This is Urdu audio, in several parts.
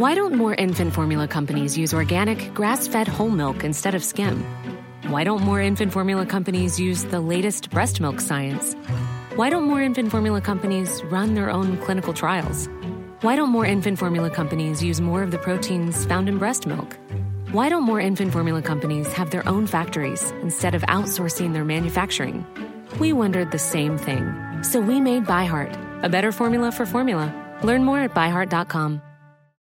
Why don't more infant formula companies use organic, grass-fed whole milk instead of skim? Why don't more infant formula companies use the latest breast milk science? Why don't more infant formula companies run their own clinical trials? Why don't more infant formula companies use more of the proteins found in breast milk? Why don't more infant formula companies have their own factories instead of outsourcing their manufacturing? We wondered the same thing. So we made ByHeart, a better formula for formula. Learn more at ByHeart.com.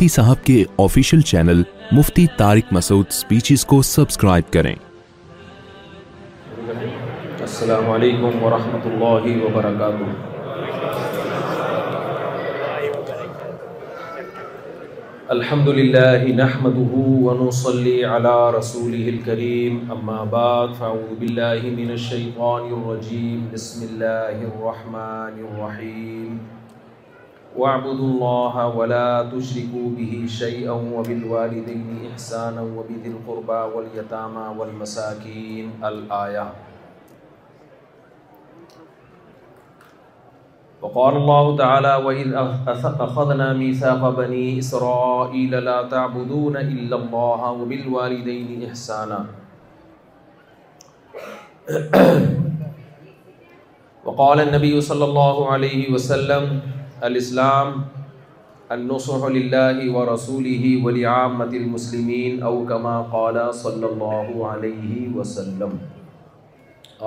مفتی صاحب کے official channel Mufti Tariq Masood speeches کو سبسکرائب کریں السلام علیکم ورحمۃ اللہ وبرکاتہ الحمد للہ نحمده ونصلي على رسوله الكريم اما بعد فاعوذ من بسم اللہ کریم واعبدوا الله ولا تشركوا به شيئا وبالوالدين إحسانا وبذي القربى واليتامى والمساكين الآية وقال الله تعالى وإذ أخذنا ميثاق بني إسرائيل لا تعبدون إلا الله وبالوالدين إحسانا وقال النبي صلى الله عليه وسلم الاسلام النصح او وسلم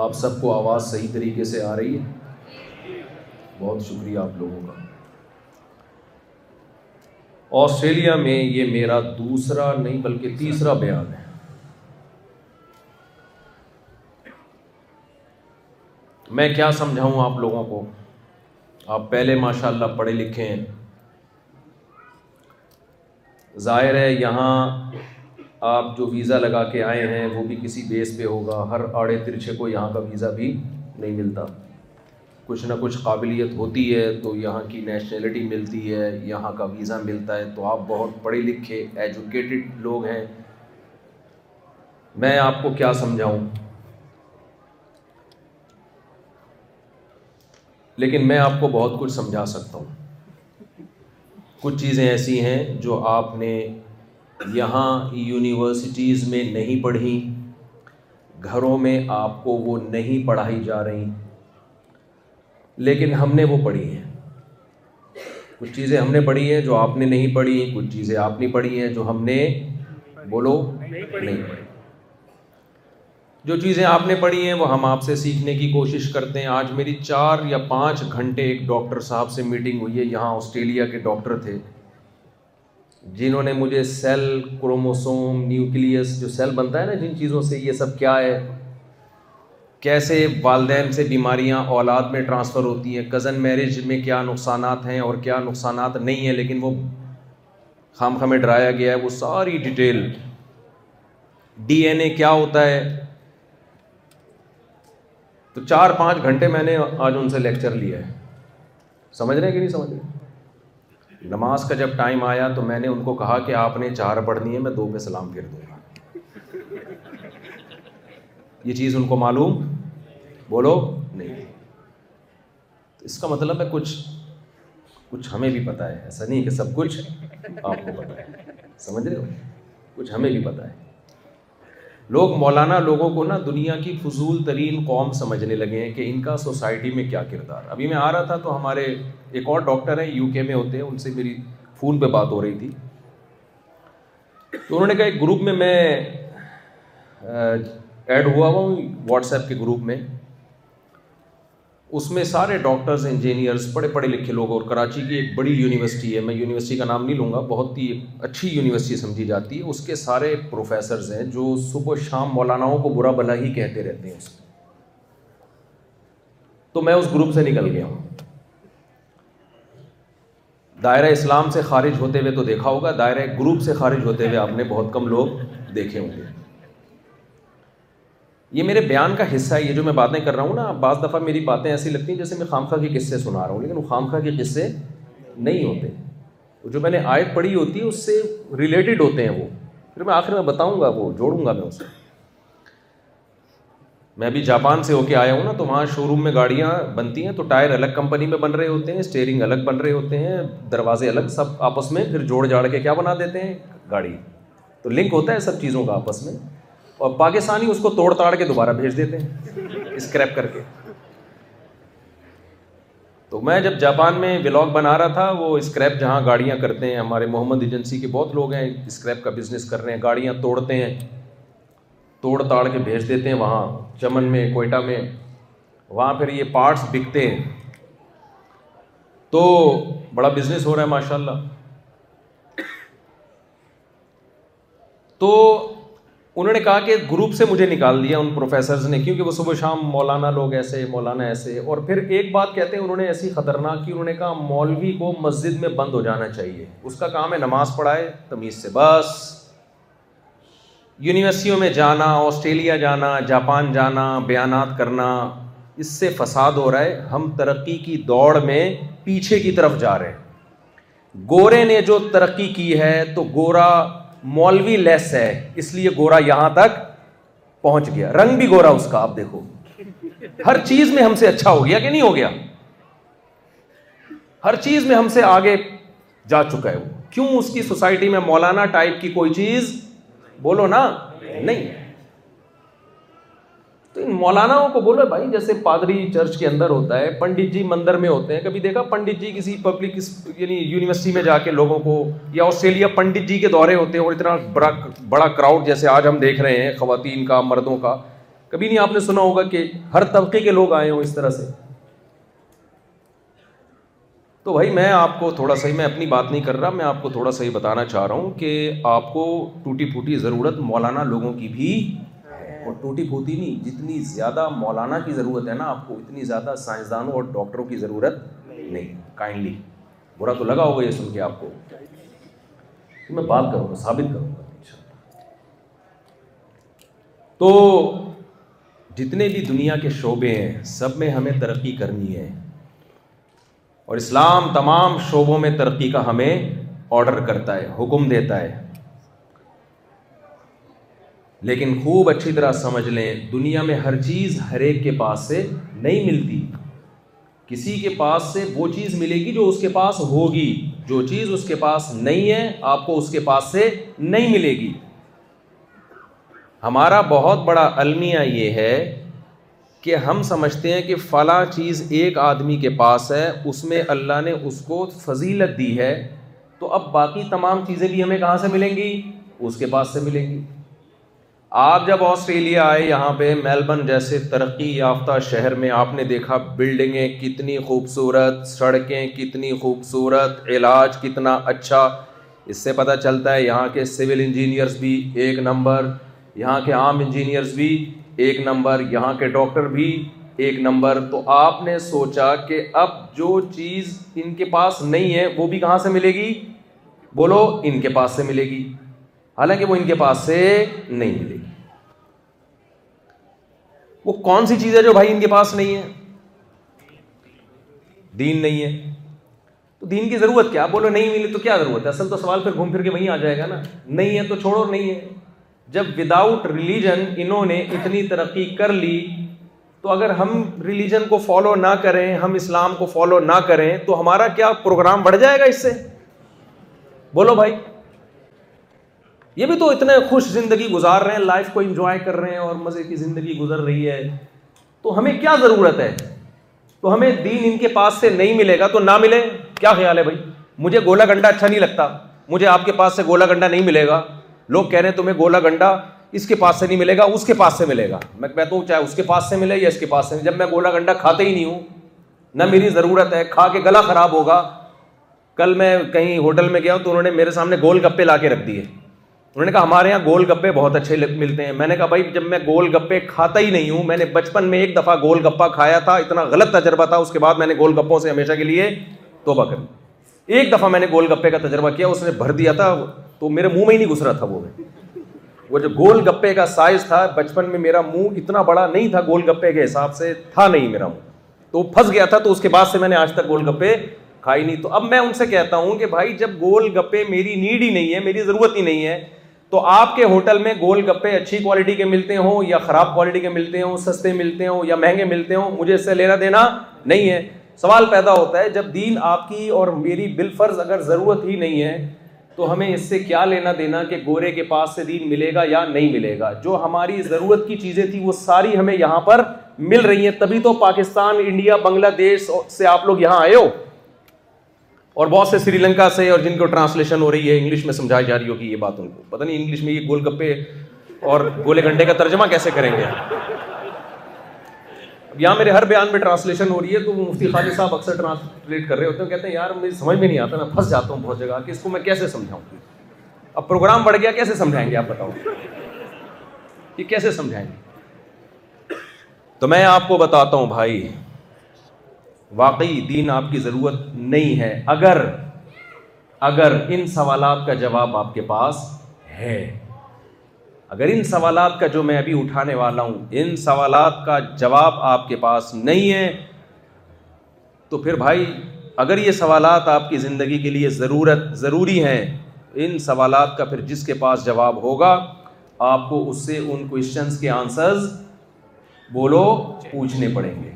آپ سب کو آواز صحیح طریقے سے آ رہی ہے بہت شکریہ آپ لوگوں کا آسٹریلیا میں یہ میرا دوسرا نہیں بلکہ تیسرا بیان ہے میں کیا سمجھاؤں آپ لوگوں کو آپ پہلے ماشاء اللہ پڑھے لکھے ہیں ظاہر ہے یہاں آپ جو ویزا لگا کے آئے ہیں وہ بھی کسی بیس پہ ہوگا ہر آڑے ترچھے کو یہاں کا ویزا بھی نہیں ملتا کچھ نہ کچھ قابلیت ہوتی ہے تو یہاں کی نیشنلٹی ملتی ہے یہاں کا ویزا ملتا ہے تو آپ بہت پڑھے لکھے ایجوکیٹڈ لوگ ہیں میں آپ کو کیا سمجھاؤں لیکن میں آپ کو بہت کچھ سمجھا سکتا ہوں کچھ چیزیں ایسی ہیں جو آپ نے یہاں یونیورسٹیز میں نہیں پڑھی گھروں میں آپ کو وہ نہیں پڑھائی جا رہی لیکن ہم نے وہ پڑھی ہیں کچھ چیزیں ہم نے پڑھی ہیں جو آپ نے نہیں پڑھی کچھ چیزیں آپ نے پڑھی ہیں جو ہم نے بولو نہیں پڑھی جو چیزیں آپ نے پڑھی ہیں وہ ہم آپ سے سیکھنے کی کوشش کرتے ہیں آج میری چار یا پانچ گھنٹے ایک ڈاکٹر صاحب سے میٹنگ ہوئی ہے یہاں آسٹریلیا کے ڈاکٹر تھے جنہوں نے مجھے سیل کروموسوم نیوکلیس جو سیل بنتا ہے نا جن چیزوں سے یہ سب کیا ہے کیسے والدین سے بیماریاں اولاد میں ٹرانسفر ہوتی ہیں کزن میرج میں کیا نقصانات ہیں اور کیا نقصانات نہیں ہیں لیکن وہ خام خامے میں ڈرایا گیا ہے وہ ساری ڈیٹیل ڈی این اے کیا ہوتا ہے تو چار پانچ گھنٹے میں نے آج ان سے لیکچر لیا ہے سمجھ رہے کہ نہیں سمجھ رہے نماز کا جب ٹائم آیا تو میں نے ان کو کہا کہ آپ نے چار پڑھنی ہے میں دو پہ سلام پھر دوں گا یہ چیز ان کو معلوم بولو نہیں اس کا مطلب ہے کچھ کچھ ہمیں بھی پتا ہے ایسا نہیں کہ سب کچھ آپ کو پتا ہے سمجھ رہے ہو کچھ ہمیں بھی پتہ ہے لوگ مولانا لوگوں کو نا دنیا کی فضول ترین قوم سمجھنے لگے ہیں کہ ان کا سوسائٹی میں کیا کردار ابھی میں آ رہا تھا تو ہمارے ایک اور ڈاکٹر ہیں یو کے میں ہوتے ہیں ان سے میری فون پہ بات ہو رہی تھی تو انہوں نے کہا ایک گروپ میں میں ایڈ ہوا ہوا ہوں واٹس ایپ کے گروپ میں اس میں سارے ڈاکٹرز انجینئرز پڑھے پڑھے لکھے لوگ اور کراچی کی ایک بڑی یونیورسٹی ہے میں یونیورسٹی کا نام نہیں لوں گا بہت ہی اچھی یونیورسٹی سمجھی جاتی ہے اس کے سارے پروفیسرز ہیں جو صبح شام مولاناؤں کو برا بلا ہی کہتے رہتے ہیں اس میں تو میں اس گروپ سے نکل گیا ہوں دائرہ اسلام سے خارج ہوتے ہوئے تو دیکھا ہوگا دائرہ گروپ سے خارج ہوتے ہوئے آپ نے بہت کم لوگ دیکھے ہوں گے یہ میرے بیان کا حصہ ہے یہ جو میں باتیں کر رہا ہوں نا بعض دفعہ میری باتیں ایسی لگتی ہیں جیسے میں خامخواہ کے قصے سنا رہا ہوں لیکن وہ خامخواہ کے قصے نہیں ہوتے جو میں نے آیت پڑھی ہوتی ہے اس سے ریلیٹڈ ہوتے ہیں وہ پھر میں آخر میں بتاؤں گا وہ جوڑوں گا میں اسے میں ابھی جاپان سے ہو کے آیا ہوں نا تو وہاں شو روم میں گاڑیاں بنتی ہیں تو ٹائر الگ کمپنی میں بن رہے ہوتے ہیں اسٹیئرنگ الگ بن رہے ہوتے ہیں دروازے الگ سب آپس میں پھر جوڑ جاڑ کے کیا بنا دیتے ہیں گاڑی تو لنک ہوتا ہے سب چیزوں کا آپس میں اور پاکستانی اس کو توڑ تاڑ کے دوبارہ بھیج دیتے ہیں اسکریپ کر کے تو میں جب جاپان میں بلاگ بنا رہا تھا وہ اسکریپ جہاں گاڑیاں کرتے ہیں ہمارے محمد ایجنسی کے بہت لوگ ہیں اسکریپ کا بزنس کر رہے ہیں گاڑیاں توڑتے ہیں توڑ تاڑ کے بھیج دیتے ہیں وہاں چمن میں کوئٹہ میں وہاں پھر یہ پارٹس بکتے ہیں تو بڑا بزنس ہو رہا ہے ماشاء اللہ تو انہوں نے کہا کہ گروپ سے مجھے نکال دیا ان پروفیسرز نے کیونکہ وہ صبح شام مولانا لوگ ایسے مولانا ایسے اور پھر ایک بات کہتے ہیں انہوں نے ایسی خطرناک کی انہوں نے کہا مولوی کو مسجد میں بند ہو جانا چاہیے اس کا کام ہے نماز پڑھائے تمیز سے بس یونیورسٹیوں میں جانا آسٹریلیا جانا جاپان جانا بیانات کرنا اس سے فساد ہو رہا ہے ہم ترقی کی دوڑ میں پیچھے کی طرف جا رہے ہیں گورے نے جو ترقی کی ہے تو گورا مولوی لیس ہے اس لیے گورا یہاں تک پہنچ گیا رنگ بھی گورا اس کا آپ دیکھو ہر چیز میں ہم سے اچھا ہو گیا کہ نہیں ہو گیا ہر چیز میں ہم سے آگے جا چکا ہے وہ کیوں اس کی سوسائٹی میں مولانا ٹائپ کی کوئی چیز بولو نا نہیں تو ان مولاناؤں کو بولو بھائی جیسے پادری چرچ کے اندر ہوتا ہے پنڈت جی مندر میں ہوتے ہیں کبھی دیکھا پنڈت جی کسی پبلک یعنی یونیورسٹی میں جا کے لوگوں کو یا آسٹریلیا پنڈت جی کے دورے ہوتے ہیں اور اتنا بڑا بڑا کراؤڈ جیسے آج ہم دیکھ رہے ہیں خواتین کا مردوں کا کبھی نہیں آپ نے سنا ہوگا کہ ہر طبقے کے لوگ آئے ہوں اس طرح سے تو بھائی میں آپ کو تھوڑا سا ہی میں اپنی بات نہیں کر رہا میں آپ کو تھوڑا سا ہی بتانا چاہ رہا ہوں کہ آپ کو ٹوٹی پھوٹی ضرورت مولانا لوگوں کی بھی اور ٹوٹی پھوتی نہیں جتنی زیادہ مولانا کی ضرورت ہے نا آپ کو اتنی زیادہ سائنسدانوں اور ڈاکٹروں کی ضرورت نہیں کائنڈلی برا تو لگا ہوگا یہ سن کے آپ کو میں بات کروں گا ثابت کروں گا تو جتنے بھی دنیا کے شعبے ہیں سب میں ہمیں ترقی کرنی ہے اور اسلام تمام شعبوں میں ترقی کا ہمیں آرڈر کرتا ہے حکم دیتا ہے لیکن خوب اچھی طرح سمجھ لیں دنیا میں ہر چیز ہر ایک کے پاس سے نہیں ملتی کسی کے پاس سے وہ چیز ملے گی جو اس کے پاس ہوگی جو چیز اس کے پاس نہیں ہے آپ کو اس کے پاس سے نہیں ملے گی ہمارا بہت بڑا المیہ یہ ہے کہ ہم سمجھتے ہیں کہ فلاں چیز ایک آدمی کے پاس ہے اس میں اللہ نے اس کو فضیلت دی ہے تو اب باقی تمام چیزیں بھی ہمیں کہاں سے ملیں گی اس کے پاس سے ملیں گی آپ جب آسٹریلیا آئے یہاں پہ میلبرن جیسے ترقی یافتہ شہر میں آپ نے دیکھا بلڈنگیں کتنی خوبصورت سڑکیں کتنی خوبصورت علاج کتنا اچھا اس سے پتہ چلتا ہے یہاں کے سول انجینئرس بھی ایک نمبر یہاں کے عام انجینئرس بھی ایک نمبر یہاں کے ڈاکٹر بھی ایک نمبر تو آپ نے سوچا کہ اب جو چیز ان کے پاس نہیں ہے وہ بھی کہاں سے ملے گی بولو ان کے پاس سے ملے گی حالانکہ وہ ان کے پاس سے نہیں ملے گی وہ کون سی چیز ہے جو بھائی ان کے پاس نہیں ہے دین نہیں ہے تو دین کی ضرورت کیا بولو نہیں ملی تو کیا ضرورت ہے اصل تو سوال پھر گھوم پھر کے وہیں آ جائے گا نا نہیں ہے تو چھوڑو اور نہیں ہے جب ود آؤٹ ریلیجن انہوں نے اتنی ترقی کر لی تو اگر ہم ریلیجن کو فالو نہ کریں ہم اسلام کو فالو نہ کریں تو ہمارا کیا پروگرام بڑھ جائے گا اس سے بولو بھائی یہ بھی تو اتنے خوش زندگی گزار رہے ہیں لائف کو انجوائے کر رہے ہیں اور مزے کی زندگی گزر رہی ہے تو ہمیں کیا ضرورت ہے تو ہمیں دین ان کے پاس سے نہیں ملے گا تو نہ ملے کیا خیال ہے بھائی مجھے گولا گنڈا اچھا نہیں لگتا مجھے آپ کے پاس سے گولا گنڈا نہیں ملے گا لوگ کہہ رہے ہیں تمہیں گولا گنڈا اس کے پاس سے نہیں ملے گا اس کے پاس سے ملے گا میں کہتا ہوں چاہے اس کے پاس سے ملے یا اس کے پاس سے جب میں گولا گنڈا کھاتے ہی نہیں ہوں نہ میری ضرورت ہے کھا کے گلا خراب ہوگا کل میں کہیں ہوٹل میں گیا ہوں تو انہوں نے میرے سامنے گول گپے لا کے رکھ دیے انہوں نے کہا ہمارے یہاں گول گپے بہت اچھے ملتے ہیں میں نے کہا بھائی جب میں گول گپے کھاتا ہی نہیں ہوں میں نے بچپن میں ایک دفعہ گول گپا کھایا تھا اتنا غلط تجربہ تھا اس کے بعد میں نے گول گپوں سے ہمیشہ کے لیے توبہ کر ایک دفعہ میں نے گول گپے کا تجربہ کیا اس نے بھر دیا تھا تو میرے منہ میں ہی نہیں گزرا تھا وہ جو گول گپے کا سائز تھا بچپن میں میرا منہ اتنا بڑا نہیں تھا گول گپے کے حساب سے تھا نہیں میرا منہ تو وہ پھنس گیا تھا تو اس کے بعد سے میں نے آج تک گول گپے کھائی نہیں تو اب میں ان سے کہتا ہوں کہ بھائی جب گول گپے میری نیڈ ہی نہیں ہے میری ضرورت ہی نہیں ہے تو آپ کے ہوٹل میں گول گپے اچھی کوالٹی کے ملتے ہوں یا خراب کوالٹی کے ملتے ہوں سستے ملتے ہوں یا مہنگے ملتے ہوں مجھے اس سے لینا دینا نہیں ہے سوال پیدا ہوتا ہے جب دین آپ کی اور میری بال فرض اگر ضرورت ہی نہیں ہے تو ہمیں اس سے کیا لینا دینا کہ گورے کے پاس سے دین ملے گا یا نہیں ملے گا جو ہماری ضرورت کی چیزیں تھیں وہ ساری ہمیں یہاں پر مل رہی ہیں تبھی تو پاکستان انڈیا بنگلہ دیش سے آپ لوگ یہاں آئے ہو اور بہت سے سری لنکا سے اور جن کو ٹرانسلیشن ہو رہی ہے انگلش میں سمجھائی جا رہی ہوگی یہ بات ان کو پتہ نہیں انگلش میں یہ گول گپے اور گولے گھنٹے کا ترجمہ کیسے کریں گے اب یہاں میرے ہر بیان میں ٹرانسلیشن ہو رہی ہے تو وہ مفتی خالد صاحب اکثر ٹرانسلیٹ کر رہے ہوتے ہیں کہتے ہیں یار مجھے سمجھ میں نہیں آتا میں پھنس جاتا ہوں بہت جگہ کہ اس کو میں کیسے سمجھاؤں اب پروگرام بڑھ گیا کیسے سمجھائیں گے آپ بتاؤں یہ کیسے سمجھائیں گے تو میں آپ کو بتاتا ہوں بھائی واقعی دین آپ کی ضرورت نہیں ہے اگر اگر ان سوالات کا جواب آپ کے پاس ہے اگر ان سوالات کا جو میں ابھی اٹھانے والا ہوں ان سوالات کا جواب آپ کے پاس نہیں ہے تو پھر بھائی اگر یہ سوالات آپ کی زندگی کے لیے ضرورت ضروری ہیں ان سوالات کا پھر جس کے پاس جواب ہوگا آپ کو اس سے ان کوشچنس کے آنسرز بولو پوچھنے پڑیں گے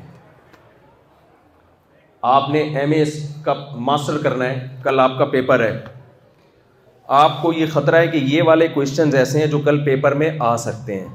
آپ نے ایم اے کا ماسٹر کرنا ہے کل آپ کا پیپر ہے آپ کو یہ خطرہ ہے کہ یہ والے کوشچنز ایسے ہیں جو کل پیپر میں آ سکتے ہیں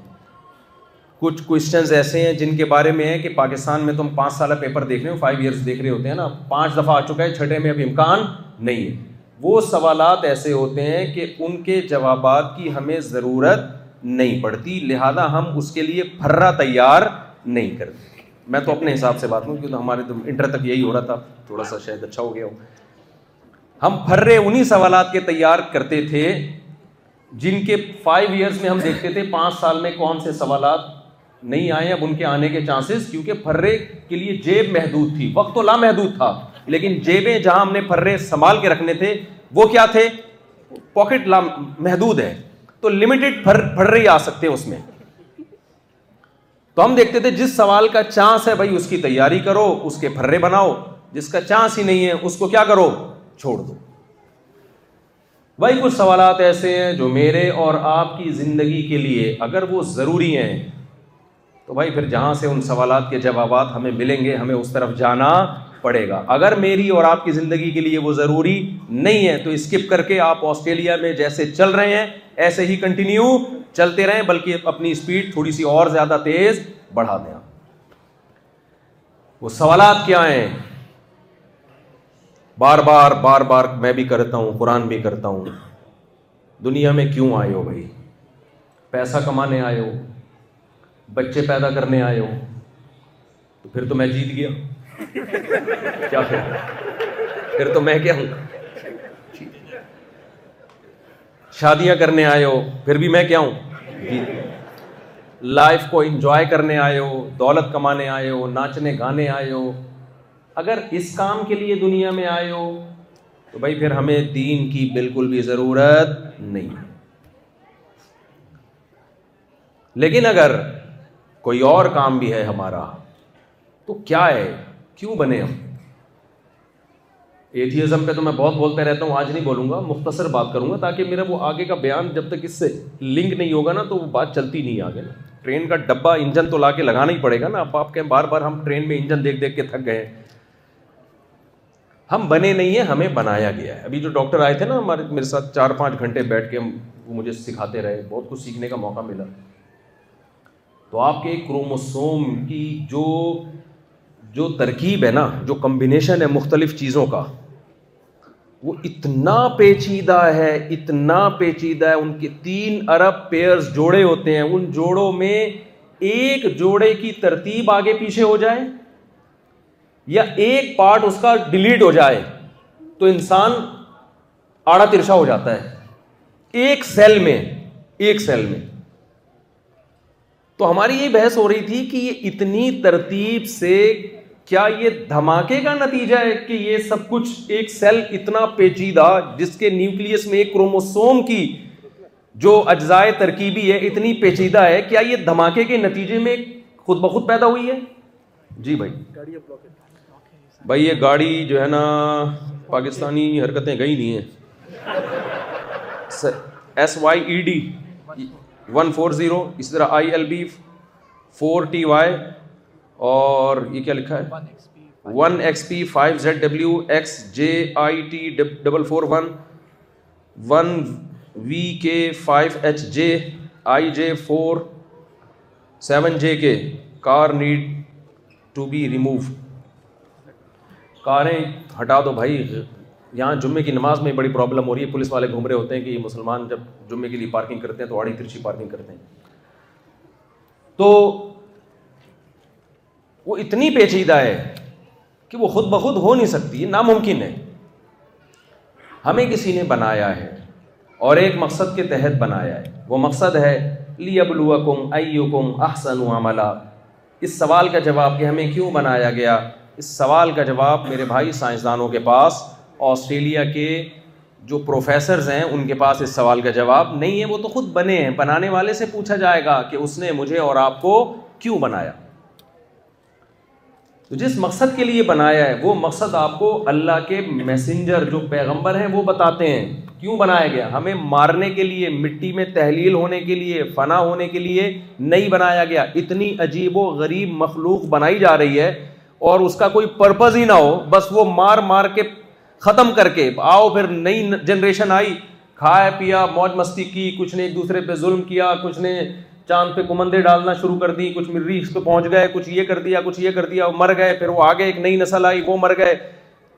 کچھ کوشچنز ایسے ہیں جن کے بارے میں ہیں کہ پاکستان میں تم پانچ سالہ پیپر دیکھ رہے ہو فائیو ایئرس دیکھ رہے ہوتے ہیں نا پانچ دفعہ آ چکا ہے چھٹے میں اب امکان نہیں ہے وہ سوالات ایسے ہوتے ہیں کہ ان کے جوابات کی ہمیں ضرورت نہیں پڑتی لہذا ہم اس کے لیے پھرا تیار نہیں کرتے میں تو اپنے حساب سے بات ہوں کیونکہ ہمارے تو انٹر تک یہی ہو رہا تھا تھوڑا سا شاید اچھا ہو گیا ہو ہم پھر انہیں سوالات کے تیار کرتے تھے جن کے فائیو ایئرس میں ہم دیکھتے تھے پانچ سال میں کون سے سوالات نہیں آئے اب ان کے آنے کے چانسز کیونکہ پھرے کے لیے جیب محدود تھی وقت تو لامحدود تھا لیکن جیبیں جہاں ہم نے پھرے سنبھال کے رکھنے تھے وہ کیا تھے پاکٹ لام محدود ہے تو لمیٹڈ پھر پھررے ہی آ سکتے اس میں تو ہم دیکھتے تھے جس سوال کا چانس ہے بھائی اس کی تیاری کرو اس کے پھرے بناؤ جس کا چانس ہی نہیں ہے اس کو کیا کرو چھوڑ دو بھائی کچھ سوالات ایسے ہیں جو میرے اور آپ کی زندگی کے لیے اگر وہ ضروری ہیں تو بھائی پھر جہاں سے ان سوالات کے جوابات ہمیں ملیں گے ہمیں اس طرف جانا پڑے گا اگر میری اور آپ کی زندگی کے لیے وہ ضروری نہیں ہے تو اسکپ کر کے آپ آسٹریلیا میں جیسے چل رہے ہیں ایسے ہی کنٹینیو چلتے رہیں بلکہ اپنی اسپیڈ تھوڑی سی اور زیادہ تیز بڑھا دیں وہ سوالات کیا ہیں بار بار بار بار میں بھی کرتا ہوں قرآن بھی کرتا ہوں دنیا میں کیوں آئے ہو بھائی پیسہ کمانے آئے ہو بچے پیدا کرنے آئے ہو تو پھر تو میں جیت گیا کیا پھر پھر تو میں کیا ہوں شادیاں کرنے آئے ہو پھر بھی میں کیا ہوں لائف جی۔ کو انجوائے کرنے آئے ہو دولت کمانے آئے ہو ناچنے گانے آئے ہو اگر اس کام کے لیے دنیا میں آئے ہو تو بھائی پھر ہمیں دین کی بالکل بھی ضرورت نہیں لیکن اگر کوئی اور کام بھی ہے ہمارا تو کیا ہے کیوں بنے ہم ایتھیزم پہ تو میں بہت بولتا رہتا ہوں آج نہیں بولوں گا مختصر بات کروں گا تاکہ میرا وہ آگے کا بیان جب تک اس سے لنک نہیں ہوگا نا تو وہ بات چلتی نہیں آگے نا ٹرین کا ڈبا انجن تو لا کے لگانا ہی پڑے گا نا آپ آپ کے بار بار ہم ٹرین میں انجن دیکھ دیکھ کے تھک گئے ہم بنے نہیں ہیں ہمیں بنایا گیا ہے ابھی جو ڈاکٹر آئے تھے نا ہمارے میرے ساتھ چار پانچ گھنٹے بیٹھ کے وہ مجھے سکھاتے رہے بہت کچھ سیکھنے کا موقع ملا تو آپ کے کروموسوم کی جو جو ترکیب ہے نا جو کمبینیشن ہے مختلف چیزوں کا وہ اتنا پیچیدہ ہے اتنا پیچیدہ ہے ان کے تین ارب پیئرز جوڑے ہوتے ہیں ان جوڑوں میں ایک جوڑے کی ترتیب آگے پیچھے ہو جائے یا ایک پارٹ اس کا ڈیلیٹ ہو جائے تو انسان آڑا ترشا ہو جاتا ہے ایک سیل میں ایک سیل میں تو ہماری یہ بحث ہو رہی تھی کہ یہ اتنی ترتیب سے کیا یہ دھماکے کا نتیجہ ہے کہ یہ سب کچھ ایک سیل اتنا پیچیدہ جس کے نیوکلس میں کروموسوم کی جو اجزائے ترکیبی ہے اتنی پیچیدہ ہے کیا یہ دھماکے کے نتیجے میں خود بخود پیدا ہوئی ہے جی بھائی بھائی یہ گاڑی جو ہے نا پاکستانی حرکتیں گئی نہیں ہیں S Y E D one four zero اسی طرح I L B four T Y اور یہ کیا لکھا ہے one one one X X P five five Z W J J J I I T double four four V K H seven J K car need to be remove کاریں ہٹا دو بھائی یہاں جمعے کی نماز میں بڑی پرابلم ہو رہی ہے پولیس والے گھوم رہے ہوتے ہیں کہ مسلمان جب جمعے کے لیے پارکنگ کرتے ہیں تو آڑی ترچی پارکنگ کرتے ہیں تو وہ اتنی پیچیدہ ہے کہ وہ خود بخود ہو نہیں سکتی ناممکن ہے ہمیں کسی نے بنایا ہے اور ایک مقصد کے تحت بنایا ہے وہ مقصد ہے لیبلو کم ائی کم احسن عملہ اس سوال کا جواب کہ ہمیں کیوں بنایا گیا اس سوال کا جواب میرے بھائی سائنسدانوں کے پاس آسٹریلیا کے جو پروفیسرز ہیں ان کے پاس اس سوال کا جواب نہیں ہے وہ تو خود بنے ہیں بنانے والے سے پوچھا جائے گا کہ اس نے مجھے اور آپ کو کیوں بنایا تو جس مقصد کے لیے بنایا ہے وہ مقصد آپ کو اللہ کے میسنجر جو پیغمبر ہیں وہ بتاتے ہیں کیوں بنایا گیا ہمیں مارنے کے لیے مٹی میں تحلیل ہونے کے لیے فنا ہونے کے لیے نہیں بنایا گیا اتنی عجیب و غریب مخلوق بنائی جا رہی ہے اور اس کا کوئی پرپز ہی نہ ہو بس وہ مار مار کے ختم کر کے آؤ پھر نئی جنریشن آئی کھایا پیا موج مستی کی کچھ نے ایک دوسرے پہ ظلم کیا کچھ نے چاند پہ کمندے ڈالنا شروع کر دی کچھ مریخ پہ پہنچ گئے کچھ یہ کر دیا کچھ یہ کر دیا مر گئے پھر وہ آ گئے ایک نئی نسل آئی وہ مر گئے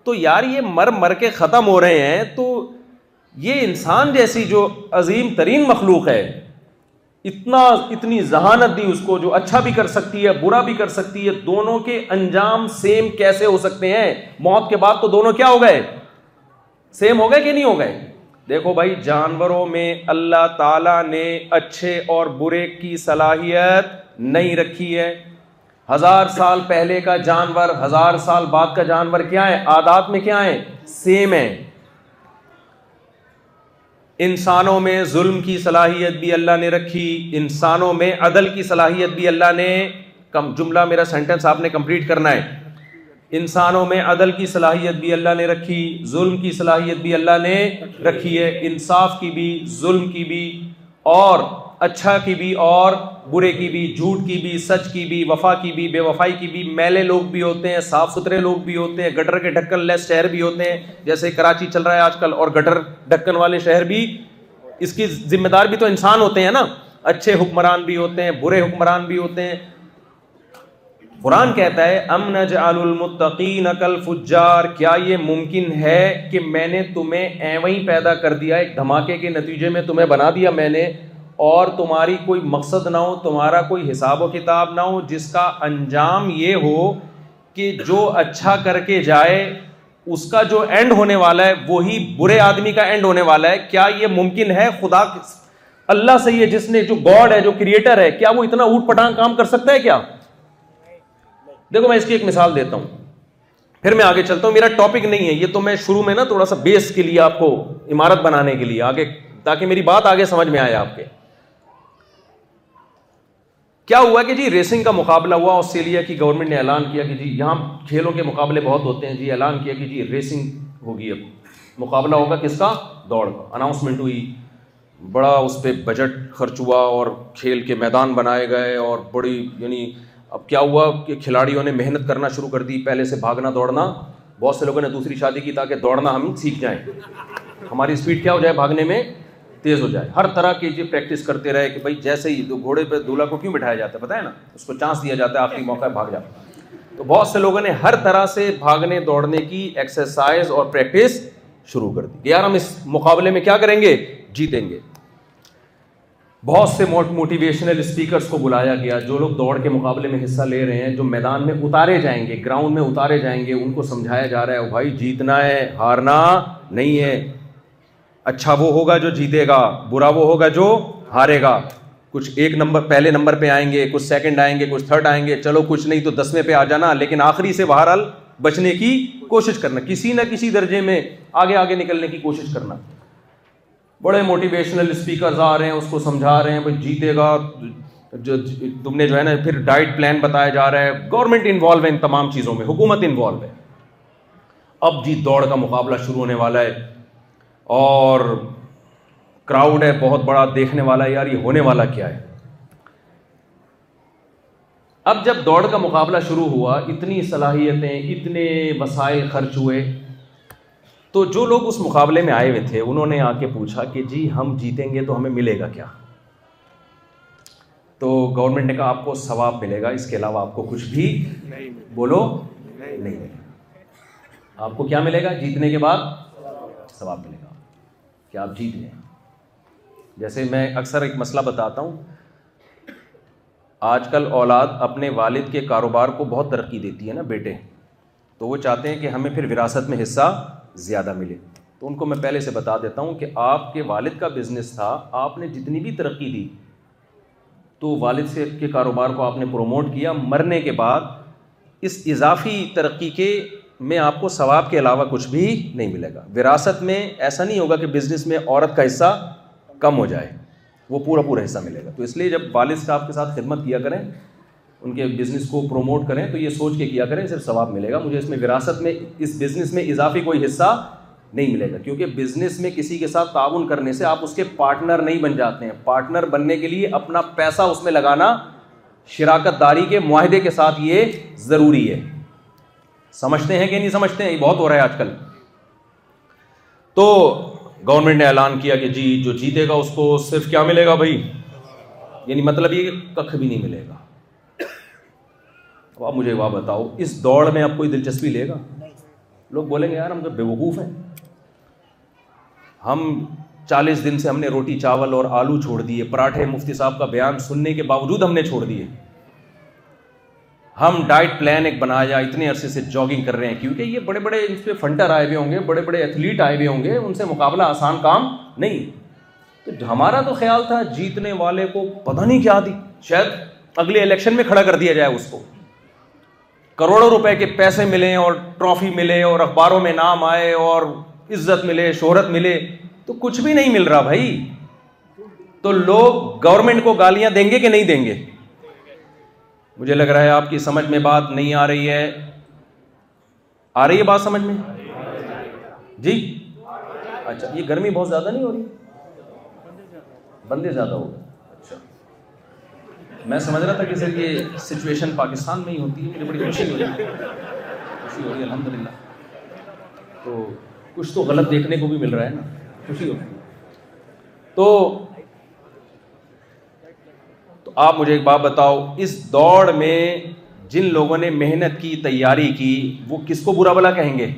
تو یار یہ مر مر کے ختم ہو رہے ہیں تو یہ انسان جیسی جو عظیم ترین مخلوق ہے اتنا اتنی ذہانت دی اس کو جو اچھا بھی کر سکتی ہے برا بھی کر سکتی ہے دونوں کے انجام سیم کیسے ہو سکتے ہیں موت کے بعد تو دونوں کیا ہو گئے سیم ہو گئے کہ نہیں ہو گئے دیکھو بھائی جانوروں میں اللہ تعالیٰ نے اچھے اور برے کی صلاحیت نہیں رکھی ہے ہزار سال پہلے کا جانور ہزار سال بعد کا جانور کیا ہے آدات میں کیا ہے سیم ہے انسانوں میں ظلم کی صلاحیت بھی اللہ نے رکھی انسانوں میں عدل کی صلاحیت بھی اللہ نے جملہ میرا سینٹنس آپ نے کمپلیٹ کرنا ہے انسانوں میں عدل کی صلاحیت بھی اللہ نے رکھی ظلم کی صلاحیت بھی اللہ نے رکھی ہے انصاف کی بھی ظلم کی بھی اور اچھا کی بھی اور برے کی بھی جھوٹ کی بھی سچ کی بھی وفا کی بھی بے وفائی کی بھی میلے لوگ بھی ہوتے ہیں صاف ستھرے لوگ بھی ہوتے ہیں گٹر کے ڈھکن لیس شہر بھی ہوتے ہیں جیسے کراچی چل رہا ہے آج کل اور گٹر ڈھکن والے شہر بھی اس کی ذمہ دار بھی تو انسان ہوتے ہیں نا اچھے حکمران بھی ہوتے ہیں برے حکمران بھی ہوتے ہیں قرآن کہتا ہے المتقین فجار کیا یہ ممکن ہے کہ میں نے تمہیں ایویں پیدا کر دیا ایک دھماکے کے نتیجے میں تمہیں بنا دیا میں نے اور تمہاری کوئی مقصد نہ ہو تمہارا کوئی حساب و کتاب نہ ہو جس کا انجام یہ ہو کہ جو اچھا کر کے جائے اس کا جو اینڈ ہونے والا ہے وہی برے آدمی کا اینڈ ہونے والا ہے کیا یہ ممکن ہے خدا اللہ سے یہ جس نے جو گاڈ ہے جو کریٹر ہے کیا وہ اتنا اوٹ پٹان کام کر سکتا ہے کیا دیکھو میں اس کی ایک مثال دیتا ہوں پھر میں آگے چلتا ہوں میرا ٹاپک نہیں ہے یہ تو میں شروع میں نا تھوڑا سا بیس کے لیے آپ کو عمارت بنانے کے لیے آگے تاکہ میری بات آگے سمجھ میں آئے آپ کے کیا ہوا کہ جی ریسنگ کا مقابلہ ہوا آسٹریلیا کی گورنمنٹ نے اعلان کیا کہ جی یہاں کھیلوں کے مقابلے بہت ہوتے ہیں جی اعلان کیا کہ جی ریسنگ ہوگی اب مقابلہ ہوگا کس کا دوڑ کا اناؤنسمنٹ ہوئی بڑا اس پہ بجٹ خرچ ہوا اور کھیل کے میدان بنائے گئے اور بڑی یعنی اب کیا ہوا کہ کھلاڑیوں نے محنت کرنا شروع کر دی پہلے سے بھاگنا دوڑنا بہت سے لوگوں نے دوسری شادی کی تاکہ دوڑنا ہم سیکھ جائیں ہماری اسپیڈ کیا ہو جائے بھاگنے میں تیز ہو جائے ہر طرح کے یہ پریکٹس کرتے رہے کہ بھائی جیسے ہی گھوڑے پہ دولہا کو کیوں بٹھایا جاتا ہے ہے نا اس کو چانس دیا جاتا ہے آپ کے موقع بھاگ جا تو بہت سے لوگوں نے ہر طرح سے بھاگنے دوڑنے کی ایکسرسائز اور پریکٹس شروع کر دی یار ہم اس مقابلے میں کیا کریں گے جیتیں گے بہت سے موٹیویشنل اسپیکرس کو بلایا گیا جو لوگ دوڑ کے مقابلے میں حصہ لے رہے ہیں جو میدان میں اتارے جائیں گے گراؤنڈ میں اتارے جائیں گے ان کو سمجھایا جا رہا ہے بھائی جیتنا ہے ہارنا نہیں ہے اچھا وہ ہوگا جو جیتے گا برا وہ ہوگا جو ہارے گا کچھ ایک نمبر پہلے نمبر پہ آئیں گے کچھ سیکنڈ آئیں گے کچھ تھرڈ آئیں گے چلو کچھ نہیں تو دسویں پہ آ جانا لیکن آخری سے بہرحال بچنے کی کوشش کرنا کسی نہ کسی درجے میں آگے آگے نکلنے کی کوشش کرنا بڑے موٹیویشنل اسپیکرز آ رہے ہیں اس کو سمجھا رہے ہیں بھائی جیتے گا جو تم نے جو ہے نا پھر ڈائٹ پلان بتایا جا رہا ہے گورنمنٹ انوالو ہے ان تمام چیزوں میں حکومت انوالو ہے اب جیت دوڑ کا مقابلہ شروع ہونے والا ہے اور کراؤڈ ہے بہت بڑا دیکھنے والا ہے یار یہ ہونے والا کیا ہے اب جب دوڑ کا مقابلہ شروع ہوا اتنی صلاحیتیں اتنے وسائل خرچ ہوئے تو جو لوگ اس مقابلے میں آئے ہوئے تھے انہوں نے آ کے پوچھا کہ جی ہم جیتیں گے تو ہمیں ملے گا کیا تو گورنمنٹ نے کہا آپ کو ثواب ملے گا اس کے علاوہ آپ کو کچھ بھی بولو نہیں ملے گا آپ کو کیا جیتنے کے بعد ثواب ملے گا آپ جیت جیسے میں اکثر ایک مسئلہ بتاتا ہوں آج کل اولاد اپنے والد کے کاروبار کو بہت ترقی دیتی ہے نا بیٹے تو وہ چاہتے ہیں کہ ہمیں پھر وراثت میں حصہ زیادہ ملے تو ان کو میں پہلے سے بتا دیتا ہوں کہ آپ کے والد کا بزنس تھا آپ نے جتنی بھی ترقی دی تو والد سے کے کاروبار کو آپ نے پروموٹ کیا مرنے کے بعد اس اضافی ترقی کے میں آپ کو ثواب کے علاوہ کچھ بھی نہیں ملے گا وراثت میں ایسا نہیں ہوگا کہ بزنس میں عورت کا حصہ کم ہو جائے وہ پورا پورا حصہ ملے گا تو اس لیے جب والد صاحب کے ساتھ خدمت کیا کریں ان کے بزنس کو پروموٹ کریں تو یہ سوچ کے کیا کریں صرف ثواب ملے گا مجھے اس میں وراثت میں اس بزنس میں اضافی کوئی حصہ نہیں ملے گا کیونکہ بزنس میں کسی کے ساتھ تعاون کرنے سے آپ اس کے پارٹنر نہیں بن جاتے ہیں پارٹنر بننے کے لیے اپنا پیسہ اس میں لگانا شراکت داری کے معاہدے کے ساتھ یہ ضروری ہے سمجھتے ہیں کہ نہیں سمجھتے ہیں یہ بہت ہو رہا ہے آج کل تو گورنمنٹ نے اعلان کیا کہ جی جو جیتے گا اس کو صرف کیا ملے گا بھائی یعنی مطلب یہ کہ کھ بھی نہیں ملے گا آپ مجھے وہاں بتاؤ اس دوڑ میں آپ کوئی دلچسپی لے گا لوگ بولیں گے یار ہم تو بے وقوف ہیں ہم چالیس دن سے ہم نے روٹی چاول اور آلو چھوڑ دیے پراٹھے مفتی صاحب کا بیان سننے کے باوجود ہم نے چھوڑ دیے ہم ڈائٹ پلان ایک بنایا اتنے عرصے سے جاگنگ کر رہے ہیں کیونکہ یہ بڑے بڑے اس پہ فنٹر آئے ہوئے ہوں گے بڑے بڑے ایتھلیٹ آئے ہوئے ہوں گے ان سے مقابلہ آسان کام نہیں تو ہمارا تو خیال تھا جیتنے والے کو پتہ نہیں کیا دی شاید اگلے الیکشن میں کھڑا کر دیا جائے اس کو کروڑوں روپے کے پیسے ملے اور ٹرافی ملے اور اخباروں میں نام آئے اور عزت ملے شہرت ملے تو کچھ بھی نہیں مل رہا بھائی تو لوگ گورنمنٹ کو گالیاں دیں گے کہ نہیں دیں گے مجھے لگ رہا ہے آپ کی سمجھ میں بات نہیں آ رہی ہے آ رہی ہے بات سمجھ میں جی اچھا یہ گرمی بہت زیادہ نہیں ہو رہی بندے زیادہ ہو گئے میں سمجھ رہا تھا کہ سر یہ سچویشن پاکستان میں ہی ہوتی ہے مجھے بڑی خوشی ہے خوشی ہو رہی ہے الحمد للہ تو کچھ تو غلط دیکھنے کو بھی مل رہا ہے نا خوشی ہو رہی ہے تو آپ مجھے ایک بات بتاؤ اس دوڑ میں جن لوگوں نے محنت کی تیاری کی وہ کس کو برا بلا کہیں گے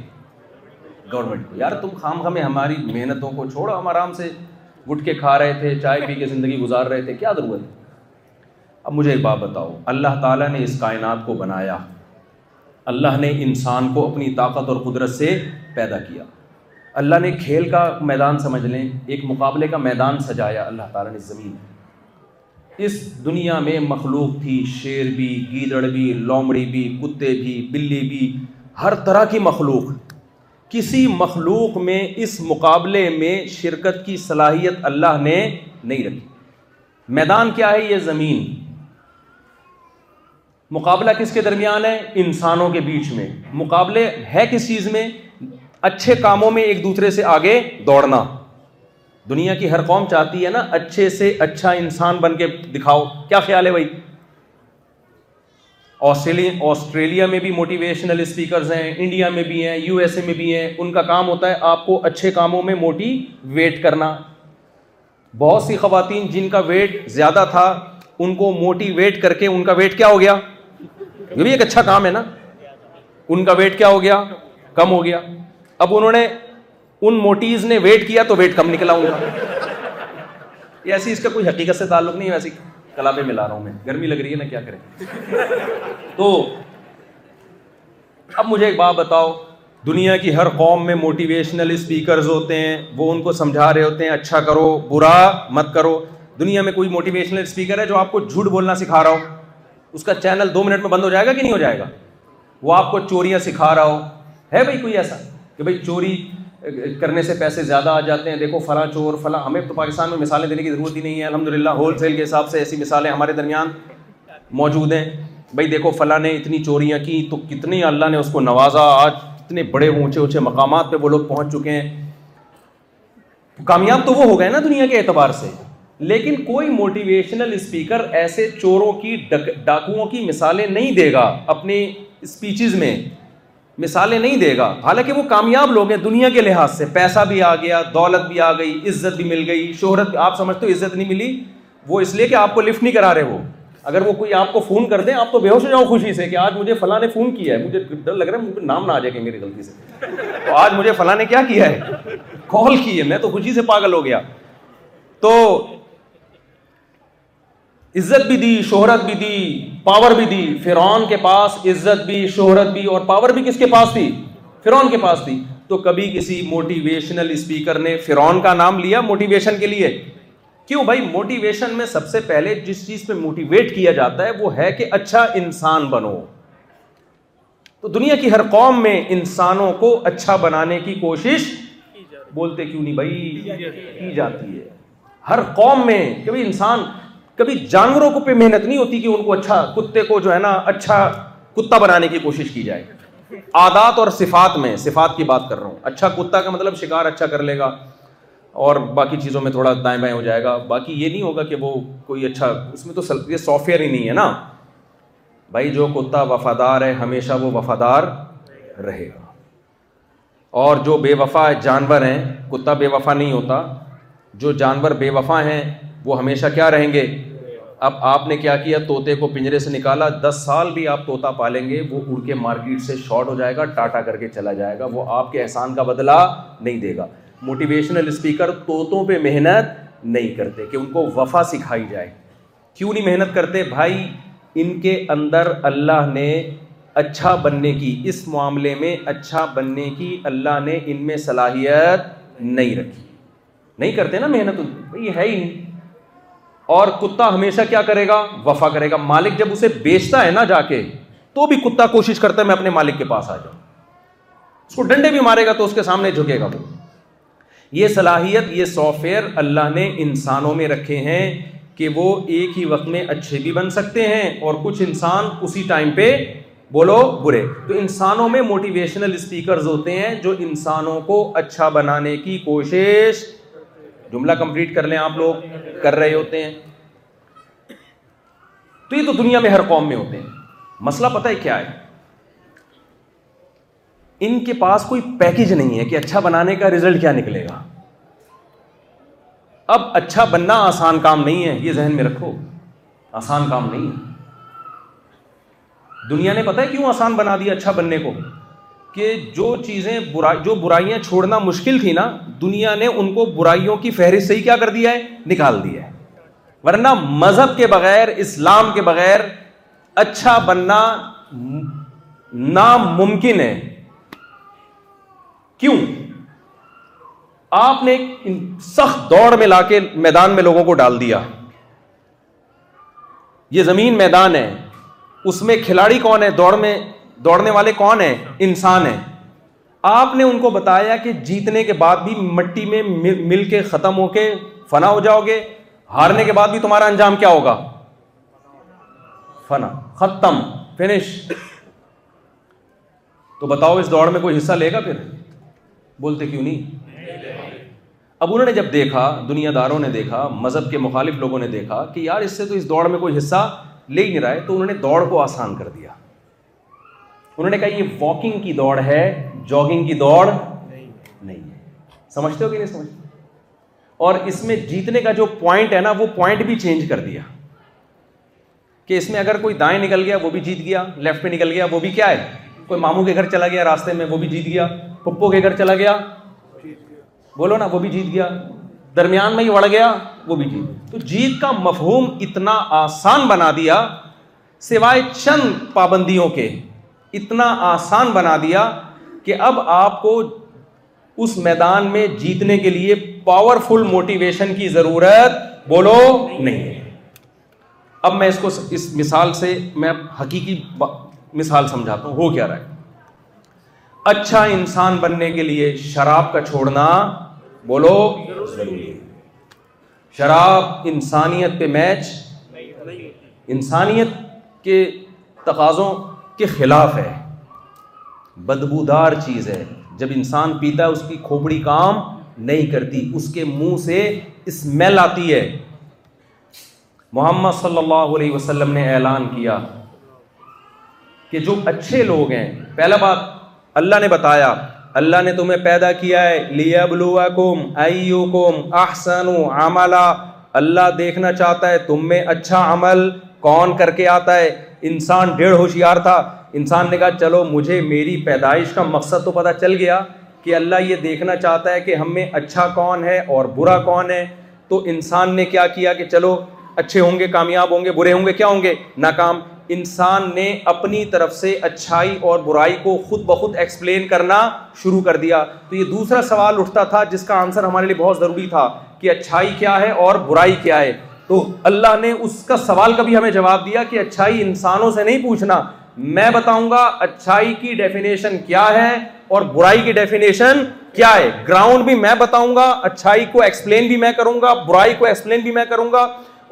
گورنمنٹ کو یار تم خام خامے ہماری محنتوں کو چھوڑو ہم آرام سے گٹکے کے کھا رہے تھے چائے پی کے زندگی گزار رہے تھے کیا ضرورت ہے اب مجھے ایک بات بتاؤ اللہ تعالیٰ نے اس کائنات کو بنایا اللہ نے انسان کو اپنی طاقت اور قدرت سے پیدا کیا اللہ نے کھیل کا میدان سمجھ لیں ایک مقابلے کا میدان سجایا اللہ تعالیٰ نے زمین اس دنیا میں مخلوق تھی شیر بھی گیدڑ بھی لومڑی بھی کتے بھی بلی بھی ہر طرح کی مخلوق کسی مخلوق میں اس مقابلے میں شرکت کی صلاحیت اللہ نے نہیں رکھی میدان کیا ہے یہ زمین مقابلہ کس کے درمیان ہے انسانوں کے بیچ میں مقابلے ہے کس چیز میں اچھے کاموں میں ایک دوسرے سے آگے دوڑنا دنیا کی ہر قوم چاہتی ہے نا اچھے سے اچھا انسان بن کے دکھاؤ کیا خیال ہے بھائی آسٹریل آسٹریلیا میں بھی موٹیویشنل اسپیکرز ہیں انڈیا میں بھی ہیں یو ایس اے میں بھی ہیں ان کا کام ہوتا ہے آپ کو اچھے کاموں میں موٹی ویٹ کرنا بہت سی خواتین جن کا ویٹ زیادہ تھا ان کو موٹی ویٹ کر کے ان کا ویٹ کیا ہو گیا یہ بھی ایک اچھا کام ہے نا ان کا ویٹ کیا ہو گیا کم ہو گیا اب انہوں نے ان موٹیز نے ویٹ کیا تو ویٹ کم نکلاؤں گا ایسی اس کا کوئی حقیقت سے تعلق نہیں ویسی کلابیں ملا رہا ہوں میں گرمی لگ رہی ہے نا کیا کریں تو اب مجھے ایک بات بتاؤ دنیا کی ہر قوم میں موٹیویشنل اسپیکرز ہوتے ہیں وہ ان کو سمجھا رہے ہوتے ہیں اچھا کرو برا مت کرو دنیا میں کوئی موٹیویشنل اسپیکر ہے جو آپ کو جھوٹ بولنا سکھا رہا ہوں اس کا چینل دو منٹ میں بند ہو جائے گا کہ نہیں ہو جائے گا وہ آپ کو چوریاں سکھا رہا ہو ہے بھائی کوئی ایسا کہ بھائی چوری کرنے سے پیسے زیادہ آ جاتے ہیں دیکھو فلاں چور فلاں ہمیں تو پاکستان میں مثالیں دینے کی ضرورت ہی نہیں ہے الحمد للہ ہول سیل کے حساب سے ایسی مثالیں ہمارے درمیان موجود ہیں بھائی دیکھو فلاں نے اتنی چوریاں کی تو کتنی اللہ نے اس کو نوازا آج کتنے بڑے اونچے اونچے مقامات پہ وہ لوگ پہنچ چکے ہیں کامیاب تو وہ ہو گئے نا دنیا کے اعتبار سے لیکن کوئی موٹیویشنل اسپیکر ایسے چوروں کی ڈاکوؤں کی مثالیں نہیں دے گا اپنی اسپیچز میں مثالیں نہیں دے گا حالانکہ وہ کامیاب لوگ ہیں دنیا کے لحاظ سے پیسہ بھی آ گیا دولت بھی آ گئی عزت بھی مل گئی شہرت آپ سمجھتے ہو عزت نہیں ملی وہ اس لیے کہ آپ کو لفٹ نہیں کرا رہے وہ اگر وہ کوئی آپ کو فون کر دیں آپ تو بے ہوش ہو جاؤ خوشی سے کہ آج مجھے فلاں نے فون کیا ہے مجھے ڈر لگ رہا ہے مجھے نام نہ آ جائے گا میری غلطی سے تو آج مجھے فلاں نے کیا کیا ہے کال کی ہے میں تو خوشی سے پاگل ہو گیا تو عزت بھی دی شہرت بھی دی پاور بھی دی فرون کے پاس عزت بھی شہرت بھی اور پاور بھی کس کے پاس تھی فرعون کے پاس تھی تو کبھی کسی موٹیویشنل اسپیکر نے فرون کا نام لیا موٹیویشن کے لیے کیوں بھائی موٹیویشن میں سب سے پہلے جس چیز پہ موٹیویٹ کیا جاتا ہے وہ ہے کہ اچھا انسان بنو تو دنیا کی ہر قوم میں انسانوں کو اچھا بنانے کی کوشش بولتے کیوں نہیں بھائی کی جاتی ہے ہر قوم میں کہ بھائی انسان کبھی جانوروں کو پہ محنت نہیں ہوتی کہ ان کو اچھا کتے کو جو ہے نا اچھا کتا بنانے کی کوشش کی جائے عادات اور صفات میں صفات کی بات کر رہا ہوں اچھا کتا کا مطلب شکار اچھا کر لے گا اور باقی چیزوں میں تھوڑا دائیں بائیں ہو جائے گا باقی یہ نہیں ہوگا کہ وہ کوئی اچھا اس میں تو یہ سافٹ ویئر ہی نہیں ہے نا بھائی جو کتا وفادار ہے ہمیشہ وہ وفادار رہے گا اور جو بے وفا جانور ہیں کتا بے وفا نہیں ہوتا جو جانور بے وفا ہیں وہ ہمیشہ کیا رہیں گے اب آپ نے کیا کیا طوطے کو پنجرے سے نکالا دس سال بھی آپ طوطا پالیں گے وہ اڑ کے مارکیٹ سے شارٹ ہو جائے گا ٹاٹا کر کے چلا جائے گا وہ آپ کے احسان کا بدلا نہیں دے گا موٹیویشنل اسپیکر طوطوں پہ محنت نہیں کرتے کہ ان کو وفا سکھائی جائے کیوں نہیں محنت کرتے بھائی ان کے اندر اللہ نے اچھا بننے کی اس معاملے میں اچھا بننے کی اللہ نے ان میں صلاحیت نہیں رکھی نہیں کرتے نا محنت یہ ہے ہی نہیں اور کتا ہمیشہ کیا کرے گا وفا کرے گا مالک جب اسے بیچتا ہے نا جا کے تو بھی کتا کوشش کرتا ہے میں اپنے مالک کے پاس آ جاؤں اس کو ڈنڈے بھی مارے گا تو اس کے سامنے جھکے گا وہ یہ صلاحیت یہ سافٹ ویئر اللہ نے انسانوں میں رکھے ہیں کہ وہ ایک ہی وقت میں اچھے بھی بن سکتے ہیں اور کچھ انسان اسی ٹائم پہ بولو برے تو انسانوں میں موٹیویشنل اسپیکرز ہوتے ہیں جو انسانوں کو اچھا بنانے کی کوشش جملہ کمپلیٹ کر لیں آپ لوگ کر رہے ہوتے ہیں تو یہ تو دنیا میں ہر قوم میں ہوتے ہیں مسئلہ پتہ ہے کیا ہے ان کے پاس کوئی پیکج نہیں ہے کہ اچھا بنانے کا رزلٹ کیا نکلے گا اب اچھا بننا آسان کام نہیں ہے یہ ذہن میں رکھو آسان کام نہیں ہے دنیا نے پتہ ہے کیوں آسان بنا دیا اچھا بننے کو کہ جو چیزیں برائی جو برائیاں چھوڑنا مشکل تھی نا دنیا نے ان کو برائیوں کی فہرست سے ہی کیا کر دیا ہے نکال دیا ہے ورنہ مذہب کے بغیر اسلام کے بغیر اچھا بننا ناممکن ہے کیوں آپ نے سخت دوڑ میں لا کے میدان میں لوگوں کو ڈال دیا یہ زمین میدان ہے اس میں کھلاڑی کون ہے دوڑ میں دوڑنے والے کون ہیں انسان ہیں آپ نے ان کو بتایا کہ جیتنے کے بعد بھی مٹی میں مل کے ختم ہو کے فنا ہو جاؤ گے ہارنے کے بعد بھی تمہارا انجام کیا ہوگا فنا ختم فنش تو بتاؤ اس دوڑ میں کوئی حصہ لے گا پھر بولتے کیوں نہیں اب انہوں نے جب دیکھا دنیا داروں نے دیکھا مذہب کے مخالف لوگوں نے دیکھا کہ یار اس سے تو اس دوڑ میں کوئی حصہ لے ہی نہیں رہا ہے تو انہوں نے دوڑ کو آسان کر دیا انہوں نے کہا یہ واکنگ کی دوڑ ہے جاگنگ کی دوڑ نہیں ہے سمجھتے ہو کہ نہیں سمجھتے اور اس میں جیتنے کا جو پوائنٹ ہے نا وہ پوائنٹ بھی چینج کر دیا کہ اس میں اگر کوئی دائیں نکل گیا وہ بھی جیت گیا لیفٹ پہ نکل گیا وہ بھی کیا ہے کوئی ماموں کے گھر چلا گیا راستے میں وہ بھی جیت گیا پپو کے گھر چلا گیا بولو نا وہ بھی جیت گیا درمیان میں ہی وڑ گیا وہ بھی جیت تو جیت کا مفہوم اتنا آسان بنا دیا سوائے چند پابندیوں کے اتنا آسان بنا دیا کہ اب آپ کو اس میدان میں جیتنے کے لیے پاور فل موٹیویشن کی ضرورت بولو نہیں ہے اب میں اس کو اس مثال سے میں حقیقی مثال سمجھاتا ہوں ہو کیا رہا ہے اچھا انسان بننے کے لیے شراب کا چھوڑنا بولو شراب انسانیت پہ میچ انسانیت کے تقاضوں کے خلاف ہے بدبودار چیز ہے جب انسان پیتا ہے اس کی کھوپڑی کام نہیں کرتی اس کے منہ سے اسمیل آتی ہے محمد صلی اللہ علیہ وسلم نے اعلان کیا کہ جو اچھے لوگ ہیں پہلا بات اللہ نے بتایا اللہ نے تمہیں پیدا کیا ہے لیا بلوا کم آئیو کم احسن اللہ دیکھنا چاہتا ہے تم میں اچھا عمل کون کر کے آتا ہے انسان ڈیڑھ ہوشیار تھا انسان نے کہا چلو مجھے میری پیدائش کا مقصد تو پتہ چل گیا کہ اللہ یہ دیکھنا چاہتا ہے کہ ہم میں اچھا کون ہے اور برا کون ہے تو انسان نے کیا کیا کہ چلو اچھے ہوں گے کامیاب ہوں گے برے ہوں گے کیا ہوں گے ناکام انسان نے اپنی طرف سے اچھائی اور برائی کو خود بخود ایکسپلین کرنا شروع کر دیا تو یہ دوسرا سوال اٹھتا تھا جس کا آنسر ہمارے لیے بہت ضروری تھا کہ اچھائی کیا ہے اور برائی کیا ہے تو اللہ نے اس کا سوال کا بھی ہمیں جواب دیا کہ اچھائی انسانوں سے نہیں پوچھنا میں بتاؤں گا اچھائی کی ڈیفینیشن کیا ہے اور برائی کی ڈیفینیشن کیا ہے گراؤنڈ بھی میں بتاؤں گا اچھائی کو ایکسپلین بھی میں کروں گا برائی کو ایکسپلین بھی میں کروں گا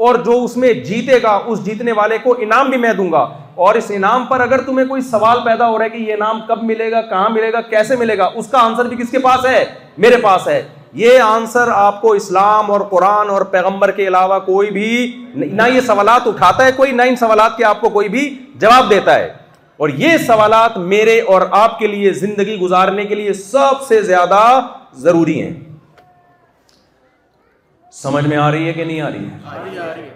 اور جو اس میں جیتے گا اس جیتنے والے کو انعام بھی میں دوں گا اور اس انعام پر اگر تمہیں کوئی سوال پیدا ہو رہا ہے کہ یہ انعام کب ملے گا کہاں ملے گا کیسے ملے گا اس کا آنسر بھی کس کے پاس ہے میرے پاس ہے یہ آنسر آپ کو اسلام اور قرآن اور پیغمبر کے علاوہ کوئی بھی نہ یہ سوالات اٹھاتا ہے کوئی نہ ان سوالات کے آپ کو کوئی بھی جواب دیتا ہے اور یہ سوالات میرے اور آپ کے لیے زندگی گزارنے کے لیے سب سے زیادہ ضروری ہیں سمجھ میں آ رہی ہے کہ نہیں آ رہی ہے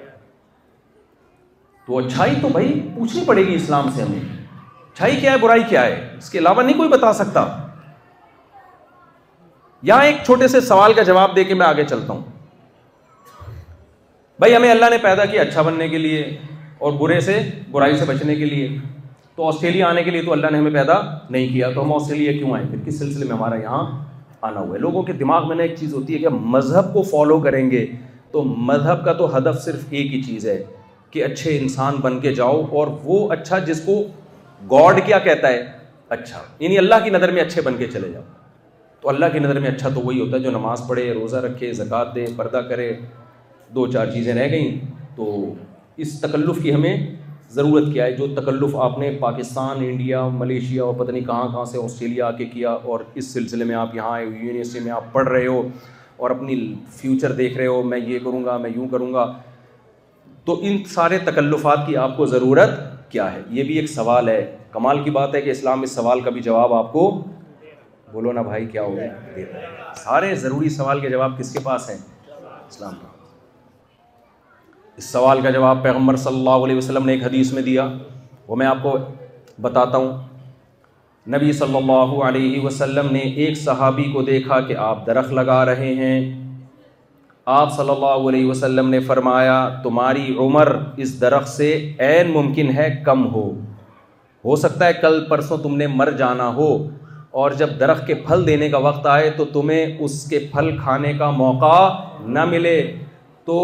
تو اچھائی تو بھائی پوچھنی پڑے گی اسلام سے ہمیں اچھائی کیا ہے برائی کیا ہے اس کے علاوہ نہیں کوئی بتا سکتا ایک چھوٹے سے سوال کا جواب دے کے میں آگے چلتا ہوں بھائی ہمیں اللہ نے پیدا کیا اچھا بننے کے لیے اور برے سے برائی سے بچنے کے لیے تو آسٹریلیا آنے کے لیے تو اللہ نے ہمیں پیدا نہیں کیا تو ہم آسٹریلیا کیوں آئے پھر کس سلسلے میں ہمارا یہاں آنا ہوا ہے لوگوں کے دماغ میں نا ایک چیز ہوتی ہے کہ مذہب کو فالو کریں گے تو مذہب کا تو ہدف صرف ایک ہی چیز ہے کہ اچھے انسان بن کے جاؤ اور وہ اچھا جس کو گاڈ کیا کہتا ہے اچھا یعنی اللہ کی نظر میں اچھے بن کے چلے جاؤ تو اللہ کی نظر میں اچھا تو وہی ہوتا ہے جو نماز پڑھے روزہ رکھے زکوٰۃ دے پردہ کرے دو چار چیزیں رہ گئیں تو اس تکلف کی ہمیں ضرورت کیا ہے جو تکلف آپ نے پاکستان انڈیا ملیشیا اور پتہ نہیں کہاں کہاں سے آسٹریلیا آ کے کیا اور اس سلسلے میں آپ یہاں آئے یونیورسٹی میں آپ پڑھ رہے ہو اور اپنی فیوچر دیکھ رہے ہو میں یہ کروں گا میں یوں کروں گا تو ان سارے تکلفات کی آپ کو ضرورت کیا ہے یہ بھی ایک سوال ہے کمال کی بات ہے کہ اسلام اس سوال کا بھی جواب آپ کو بولو نا بھائی کیا ہوا دیکھ سارے ضروری سوال کے جواب کس کے پاس ہیں اسلام اس سوال کا جواب پیغمبر صلی اللہ علیہ وسلم نے ایک حدیث میں دیا وہ میں آپ کو بتاتا ہوں نبی صلی اللہ علیہ وسلم نے ایک صحابی کو دیکھا کہ آپ درخت لگا رہے ہیں آپ صلی اللہ علیہ وسلم نے فرمایا تمہاری عمر اس درخت سے ممکن ہے کم ہو ہو سکتا ہے کل پرسوں تم نے مر جانا ہو اور جب درخت کے پھل دینے کا وقت آئے تو تمہیں اس کے پھل کھانے کا موقع نہ ملے تو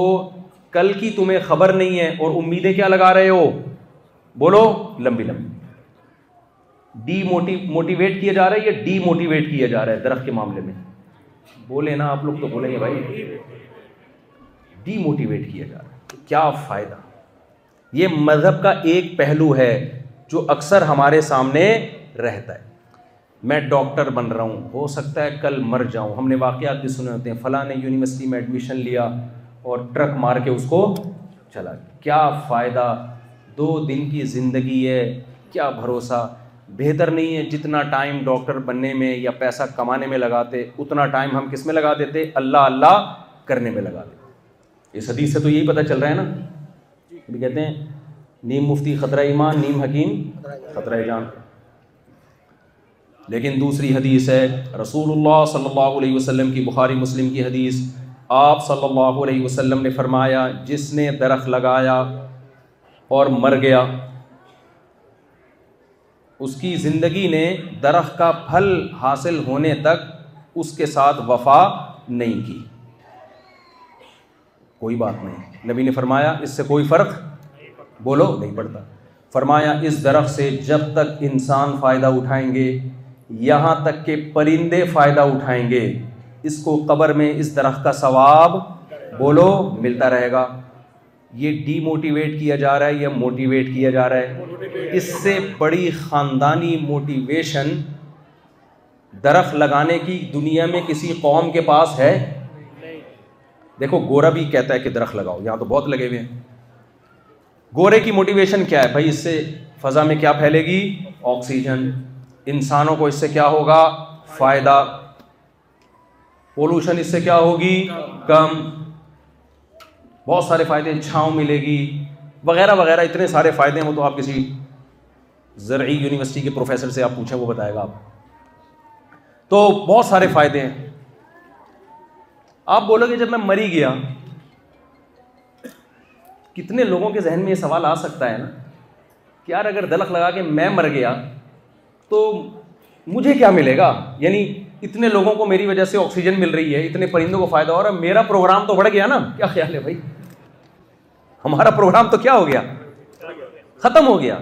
کل کی تمہیں خبر نہیں ہے اور امیدیں کیا لگا رہے ہو بولو لمبی لمبی ڈی موٹی موٹیویٹ کیا جا رہا ہے یا ڈی موٹیویٹ کیا جا رہا ہے درخت کے معاملے میں بولے نا آپ لوگ تو بولیں گے بھائی ڈی موٹیویٹ کیا جا رہا ہے کیا فائدہ یہ مذہب کا ایک پہلو ہے جو اکثر ہمارے سامنے رہتا ہے میں ڈاکٹر بن رہا ہوں ہو سکتا ہے کل مر جاؤں ہم نے واقعات بھی سنے ہوتے ہیں فلاں نے یونیورسٹی میں ایڈمیشن لیا اور ٹرک مار کے اس کو چلا کیا فائدہ دو دن کی زندگی ہے کیا بھروسہ بہتر نہیں ہے جتنا ٹائم ڈاکٹر بننے میں یا پیسہ کمانے میں لگاتے اتنا ٹائم ہم کس میں لگا دیتے اللہ اللہ کرنے میں لگا دیتے اس حدیث سے تو یہی پتہ چل رہا ہے نا جی۔ کہتے ہیں نیم مفتی خطرہ ایمان نیم حکیم خطرہ جان لیکن دوسری حدیث ہے رسول اللہ صلی اللہ علیہ وسلم کی بخاری مسلم کی حدیث آپ صلی اللہ علیہ وسلم نے فرمایا جس نے درخت لگایا اور مر گیا اس کی زندگی نے درخت کا پھل حاصل ہونے تک اس کے ساتھ وفا نہیں کی کوئی بات نہیں نبی نے فرمایا اس سے کوئی فرق بولو نہیں پڑتا فرمایا اس درخت سے جب تک انسان فائدہ اٹھائیں گے یہاں تک کہ پرندے فائدہ اٹھائیں گے اس کو قبر میں اس درخت کا ثواب بولو ملتا رہے گا یہ ڈی موٹیویٹ کیا جا رہا ہے یا موٹیویٹ کیا جا رہا ہے اس سے بڑی خاندانی موٹیویشن درخت لگانے کی دنیا میں کسی قوم کے پاس ہے دیکھو گورا بھی کہتا ہے کہ درخت لگاؤ یہاں تو بہت لگے ہوئے ہیں گورے کی موٹیویشن کیا ہے بھائی اس سے فضا میں کیا پھیلے گی آکسیجن انسانوں کو اس سے کیا ہوگا فائدہ پولوشن اس سے کیا ہوگی کم بہت سارے فائدے چھاؤں ملے گی وغیرہ وغیرہ اتنے سارے فائدے ہیں وہ تو آپ کسی زرعی یونیورسٹی کے پروفیسر سے آپ پوچھیں وہ بتائے گا آپ تو بہت سارے فائدے ہیں آپ بولو گے جب میں مری گیا کتنے لوگوں کے ذہن میں یہ سوال آ سکتا ہے نا کہ یار اگر دلخ لگا کے میں مر گیا تو مجھے کیا ملے گا یعنی اتنے لوگوں کو میری وجہ سے آکسیجن مل رہی ہے اتنے پرندوں کو فائدہ ہو رہا ہے میرا پروگرام تو بڑھ گیا نا کیا خیال ہے بھائی ہمارا پروگرام تو کیا ہو گیا ختم ہو گیا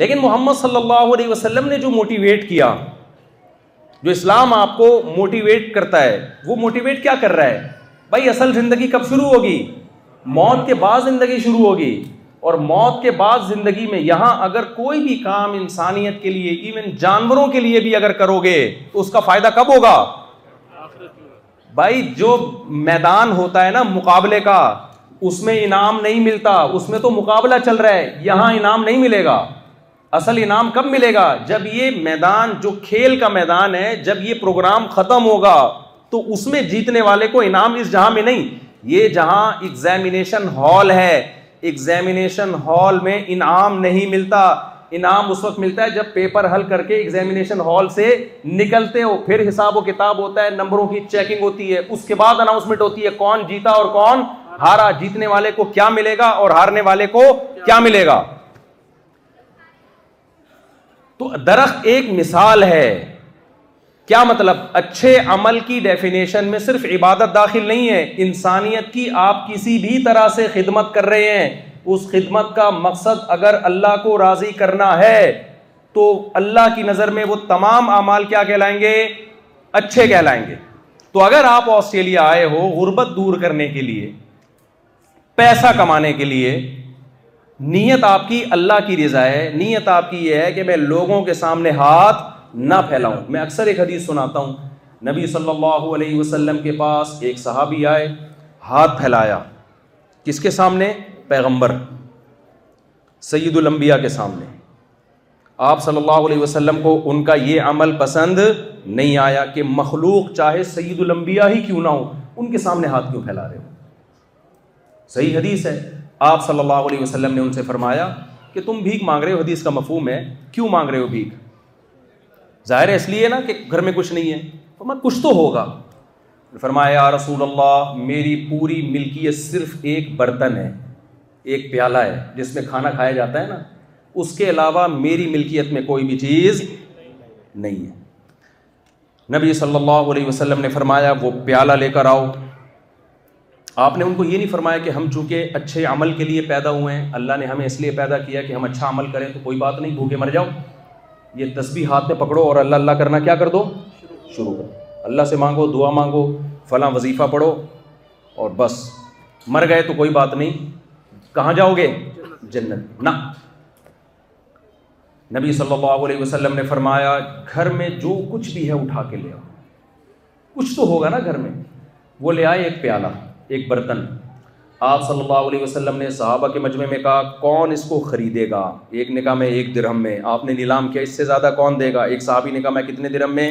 لیکن محمد صلی اللہ علیہ وسلم نے جو موٹیویٹ کیا جو اسلام آپ کو موٹیویٹ کرتا ہے وہ موٹیویٹ کیا کر رہا ہے بھائی اصل زندگی کب شروع ہوگی موت کے بعد زندگی شروع ہوگی اور موت کے بعد زندگی میں یہاں اگر کوئی بھی کام انسانیت کے لیے ایون جانوروں کے لیے بھی اگر کرو گے تو اس کا فائدہ کب ہوگا بھائی جو میدان ہوتا ہے نا مقابلے کا اس میں انعام نہیں ملتا اس میں تو مقابلہ چل رہا ہے یہاں انعام نہیں ملے گا اصل انعام کب ملے گا جب یہ میدان جو کھیل کا میدان ہے جب یہ پروگرام ختم ہوگا تو اس میں جیتنے والے کو انعام اس جہاں میں نہیں یہ جہاں ایگزامینیشن ہال ہے ایگزامینیشن ہال میں انعام نہیں ملتا انعام اس وقت ملتا ہے جب پیپر حل کر کے ایگزامینیشن ہال سے نکلتے ہو پھر حساب و کتاب ہوتا ہے نمبروں کی چیکنگ ہوتی ہے اس کے بعد اناؤنسمنٹ ہوتی ہے کون جیتا اور کون ہارا جیتنے والے کو کیا ملے گا اور ہارنے والے کو کیا ملے گا تو درخت ایک مثال ہے کیا مطلب اچھے عمل کی ڈیفینیشن میں صرف عبادت داخل نہیں ہے انسانیت کی آپ کسی بھی طرح سے خدمت کر رہے ہیں اس خدمت کا مقصد اگر اللہ کو راضی کرنا ہے تو اللہ کی نظر میں وہ تمام اعمال کیا کہلائیں گے اچھے کہلائیں گے تو اگر آپ آسٹریلیا آئے ہو غربت دور کرنے کے لیے پیسہ کمانے کے لیے نیت آپ کی اللہ کی رضا ہے نیت آپ کی یہ ہے کہ میں لوگوں کے سامنے ہاتھ نہ پھیلاؤں میں اکثر ایک حدیث سناتا ہوں نبی صلی اللہ علیہ وسلم کے پاس ایک صحابی آئے ہاتھ پھیلایا کس کے سامنے پیغمبر سید الانبیاء کے سامنے آپ صلی اللہ علیہ وسلم کو ان کا یہ عمل پسند نہیں آیا کہ مخلوق چاہے سید الانبیاء ہی کیوں نہ ہو ان کے سامنے ہاتھ کیوں پھیلا رہے ہو صحیح حدیث ہے آپ صلی اللہ علیہ وسلم نے ان سے فرمایا کہ تم بھیک مانگ رہے ہو حدیث کا مفہوم ہے کیوں مانگ رہے ہو بھیک ظاہر ہے اس لیے نا کہ گھر میں کچھ نہیں ہے فرمایا کچھ تو ہوگا فرمایا یا رسول اللہ میری پوری ملکیت صرف ایک برتن ہے ایک پیالہ ہے جس میں کھانا کھایا جاتا ہے نا اس کے علاوہ میری ملکیت میں کوئی بھی چیز نہیں ہے نبی صلی اللہ علیہ وسلم نے فرمایا وہ پیالہ لے کر آؤ آپ نے ان کو یہ نہیں فرمایا کہ ہم چونکہ اچھے عمل کے لیے پیدا ہوئے ہیں اللہ نے ہمیں اس لیے پیدا کیا کہ ہم اچھا عمل کریں تو کوئی بات نہیں بھوکے مر جاؤ یہ تسبیح ہاتھ میں پکڑو اور اللہ اللہ کرنا کیا کر دو شروع کرو اللہ سے مانگو دعا مانگو فلاں وظیفہ پڑھو اور بس مر گئے تو کوئی بات نہیں کہاں جاؤ گے جنت نہ نبی صلی اللہ علیہ وسلم نے فرمایا گھر میں جو کچھ بھی ہے اٹھا کے لے آؤ کچھ تو ہوگا نا گھر میں وہ لے آئے ایک پیالہ ایک برتن آپ صلی اللہ علیہ وسلم نے صحابہ کے مجمع میں کہا کون اس کو خریدے گا ایک نے کہا میں ایک درہم میں آپ نے نیلام کیا اس سے زیادہ کون دے گا ایک صحابی نے کہا میں کتنے درہم میں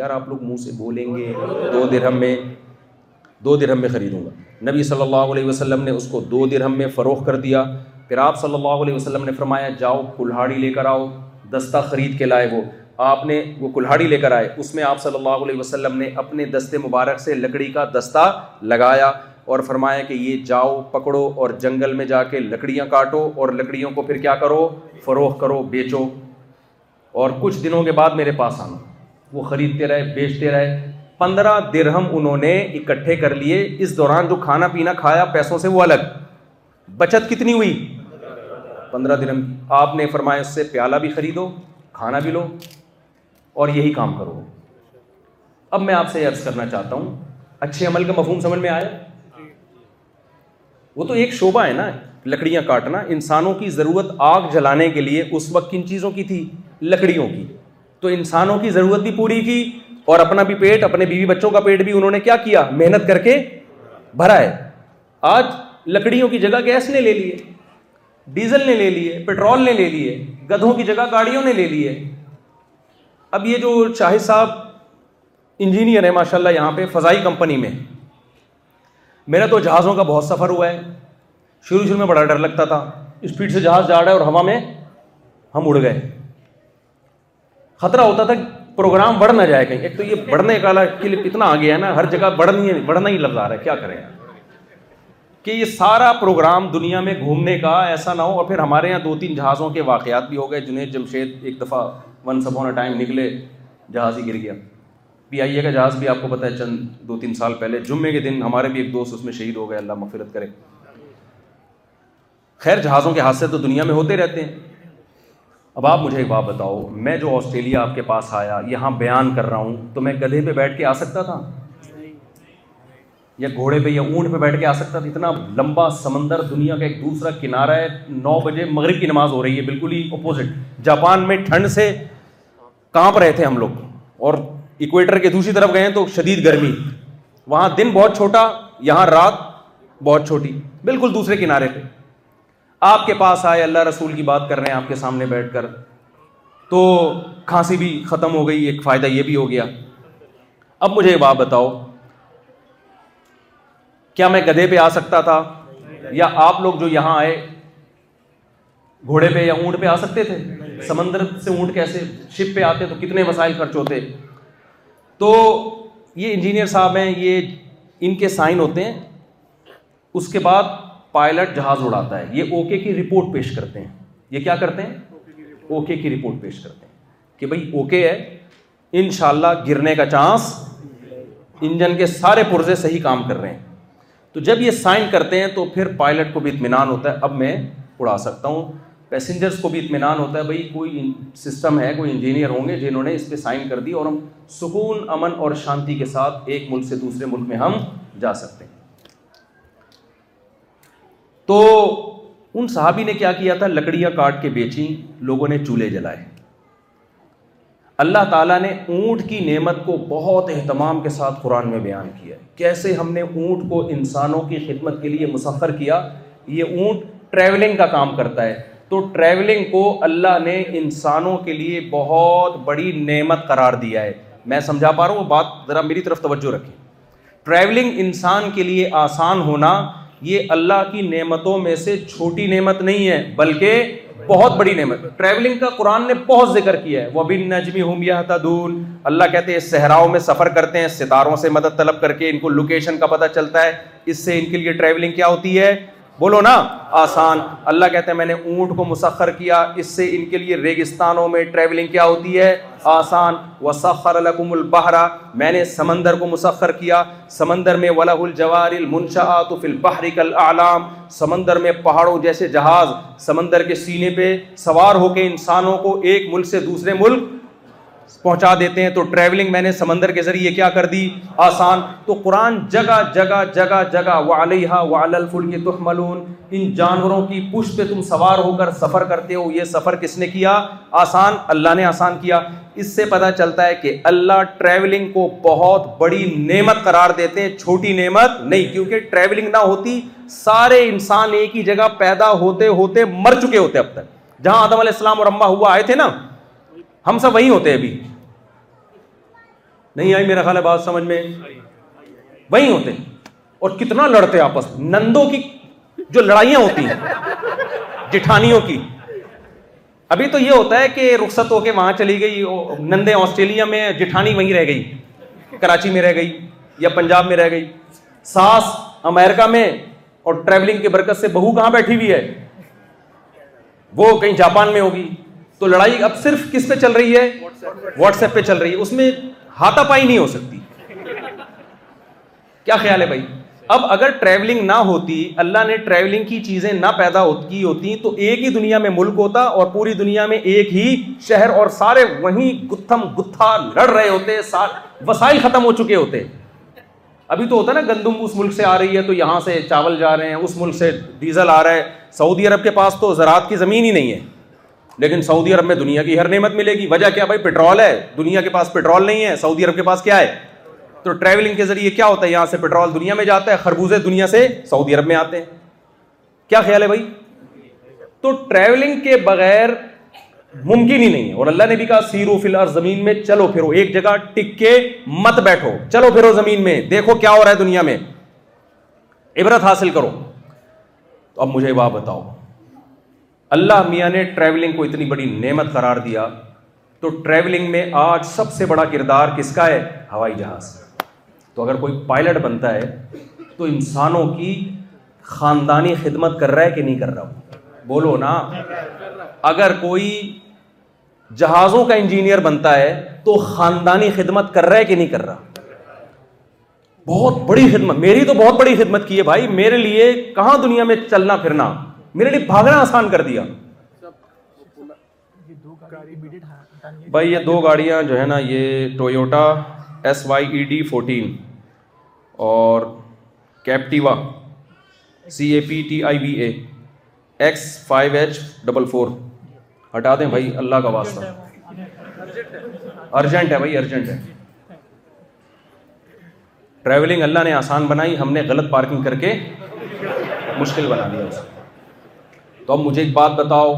یار آپ لوگ منہ سے بولیں گے دو درہم میں دو درہم میں خریدوں گا نبی صلی اللہ علیہ وسلم نے اس کو دو درہم میں فروخت کر دیا پھر آپ صلی اللہ علیہ وسلم نے فرمایا جاؤ کلہاڑی لے کر آؤ دستہ خرید کے لائے وہ آپ نے وہ کلہاڑی لے کر آئے اس میں آپ صلی اللہ علیہ وسلم نے اپنے دستے مبارک سے لکڑی کا دستہ لگایا اور فرمایا کہ یہ جاؤ پکڑو اور جنگل میں جا کے لکڑیاں کاٹو اور لکڑیوں کو پھر کیا کرو کرو فروخت بیچو اور کچھ دنوں کے بعد میرے پاس آنا وہ خریدتے رہے بیچتے رہے پندرہ درہم انہوں نے اکٹھے کر لیے اس دوران جو کھانا پینا کھایا پیسوں سے وہ الگ بچت کتنی ہوئی پندرہ درہم آپ نے فرمایا اس سے پیالہ بھی خریدو کھانا بھی لو اور یہی کام کرو اب میں آپ سے عرض کرنا چاہتا ہوں اچھے عمل کا مفہوم سمجھ میں آیا وہ تو ایک شعبہ ہے نا لکڑیاں کاٹنا انسانوں کی ضرورت آگ جلانے کے لیے اس وقت کن چیزوں کی تھی لکڑیوں کی تو انسانوں کی ضرورت بھی پوری کی اور اپنا بھی پیٹ اپنے بیوی بچوں کا پیٹ بھی انہوں نے کیا کیا محنت کر کے بھرا ہے آج لکڑیوں کی جگہ گیس نے لے لیے ڈیزل نے لے لیے پٹرول نے لے لیے گدھوں کی جگہ گاڑیوں نے لے لیے اب یہ جو شاہد صاحب انجینئر ہیں ماشاء اللہ یہاں پہ فضائی کمپنی میں میرا تو جہازوں کا بہت سفر ہوا ہے شروع شروع میں بڑا ڈر لگتا تھا اسپیڈ سے جہاز جا رہا ہے اور ہوا میں ہم اڑ گئے خطرہ ہوتا تھا پروگرام بڑھ نہ جائے کہیں ایک تو یہ بڑھنے کا کلپ اتنا آ گیا ہے نا ہر جگہ بڑھ نہیں بڑھنا ہی لفظ آ رہا ہے کیا کریں کہ یہ سارا پروگرام دنیا میں گھومنے کا ایسا نہ ہو اور پھر ہمارے یہاں دو تین جہازوں کے واقعات بھی ہو گئے جنید جمشید ایک دفعہ ون اے ٹائم نکلے جہاز ہی گر گیا پی آئی اے کا جہاز بھی آپ کو پتہ ہے چند دو تین سال پہلے جمعے کے دن ہمارے بھی ایک دوست اس میں شہید ہو گئے اللہ مغفرت کرے خیر جہازوں کے حادثے تو دنیا میں ہوتے رہتے ہیں اب آپ مجھے ایک بات بتاؤ میں جو آسٹریلیا آپ کے پاس آیا یہاں بیان کر رہا ہوں تو میں گدھے پہ بیٹھ کے آ سکتا تھا یا گھوڑے پہ یا اونٹ پہ بیٹھ کے آ سکتا تھا اتنا لمبا سمندر دنیا کا ایک دوسرا کنارہ ہے نو بجے مغرب کی نماز ہو رہی ہے بالکل ہی اپوزٹ جاپان میں ٹھنڈ سے کانپ رہے تھے ہم لوگ اور اکویٹر کے دوسری طرف گئے تو شدید گرمی وہاں دن بہت چھوٹا یہاں رات بہت چھوٹی بالکل دوسرے کنارے پہ آپ کے پاس آئے اللہ رسول کی بات کر رہے ہیں آپ کے سامنے بیٹھ کر تو کھانسی بھی ختم ہو گئی ایک فائدہ یہ بھی ہو گیا اب مجھے بات بتاؤ کیا میں گدھے پہ آ سکتا تھا یا آپ لوگ جو یہاں آئے گھوڑے پہ یا اونٹ پہ آ سکتے تھے سمندر سے اونٹ کیسے شپ پہ آتے تو کتنے وسائل خرچ ہوتے تو یہ انجینئر صاحب ہیں یہ ان کے سائن ہوتے ہیں اس کے بعد پائلٹ جہاز اڑاتا ہے یہ اوکے کی رپورٹ پیش کرتے ہیں یہ کیا کرتے ہیں اوکے کی رپورٹ پیش کرتے ہیں کہ بھائی اوکے ہے ان شاء اللہ گرنے کا چانس انجن کے سارے پرزے صحیح کام کر رہے ہیں تو جب یہ سائن کرتے ہیں تو پھر پائلٹ کو بھی اطمینان ہوتا ہے اب میں اڑا سکتا ہوں پیسنجرس کو بھی اطمینان ہوتا ہے بھائی کوئی سسٹم ہے کوئی انجینئر ہوں گے جنہوں نے اس پہ سائن کر دی اور ہم سکون امن اور شانتی کے ساتھ ایک ملک سے دوسرے ملک میں ہم جا سکتے ہیں تو ان صحابی نے کیا کیا تھا لکڑیاں کاٹ کے بیچیں لوگوں نے چولہے جلائے اللہ تعالیٰ نے اونٹ کی نعمت کو بہت اہتمام کے ساتھ قرآن میں بیان کیا ہے کیسے ہم نے اونٹ کو انسانوں کی خدمت کے لیے مسفر کیا یہ اونٹ ٹریولنگ کا کام کرتا ہے تو ٹریولنگ کو اللہ نے انسانوں کے لیے بہت بڑی نعمت قرار دیا ہے میں سمجھا پا رہا ہوں وہ بات ذرا میری طرف توجہ رکھیں ٹریولنگ انسان کے لیے آسان ہونا یہ اللہ کی نعمتوں میں سے چھوٹی نعمت نہیں ہے بلکہ بہت بڑی نعمت ٹریولنگ کا قرآن نے بہت ذکر کیا ہے وہ بن نجمی ہومیاہ یا دون اللہ کہتے ہیں صحراؤں میں سفر کرتے ہیں ستاروں سے مدد طلب کر کے ان کو لوکیشن کا پتہ چلتا ہے اس سے ان کے لیے ٹریولنگ کیا ہوتی ہے بولو نا آسان اللہ کہتے ہیں میں نے اونٹ کو مسخر کیا اس سے ان کے لیے ریگستانوں میں ٹریولنگ کیا ہوتی ہے آسان وسخر لکم البحر میں نے سمندر کو مسخر کیا سمندر میں ولا الجوار المنشآت فی البحر کالاعلام سمندر میں پہاڑوں جیسے جہاز سمندر کے سینے پہ سوار ہو کے انسانوں کو ایک ملک سے دوسرے ملک پہنچا دیتے ہیں تو ٹریولنگ میں نے سمندر کے ذریعے کیا کر دی آسان تو قرآن جگہ جگہ جگہ جگہ وہ علیہ و تخمل ان جانوروں کی پش پہ تم سوار ہو کر سفر کرتے ہو یہ سفر کس نے کیا آسان اللہ نے آسان کیا اس سے پتہ چلتا ہے کہ اللہ ٹریولنگ کو بہت بڑی نعمت قرار دیتے ہیں چھوٹی نعمت نہیں کیونکہ ٹریولنگ نہ ہوتی سارے انسان ایک ہی جگہ پیدا ہوتے ہوتے مر چکے ہوتے اب تک جہاں آدم علیہ السلام اور اماں ہوا آئے تھے نا ہم سب وہیں ہوتے ہیں ابھی نہیں آئی میرا خیال ہے بات سمجھ میں وہی ہوتے اور کتنا لڑتے آپس نندوں کی جو لڑائیاں ہوتی ہیں جٹھانیوں کی ابھی تو یہ ہوتا ہے کہ رخصت ہو کے وہاں چلی گئی نندے آسٹریلیا میں جٹھانی وہیں رہ گئی کراچی میں رہ گئی یا پنجاب میں رہ گئی ساس امیرکا میں اور ٹریولنگ کے برکت سے بہو کہاں بیٹھی ہوئی ہے وہ کہیں جاپان میں ہوگی تو لڑائی اب صرف کس پہ چل رہی ہے واٹس ایپ پہ چل رہی ہے اس میں ہاتھا پائی نہیں ہو سکتی کیا خیال ہے بھائی اب اگر ٹریولنگ نہ ہوتی اللہ نے ٹریولنگ کی چیزیں نہ پیدا کی ہوتی تو ایک ہی دنیا میں ملک ہوتا اور پوری دنیا میں ایک ہی شہر اور سارے وہیں گتھم گتھا لڑ رہے ہوتے وسائل ختم ہو چکے ہوتے ابھی تو ہوتا نا گندم اس ملک سے آ رہی ہے تو یہاں سے چاول جا رہے ہیں اس ملک سے ڈیزل آ رہا ہے سعودی عرب کے پاس تو زراعت کی زمین ہی نہیں ہے لیکن سعودی عرب میں دنیا کی ہر نعمت ملے گی وجہ کیا بھائی پیٹرول ہے دنیا کے پاس پیٹرول نہیں ہے سعودی عرب کے پاس کیا ہے تو ٹریولنگ کے ذریعے کیا ہوتا ہے یہاں سے پیٹرول دنیا میں جاتا ہے خربوزے دنیا سے سعودی عرب میں آتے ہیں کیا خیال ہے بھائی تو ٹریولنگ کے بغیر ممکن ہی نہیں ہے اور اللہ نے بھی کہا سیرو فی الحال زمین میں چلو پھرو ایک جگہ ٹک کے مت بیٹھو چلو پھرو زمین میں دیکھو کیا ہو رہا ہے دنیا میں عبرت حاصل کرو تو اب مجھے بات بتاؤ اللہ میاں نے ٹریولنگ کو اتنی بڑی نعمت قرار دیا تو ٹریولنگ میں آج سب سے بڑا کردار کس کا ہے ہوائی جہاز تو اگر کوئی پائلٹ بنتا ہے تو انسانوں کی خاندانی خدمت کر رہا ہے کہ نہیں کر رہا ہوں بولو نا اگر کوئی جہازوں کا انجینئر بنتا ہے تو خاندانی خدمت کر رہا ہے کہ نہیں کر رہا بہت بڑی خدمت میری تو بہت بڑی خدمت کی ہے بھائی میرے لیے کہاں دنیا میں چلنا پھرنا میرے لیے بھاگنا آسان کر دیا ہاں، بھائی یہ دو گاڑیاں جو ہے نا یہ Toyota S Y E D fourteen اور Captiva C A P T I V A X five H double four ہٹا دیں بھائی اللہ کا واسطہ ارجنٹ ہے بھائی ارجنٹ ہے ٹریولنگ اللہ نے آسان بنائی ہم نے غلط پارکنگ کر کے مشکل بنا دیا اسے تو اب مجھے ایک بات بتاؤ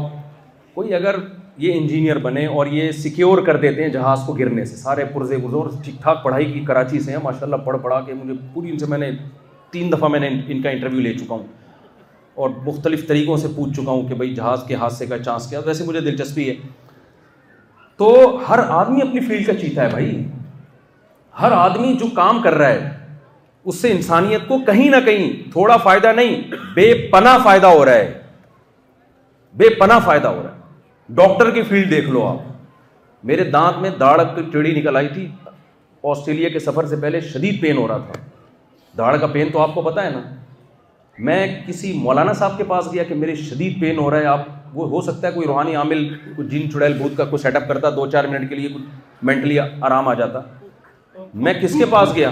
کوئی اگر یہ انجینئر بنے اور یہ سیکیور کر دیتے ہیں جہاز کو گرنے سے سارے پرزے گزور ٹھیک ٹھاک پڑھائی کی کراچی سے ہیں ماشاء اللہ پڑھ پڑھا کے مجھے پوری ان سے میں نے تین دفعہ میں نے ان کا انٹرویو لے چکا ہوں اور مختلف طریقوں سے پوچھ چکا ہوں کہ بھائی جہاز کے حادثے کا چانس کیا ویسے مجھے دلچسپی ہے تو ہر آدمی اپنی فیلڈ کا چیتا ہے بھائی ہر آدمی جو کام کر رہا ہے اس سے انسانیت کو کہیں نہ کہیں تھوڑا فائدہ نہیں بے پناہ فائدہ ہو رہا ہے بے پناہ فائدہ ہو رہا ہے ڈاکٹر کی فیلڈ دیکھ لو آپ میرے دانت میں داڑھ کی ٹیڑھی نکل آئی تھی آسٹریلیا کے سفر سے پہلے شدید پین ہو رہا تھا داڑھ کا پین تو آپ کو پتہ ہے نا میں کسی مولانا صاحب کے پاس گیا کہ میرے شدید پین ہو رہا ہے آپ وہ ہو سکتا ہے کوئی روحانی عامل جن چڑیل بھوت کا کوئی سیٹ اپ کرتا دو چار منٹ کے لیے کچھ مینٹلی آرام آ جاتا میں کس کے پاس گیا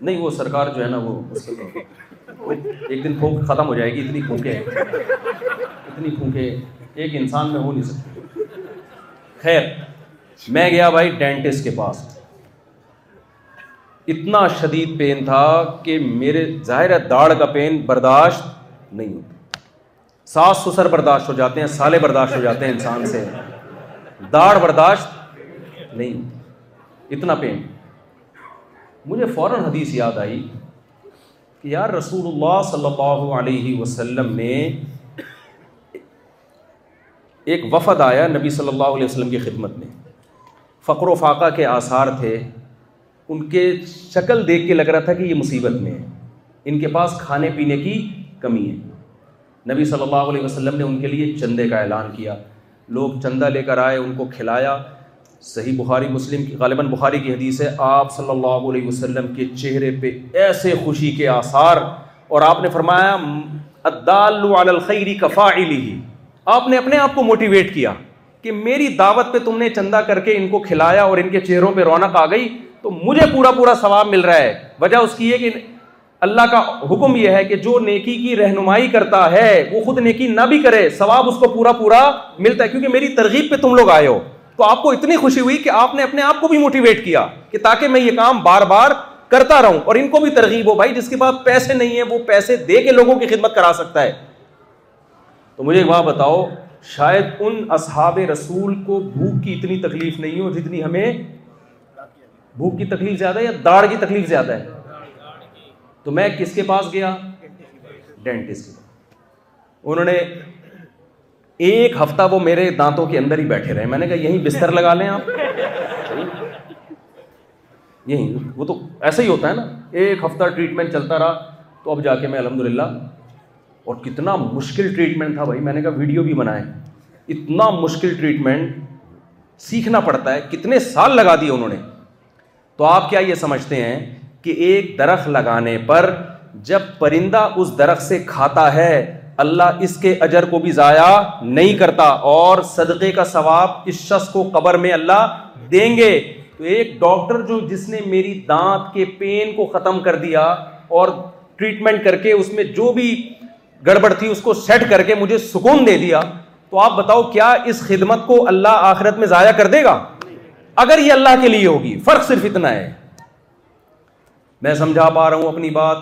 نہیں وہ سرکار جو ہے نا وہ ایک دن پھوک ختم ہو جائے گی اتنی کھوکھے ہیں اتنی ایک انسان میں ہو نہیں سکتی خیر میں گیا بھائی ڈینٹسٹ کے پاس اتنا شدید پین تھا کہ میرے ظاہر ہے داڑھ کا پین برداشت نہیں ہوتا ساس سسر برداشت ہو جاتے ہیں سالے برداشت ہو جاتے ہیں انسان سے داڑھ برداشت نہیں ہوتی اتنا پین مجھے فوراً حدیث یاد آئی کہ یار رسول اللہ صلی اللہ علیہ وسلم نے ایک وفد آیا نبی صلی اللہ علیہ وسلم کی خدمت میں فقر و فاقہ کے آثار تھے ان کے شکل دیکھ کے لگ رہا تھا کہ یہ مصیبت میں ہے ان کے پاس کھانے پینے کی کمی ہے نبی صلی اللہ علیہ وسلم نے ان کے لیے چندے کا اعلان کیا لوگ چندہ لے کر آئے ان کو کھلایا صحیح بخاری مسلم کی غالباً بخاری کی حدیث ہے آپ صلی اللہ علیہ وسلم کے چہرے پہ ایسے خوشی کے آثار اور آپ نے فرمایا کفا علی ہی آپ نے اپنے آپ کو موٹیویٹ کیا کہ میری دعوت پہ تم نے چندہ کر کے ان کو کھلایا اور ان کے چہروں پہ رونق آ گئی تو مجھے پورا پورا ثواب مل رہا ہے وجہ اس کی کہ اللہ کا حکم یہ ہے کہ جو نیکی کی رہنمائی کرتا ہے وہ خود نیکی نہ بھی کرے ثواب اس کو پورا پورا ملتا ہے کیونکہ میری ترغیب پہ تم لوگ آئے ہو تو آپ کو اتنی خوشی ہوئی کہ آپ نے اپنے آپ کو بھی موٹیویٹ کیا کہ تاکہ میں یہ کام بار بار کرتا رہوں اور ان کو بھی ترغیب ہو بھائی جس کے پاس پیسے نہیں ہیں وہ پیسے دے کے لوگوں کی خدمت کرا سکتا ہے تو مجھے ایک بتاؤ شاید ان اصحاب رسول کو بھوک کی اتنی تکلیف نہیں ہو جتنی ہمیں بھوک کی تکلیف زیادہ ہے یا کی تکلیف زیادہ ہے تو میں کس کے پاس گیا ڈینٹسٹ انہوں نے ایک ہفتہ وہ میرے دانتوں کے اندر ہی بیٹھے رہے میں نے کہا یہیں بستر لگا لیں آپ یہیں وہ تو ایسا ہی ہوتا ہے نا ایک ہفتہ ٹریٹمنٹ چلتا رہا تو اب جا کے میں الحمد للہ اور کتنا مشکل ٹریٹمنٹ تھا بھائی میں نے کہا ویڈیو بھی بنائے اتنا مشکل ٹریٹمنٹ سیکھنا پڑتا ہے کتنے سال لگا دیے انہوں نے تو آپ کیا یہ سمجھتے ہیں کہ ایک درخت لگانے پر جب پرندہ اس درخت سے کھاتا ہے اللہ اس کے اجر کو بھی ضائع نہیں کرتا اور صدقے کا ثواب اس شخص کو قبر میں اللہ دیں گے تو ایک ڈاکٹر جو جس نے میری دانت کے پین کو ختم کر دیا اور ٹریٹمنٹ کر کے اس میں جو بھی گڑبڑ تھی اس کو سیٹ کر کے مجھے سکون دے دیا تو آپ بتاؤ کیا اس خدمت کو اللہ آخرت میں ضائع کر دے گا اگر یہ اللہ کے لیے ہوگی فرق صرف اتنا ہے میں سمجھا پا رہا ہوں اپنی بات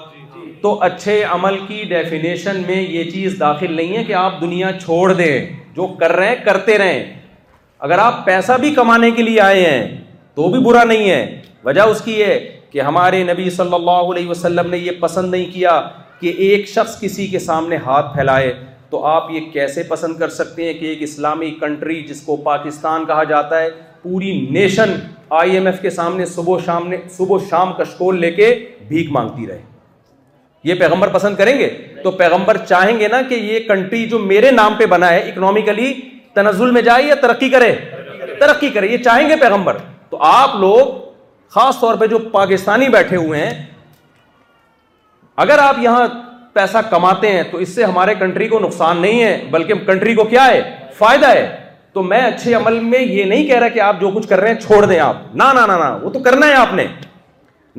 تو اچھے عمل کی ڈیفینیشن میں یہ چیز داخل نہیں ہے کہ آپ دنیا چھوڑ دیں جو کر رہے ہیں کرتے رہیں اگر آپ پیسہ بھی کمانے کے لیے آئے ہیں تو بھی برا نہیں ہے وجہ اس کی ہے کہ ہمارے نبی صلی اللہ علیہ وسلم نے یہ پسند نہیں کیا کہ ایک شخص کسی کے سامنے ہاتھ پھیلائے تو آپ یہ کیسے پسند کر سکتے ہیں کہ ایک اسلامی کنٹری جس کو پاکستان کہا جاتا ہے پوری نیشن آئی ایم ایف کے سامنے صبح شام نے صبح شام کشکول لے کے بھیک مانگتی رہے یہ پیغمبر پسند کریں گے تو پیغمبر چاہیں گے نا کہ یہ کنٹری جو میرے نام پہ بنا ہے اکنامیکلی تنزل میں جائے یا ترقی کرے ترقی کرے یہ چاہیں گے پیغمبر تو آپ لوگ خاص طور پہ جو پاکستانی بیٹھے ہوئے ہیں اگر آپ یہاں پیسہ کماتے ہیں تو اس سے ہمارے کنٹری کو نقصان نہیں ہے بلکہ کنٹری کو کیا ہے فائدہ ہے تو میں اچھے عمل میں یہ نہیں کہہ رہا کہ آپ جو کچھ کر رہے ہیں چھوڑ دیں آپ نہ وہ تو کرنا ہے آپ نے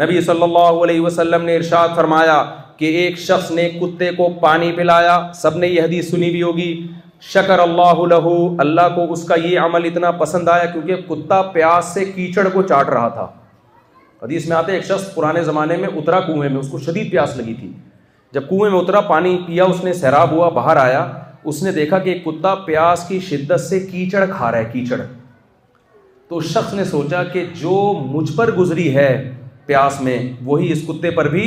نبی صلی اللہ علیہ وسلم نے ارشاد فرمایا کہ ایک شخص نے کتے کو پانی پلایا سب نے یہ حدیث سنی بھی ہوگی شکر اللہ لہو اللہ کو اس کا یہ عمل اتنا پسند آیا کیونکہ کتا پیاس سے کیچڑ کو چاٹ رہا تھا حدیث میں آتے ایک شخص پرانے زمانے میں اترا کنویں میں اس کو شدید پیاس لگی تھی جب کنویں میں اترا پانی پیا اس نے سیراب ہوا باہر آیا اس نے دیکھا کہ کتا پیاس کی شدت سے کیچڑ کھا رہا ہے کیچڑ تو اس شخص نے سوچا کہ جو مجھ پر گزری ہے پیاس میں وہی اس کتے پر بھی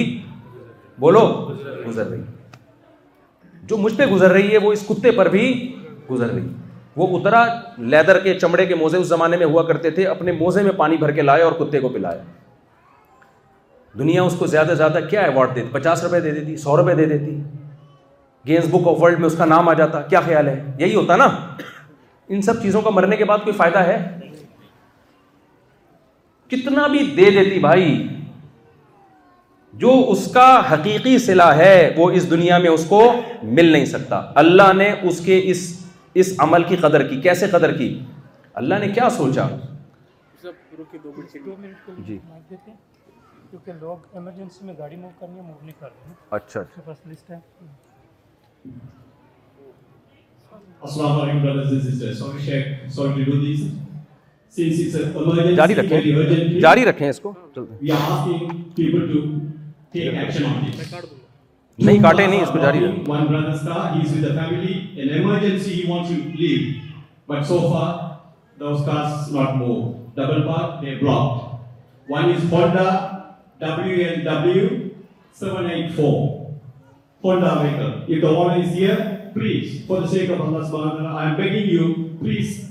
بولو گزر رہی جو مجھ پہ گزر رہی ہے وہ اس کتے پر بھی گزر رہی وہ اترا لیدر کے چمڑے کے موزے اس زمانے میں ہوا کرتے تھے اپنے موزے میں پانی بھر کے لائے اور کتے کو پلایا دنیا اس کو زیادہ زیادہ کیا ایوارڈ دیتی پچاس روپے دے دیتی سو روپے دے دیتی گینس بک آف ورلڈ میں اس کا نام آ جاتا کیا خیال ہے یہی ہوتا نا ان سب چیزوں کا مرنے کے بعد کوئی فائدہ ہے کتنا بھی دے دیتی بھائی جو اس کا حقیقی صلہ ہے وہ اس دنیا میں اس کو مل نہیں سکتا اللہ نے اس کے اس اس عمل کی قدر کی کیسے قدر کی اللہ نے کیا سوچا جی کیونکہ لوگ ایمرجنسی میں گاڑی موو کرنی ہے موو نہیں کر رہے ہیں اچھا اچھا بس لسٹ ہے السلام علیکم brothers and sisters sorry Sheikh sorry to do this since it's a emergency جاری رکھیں جاری رکھیں اس کو چلتے ہیں we are asking people to take action نہیں کاٹے نہیں اس کو جاری رکھیں one brother star he is with the family in emergency he wants to leave but so far those cars not move double park they block one is Honda WNW 784 Honda vehicle. If the owner is here, please, for the sake of Allah subhanahu wa ta'ala, I am begging you, please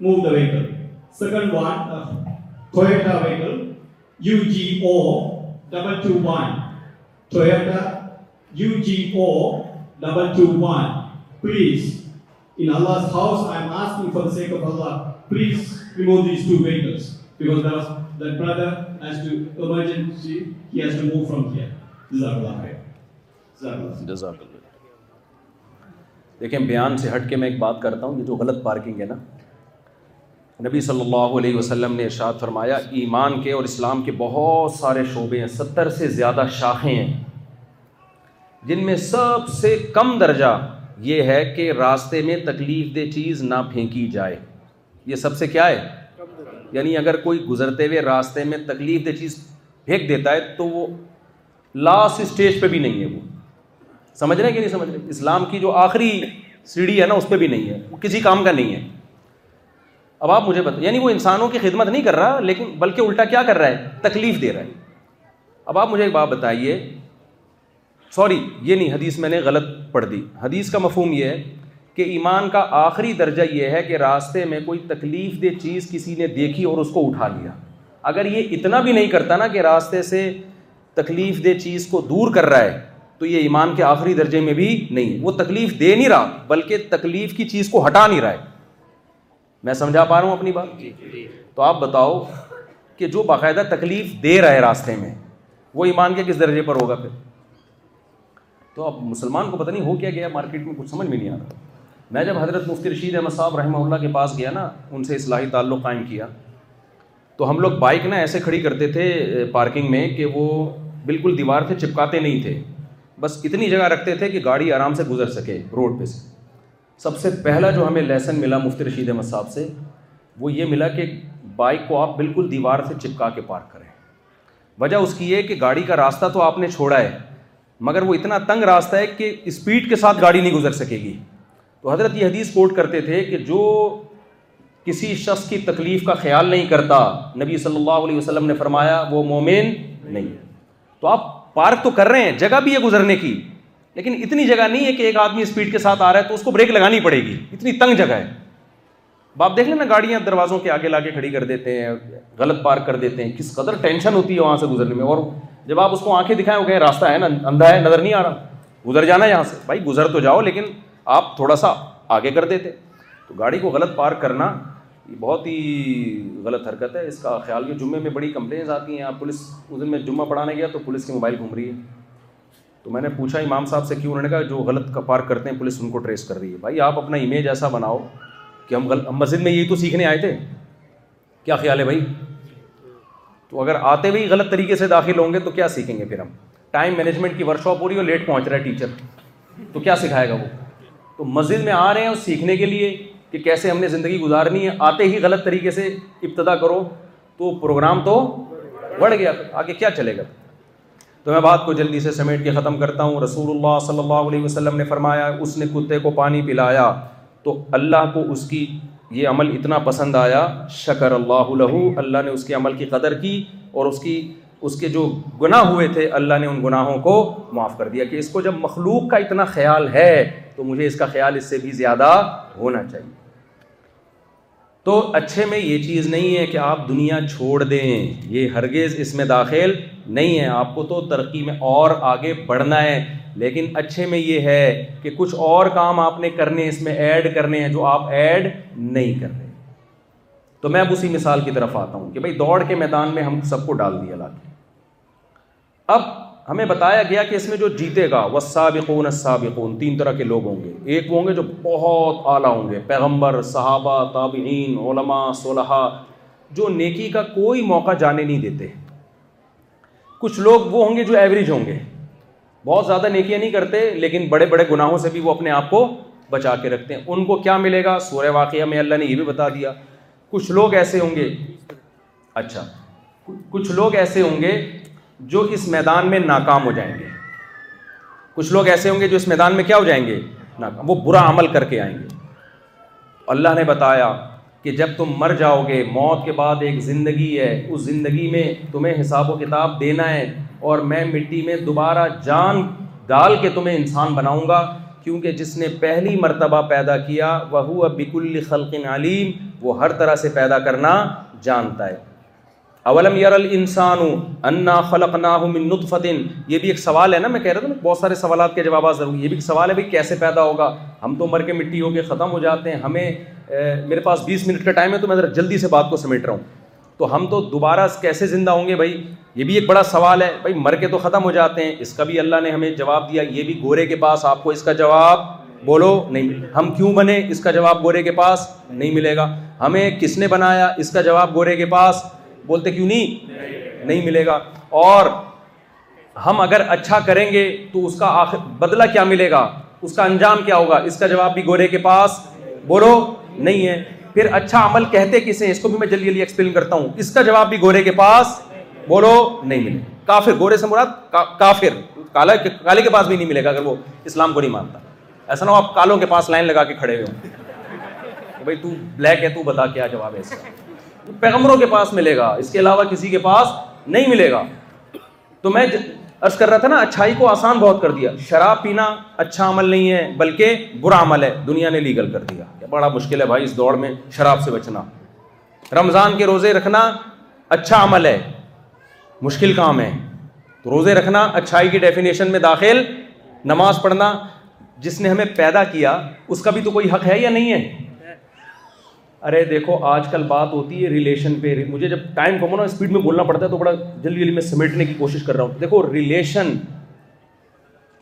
move the vehicle. Second one, uh, Toyota vehicle, UGO 221. Toyota UGO 221. Please, in Allah's house, I am asking for the sake of Allah, please remove these two vehicles because there was that brother has has to to emergency, he move from here. دیکھیں بیان سے ہٹ کے میں ایک بات کرتا ہوں یہ جو غلط پارکنگ ہے نا نبی صلی اللہ علیہ وسلم نے ارشاد فرمایا ایمان کے اور اسلام کے بہت سارے شعبے ہیں ستر سے زیادہ شاخیں ہیں جن میں سب سے کم درجہ یہ ہے کہ راستے میں تکلیف دہ چیز نہ پھینکی جائے یہ سب سے کیا ہے یعنی اگر کوئی گزرتے ہوئے راستے میں تکلیف دہ چیز پھینک دیتا ہے تو وہ لاسٹ اسٹیج پہ بھی نہیں ہے وہ سمجھ رہے ہیں کہ نہیں سمجھ رہے اسلام کی جو آخری سیڑھی ہے نا اس پہ بھی نہیں ہے وہ کسی کام کا نہیں ہے اب آپ مجھے بتائیں یعنی وہ انسانوں کی خدمت نہیں کر رہا لیکن بلکہ الٹا کیا کر رہا ہے تکلیف دے رہا ہے اب آپ مجھے ایک بات بتائیے سوری یہ نہیں حدیث میں نے غلط پڑھ دی حدیث کا مفہوم یہ ہے کہ ایمان کا آخری درجہ یہ ہے کہ راستے میں کوئی تکلیف دہ چیز کسی نے دیکھی اور اس کو اٹھا لیا اگر یہ اتنا بھی نہیں کرتا نا کہ راستے سے تکلیف دہ چیز کو دور کر رہا ہے تو یہ ایمان کے آخری درجے میں بھی نہیں وہ تکلیف دے نہیں رہا بلکہ تکلیف کی چیز کو ہٹا نہیں رہا ہے میں سمجھا پا رہا ہوں اپنی بات جی، جی، جی۔ تو آپ بتاؤ کہ جو باقاعدہ تکلیف دے رہا ہے راستے میں وہ ایمان کے کس درجے پر ہوگا پھر تو اب مسلمان کو پتہ نہیں ہو کیا گیا مارکیٹ میں کچھ سمجھ میں نہیں آ رہا میں جب حضرت مفتی رشید احمد صاحب رحمہ اللہ کے پاس گیا نا ان سے اصلاحی تعلق قائم کیا تو ہم لوگ بائک نا ایسے کھڑی کرتے تھے پارکنگ میں کہ وہ بالکل دیوار سے چپکاتے نہیں تھے بس اتنی جگہ رکھتے تھے کہ گاڑی آرام سے گزر سکے روڈ پہ سے سب سے پہلا جو ہمیں لیسن ملا مفتی رشید احمد صاحب سے وہ یہ ملا کہ بائک کو آپ بالکل دیوار سے چپکا کے پارک کریں وجہ اس کی یہ کہ گاڑی کا راستہ تو آپ نے چھوڑا ہے مگر وہ اتنا تنگ راستہ ہے کہ اسپیڈ کے ساتھ گاڑی نہیں گزر سکے گی تو حضرت یہ حدیث کوٹ کرتے تھے کہ جو کسی شخص کی تکلیف کا خیال نہیں کرتا نبی صلی اللہ علیہ وسلم نے فرمایا وہ مومن نہیں ہے تو آپ پارک تو کر رہے ہیں جگہ بھی ہے گزرنے کی لیکن اتنی جگہ نہیں ہے کہ ایک آدمی اسپیڈ کے ساتھ آ رہا ہے تو اس کو بریک لگانی پڑے گی اتنی تنگ جگہ ہے آپ دیکھ لیں نا گاڑیاں دروازوں کے آگے لا کے کھڑی کر دیتے ہیں غلط پارک کر دیتے ہیں کس قدر ٹینشن ہوتی ہے وہاں سے گزرنے میں اور جب آپ اس کو آنکھیں دکھائیں وہ کہیں راستہ ہے نا اندھا ہے نظر نہیں آ رہا گزر جانا ہے یہاں سے بھائی گزر تو جاؤ لیکن آپ تھوڑا سا آگے کر دیتے تو گاڑی کو غلط پارک کرنا یہ بہت ہی غلط حرکت ہے اس کا خیال کہ جمعے میں بڑی کمپلینز آتی ہیں آپ پولیس اس دن میں جمعہ پڑھانے گیا تو پولیس کے موبائل گھوم رہی ہے تو میں نے پوچھا امام صاحب سے کیوں انہوں نے کہا جو غلط کا پارک کرتے ہیں پولیس ان کو ٹریس کر رہی ہے بھائی آپ اپنا امیج ایسا بناؤ کہ ہم مسجد میں یہی تو سیکھنے آئے تھے کیا خیال ہے بھائی تو اگر آتے بھی غلط طریقے سے داخل ہوں گے تو کیا سیکھیں گے پھر ہم ٹائم مینجمنٹ کی ورک شاپ ہو رہی ہے اور لیٹ پہنچ رہا ہے ٹیچر تو کیا سکھائے گا وہ تو مسجد میں آ رہے ہیں اور سیکھنے کے لیے کہ کیسے ہم نے زندگی گزارنی ہے آتے ہی غلط طریقے سے ابتدا کرو تو پروگرام تو بڑھ گیا آگے کیا چلے گا تو میں بات کو جلدی سے سمیٹ کے ختم کرتا ہوں رسول اللہ صلی اللہ علیہ وسلم نے فرمایا اس نے کتے کو پانی پلایا تو اللہ کو اس کی یہ عمل اتنا پسند آیا شکر اللہ لہو اللہ نے اس کے عمل کی قدر کی اور اس کی اس کے جو گناہ ہوئے تھے اللہ نے ان گناہوں کو معاف کر دیا کہ اس کو جب مخلوق کا اتنا خیال ہے تو مجھے اس کا خیال اس سے بھی زیادہ ہونا چاہیے تو اچھے میں یہ چیز نہیں ہے کہ آپ دنیا چھوڑ دیں یہ ہرگز اس میں داخل نہیں ہے آپ کو تو ترقی میں اور آگے بڑھنا ہے لیکن اچھے میں یہ ہے کہ کچھ اور کام آپ نے کرنے اس میں ایڈ کرنے ہیں جو آپ ایڈ نہیں کر رہے تو میں اب اسی مثال کی طرف آتا ہوں کہ بھائی دوڑ کے میدان میں ہم سب کو ڈال دیا لا کے اب ہمیں بتایا گیا کہ اس میں جو جیتے گا وہ سابقون سابقون تین طرح کے لوگ ہوں گے ایک وہ ہوں گے جو بہت اعلیٰ ہوں گے پیغمبر صحابہ تابعین علماء صلحہ جو نیکی کا کوئی موقع جانے نہیں دیتے کچھ لوگ وہ ہوں گے جو ایوریج ہوں گے بہت زیادہ نیکیاں نہیں کرتے لیکن بڑے بڑے گناہوں سے بھی وہ اپنے آپ کو بچا کے رکھتے ہیں ان کو کیا ملے گا سورہ واقعہ میں اللہ نے یہ بھی بتا دیا کچھ لوگ ایسے ہوں گے اچھا کچھ لوگ ایسے ہوں گے جو اس میدان میں ناکام ہو جائیں گے کچھ لوگ ایسے ہوں گے جو اس میدان میں کیا ہو جائیں گے ناکام وہ برا عمل کر کے آئیں گے اللہ نے بتایا کہ جب تم مر جاؤ گے موت کے بعد ایک زندگی ہے اس زندگی میں تمہیں حساب و کتاب دینا ہے اور میں مٹی میں دوبارہ جان ڈال کے تمہیں انسان بناؤں گا کیونکہ جس نے پہلی مرتبہ پیدا کیا وہ ہوا بیکل علیم وہ ہر طرح سے پیدا کرنا جانتا ہے اولم یار السان انا خلق نہ فتح یہ بھی ایک سوال ہے نا میں کہہ رہا تھا نا بہت سارے سوالات کے جواب ضرور یہ بھی ایک سوال ہے بھائی کیسے پیدا ہوگا ہم تو مر کے مٹی ہو کے ختم ہو جاتے ہیں ہمیں میرے پاس بیس منٹ کا ٹائم ہے تو میں ذرا جلدی سے بات کو سمیٹ رہا ہوں تو ہم تو دوبارہ کیسے زندہ ہوں گے بھائی یہ بھی ایک بڑا سوال ہے بھائی مر کے تو ختم ہو جاتے ہیں اس کا بھی اللہ نے ہمیں جواب دیا یہ بھی گورے کے پاس آپ کو اس کا جواب بولو نہیں ہم کیوں بنے اس کا جواب گورے کے پاس نہیں ملے گا ہمیں کس نے بنایا اس کا جواب گورے کے پاس بولتے کیوں نہیں نہیں ملے گا اور ہم اگر اچھا کریں گے تو اس کا آخر بدلہ کیا ملے گا اس کا انجام کیا ہوگا اس کا جواب بھی گورے کے پاس بولو نہیں ہے پھر اچھا عمل کہتے کسے اس کو بھی میں کرتا ہوں اس کا جواب بھی گورے کے پاس بولو نہیں ملے کافر گورے سے مراد کافر کالے کے پاس بھی نہیں ملے گا اگر وہ اسلام کو نہیں مانتا ایسا نہ ہو آپ کالوں کے پاس لائن لگا کے کھڑے ہوئے تو بلیک ہے تو بتا کیا جواب ہے اس کا پیغمبروں کے پاس ملے گا اس کے علاوہ کسی کے پاس نہیں ملے گا تو میں عرض کر رہا تھا نا اچھائی کو آسان بہت کر دیا شراب پینا اچھا عمل نہیں ہے بلکہ برا عمل ہے دنیا نے لیگل کر دیا بڑا مشکل ہے بھائی اس میں شراب سے بچنا رمضان کے روزے رکھنا اچھا عمل ہے مشکل کام ہے تو روزے رکھنا اچھائی کی ڈیفینیشن میں داخل نماز پڑھنا جس نے ہمیں پیدا کیا اس کا بھی تو کوئی حق ہے یا نہیں ہے ارے دیکھو آج کل بات ہوتی ہے ریلیشن پہ مجھے جب ٹائم کم نا اسپیڈ میں بولنا پڑتا ہے تو بڑا جلدی جلدی میں سمیٹنے کی کوشش کر رہا ہوں دیکھو ریلیشن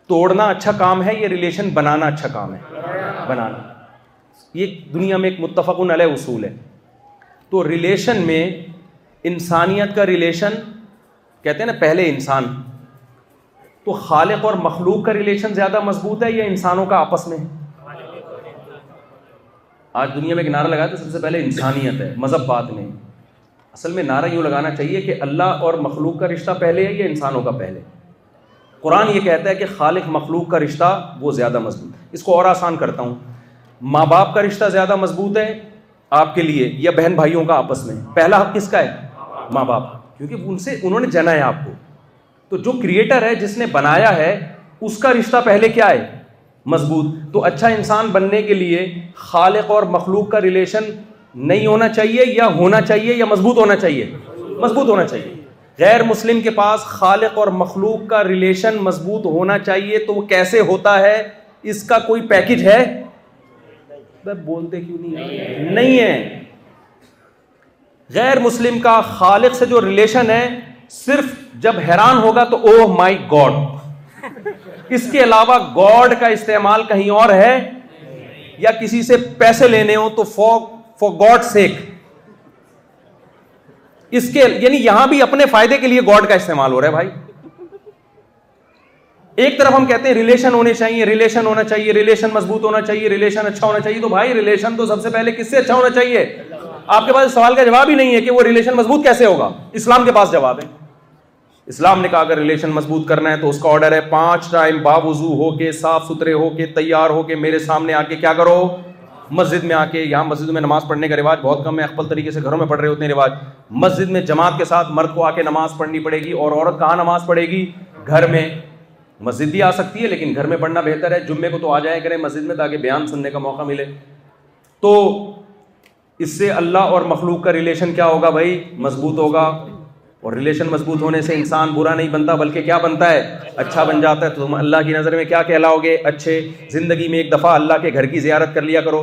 توڑنا اچھا کام ہے یا ریلیشن بنانا اچھا کام ہے بنانا یہ دنیا میں ایک متفق علیہ اصول ہے تو ریلیشن میں انسانیت کا ریلیشن کہتے ہیں نا پہلے انسان تو خالق اور مخلوق کا ریلیشن زیادہ مضبوط ہے یا انسانوں کا آپس میں ہے آج دنیا میں ایک نعرہ لگایا تو سب سے پہلے انسانیت ہے مذہب بات میں اصل میں نعرہ یوں لگانا چاہیے کہ اللہ اور مخلوق کا رشتہ پہلے ہے یا انسانوں کا پہلے قرآن یہ کہتا ہے کہ خالق مخلوق کا رشتہ وہ زیادہ مضبوط اس کو اور آسان کرتا ہوں ماں باپ کا رشتہ زیادہ مضبوط ہے آپ کے لیے یا بہن بھائیوں کا آپس میں پہلا حق کس کا ہے ماں باپ کیونکہ ان سے انہوں نے جنا ہے آپ کو تو جو کریٹر ہے جس نے بنایا ہے اس کا رشتہ پہلے کیا ہے مضبوط تو اچھا انسان بننے کے لیے خالق اور مخلوق کا ریلیشن نہیں ہونا چاہیے یا ہونا چاہیے یا مضبوط ہونا چاہیے مضبوط ہونا چاہیے غیر مسلم کے پاس خالق اور مخلوق کا ریلیشن مضبوط ہونا چاہیے تو وہ کیسے ہوتا ہے اس کا کوئی پیکج ہے بولتے کیوں نہیں نہیں ہے غیر مسلم کا خالق سے جو ریلیشن ہے صرف جب حیران ہوگا تو او مائی گاڈ اس کے علاوہ گاڈ کا استعمال کہیں اور ہے یا کسی سے پیسے لینے ہوں تو فو فور گاڈ سیک اس کے یعنی یہاں بھی اپنے فائدے کے لیے گاڈ کا استعمال ہو رہا ہے بھائی ایک طرف ہم کہتے ہیں ریلیشن ہونے چاہیے ریلیشن ہونا چاہیے ریلیشن مضبوط ہونا چاہیے ریلیشن اچھا ہونا چاہیے تو بھائی ریلیشن تو سب سے پہلے کس سے اچھا ہونا چاہیے آپ کے پاس سوال کا جواب ہی نہیں ہے کہ وہ ریلیشن مضبوط کیسے ہوگا اسلام کے پاس جواب ہے اسلام نے کہا اگر ریلیشن مضبوط کرنا ہے تو اس کا آرڈر ہے پانچ ٹائم باوضو ہو کے صاف ستھرے ہو کے تیار ہو کے میرے سامنے آ کے کیا کرو مسجد میں آ کے یہاں مسجد میں نماز پڑھنے کا رواج بہت کم ہے اقبل طریقے سے گھروں میں پڑھ رہے ہوتے ہیں رواج مسجد میں جماعت کے ساتھ مرد کو آ کے نماز پڑھنی پڑے گی اور عورت کہاں نماز پڑھے گی گھر میں مسجد بھی آ سکتی ہے لیکن گھر میں پڑھنا بہتر ہے جمعے کو تو آ جائیں کریں مسجد میں تاکہ بیان سننے کا موقع ملے تو اس سے اللہ اور مخلوق کا ریلیشن کیا ہوگا بھائی مضبوط ہوگا اور ریلیشن مضبوط ہونے سے انسان برا نہیں بنتا بلکہ کیا بنتا ہے اچھا بن جاتا ہے تو تم اللہ کی نظر میں کیا کہلاؤ گے اچھے زندگی میں ایک دفعہ اللہ کے گھر کی زیارت کر لیا کرو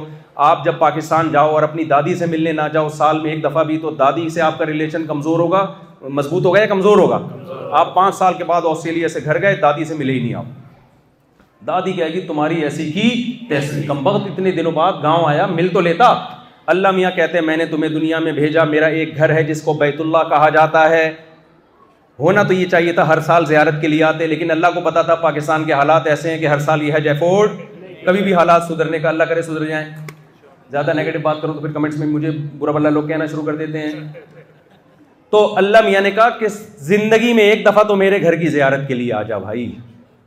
آپ جب پاکستان جاؤ اور اپنی دادی سے ملنے نہ جاؤ سال میں ایک دفعہ بھی تو دادی سے آپ کا ریلیشن کمزور ہوگا مضبوط ہوگا یا کمزور ہوگا آپ پانچ سال کے بعد آسٹریلیا سے گھر گئے دادی سے ملے ہی نہیں آپ دادی کہے گی تمہاری ایسی کی تحصیل کم وقت اتنے دنوں بعد گاؤں آیا مل تو لیتا اللہ میاں کہتے ہیں میں نے تمہیں دنیا میں بھیجا میرا ایک گھر ہے جس کو بیت اللہ کہا جاتا ہے ہونا تو یہ چاہیے تھا ہر سال زیارت کے لیے آتے لیکن اللہ کو پتا تھا پاکستان کے حالات ایسے ہیں کہ ہر سال یہ ہے جیفورڈ کبھی بھی حالات سدھرنے کا اللہ کرے سدھر جائیں زیادہ نگیٹو بات کروں تو پھر کمنٹس میں مجھے برا بلا لوگ کہنا شروع کر دیتے ہیں تو اللہ میاں نے کہا کہ زندگی میں ایک دفعہ تو میرے گھر کی زیارت کے لیے آ جا بھائی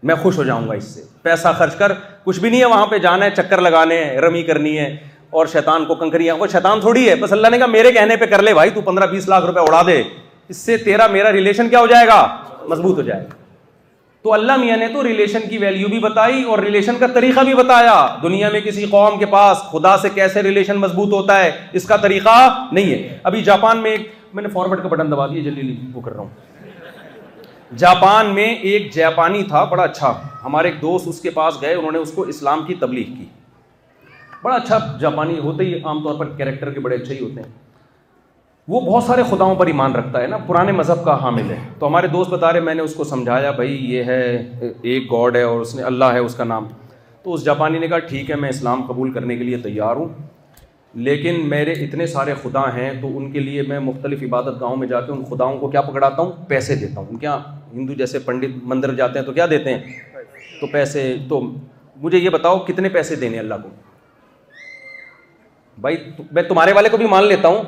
میں خوش ہو جاؤں گا اس سے پیسہ خرچ کر کچھ بھی نہیں ہے وہاں پہ جانا ہے چکر لگانے ہیں رمی کرنی ہے اور شیطان کو کنکریاں وہ کو تھوڑی ہے بس اللہ نے کہا میرے کہنے پہ کر لے بھائی تو پندرہ بیس لاکھ روپے اڑا دے اس سے تیرا میرا ریلیشن کیا ہو جائے گا مضبوط ہو جائے گا تو اللہ میاں نے تو ریلیشن کی ویلیو بھی بتائی اور ریلیشن کا طریقہ بھی بتایا دنیا میں کسی قوم کے پاس خدا سے کیسے ریلیشن مضبوط ہوتا ہے اس کا طریقہ نہیں ہے ابھی جاپان میں ایک میں نے فارورڈ کا بٹن دبا دیا جلدی وہ کر رہا ہوں جاپان میں ایک جاپانی تھا بڑا اچھا ہمارے ایک دوست اس کے پاس گئے انہوں نے اس کو اسلام کی تبلیغ کی بڑا اچھا جاپانی ہوتے ہی عام طور پر کیریکٹر کے بڑے اچھے ہی ہوتے ہیں وہ بہت سارے خداؤں پر ایمان رکھتا ہے نا پرانے مذہب کا حامل ہے تو ہمارے دوست بتا رہے میں نے اس کو سمجھایا بھائی یہ ہے ایک گاڈ ہے اور اس نے اللہ ہے اس کا نام تو اس جاپانی نے کہا ٹھیک ہے میں اسلام قبول کرنے کے لیے تیار ہوں لیکن میرے اتنے سارے خدا ہیں تو ان کے لیے میں مختلف عبادت گاہوں میں جا کے ان خداؤں کو کیا پکڑاتا ہوں پیسے دیتا ہوں کیا ہندو جیسے پنڈت مندر جاتے ہیں تو کیا دیتے ہیں تو پیسے تو مجھے یہ بتاؤ کتنے پیسے دینے اللہ کو بھائی میں تمہارے والے کو بھی مان لیتا ہوں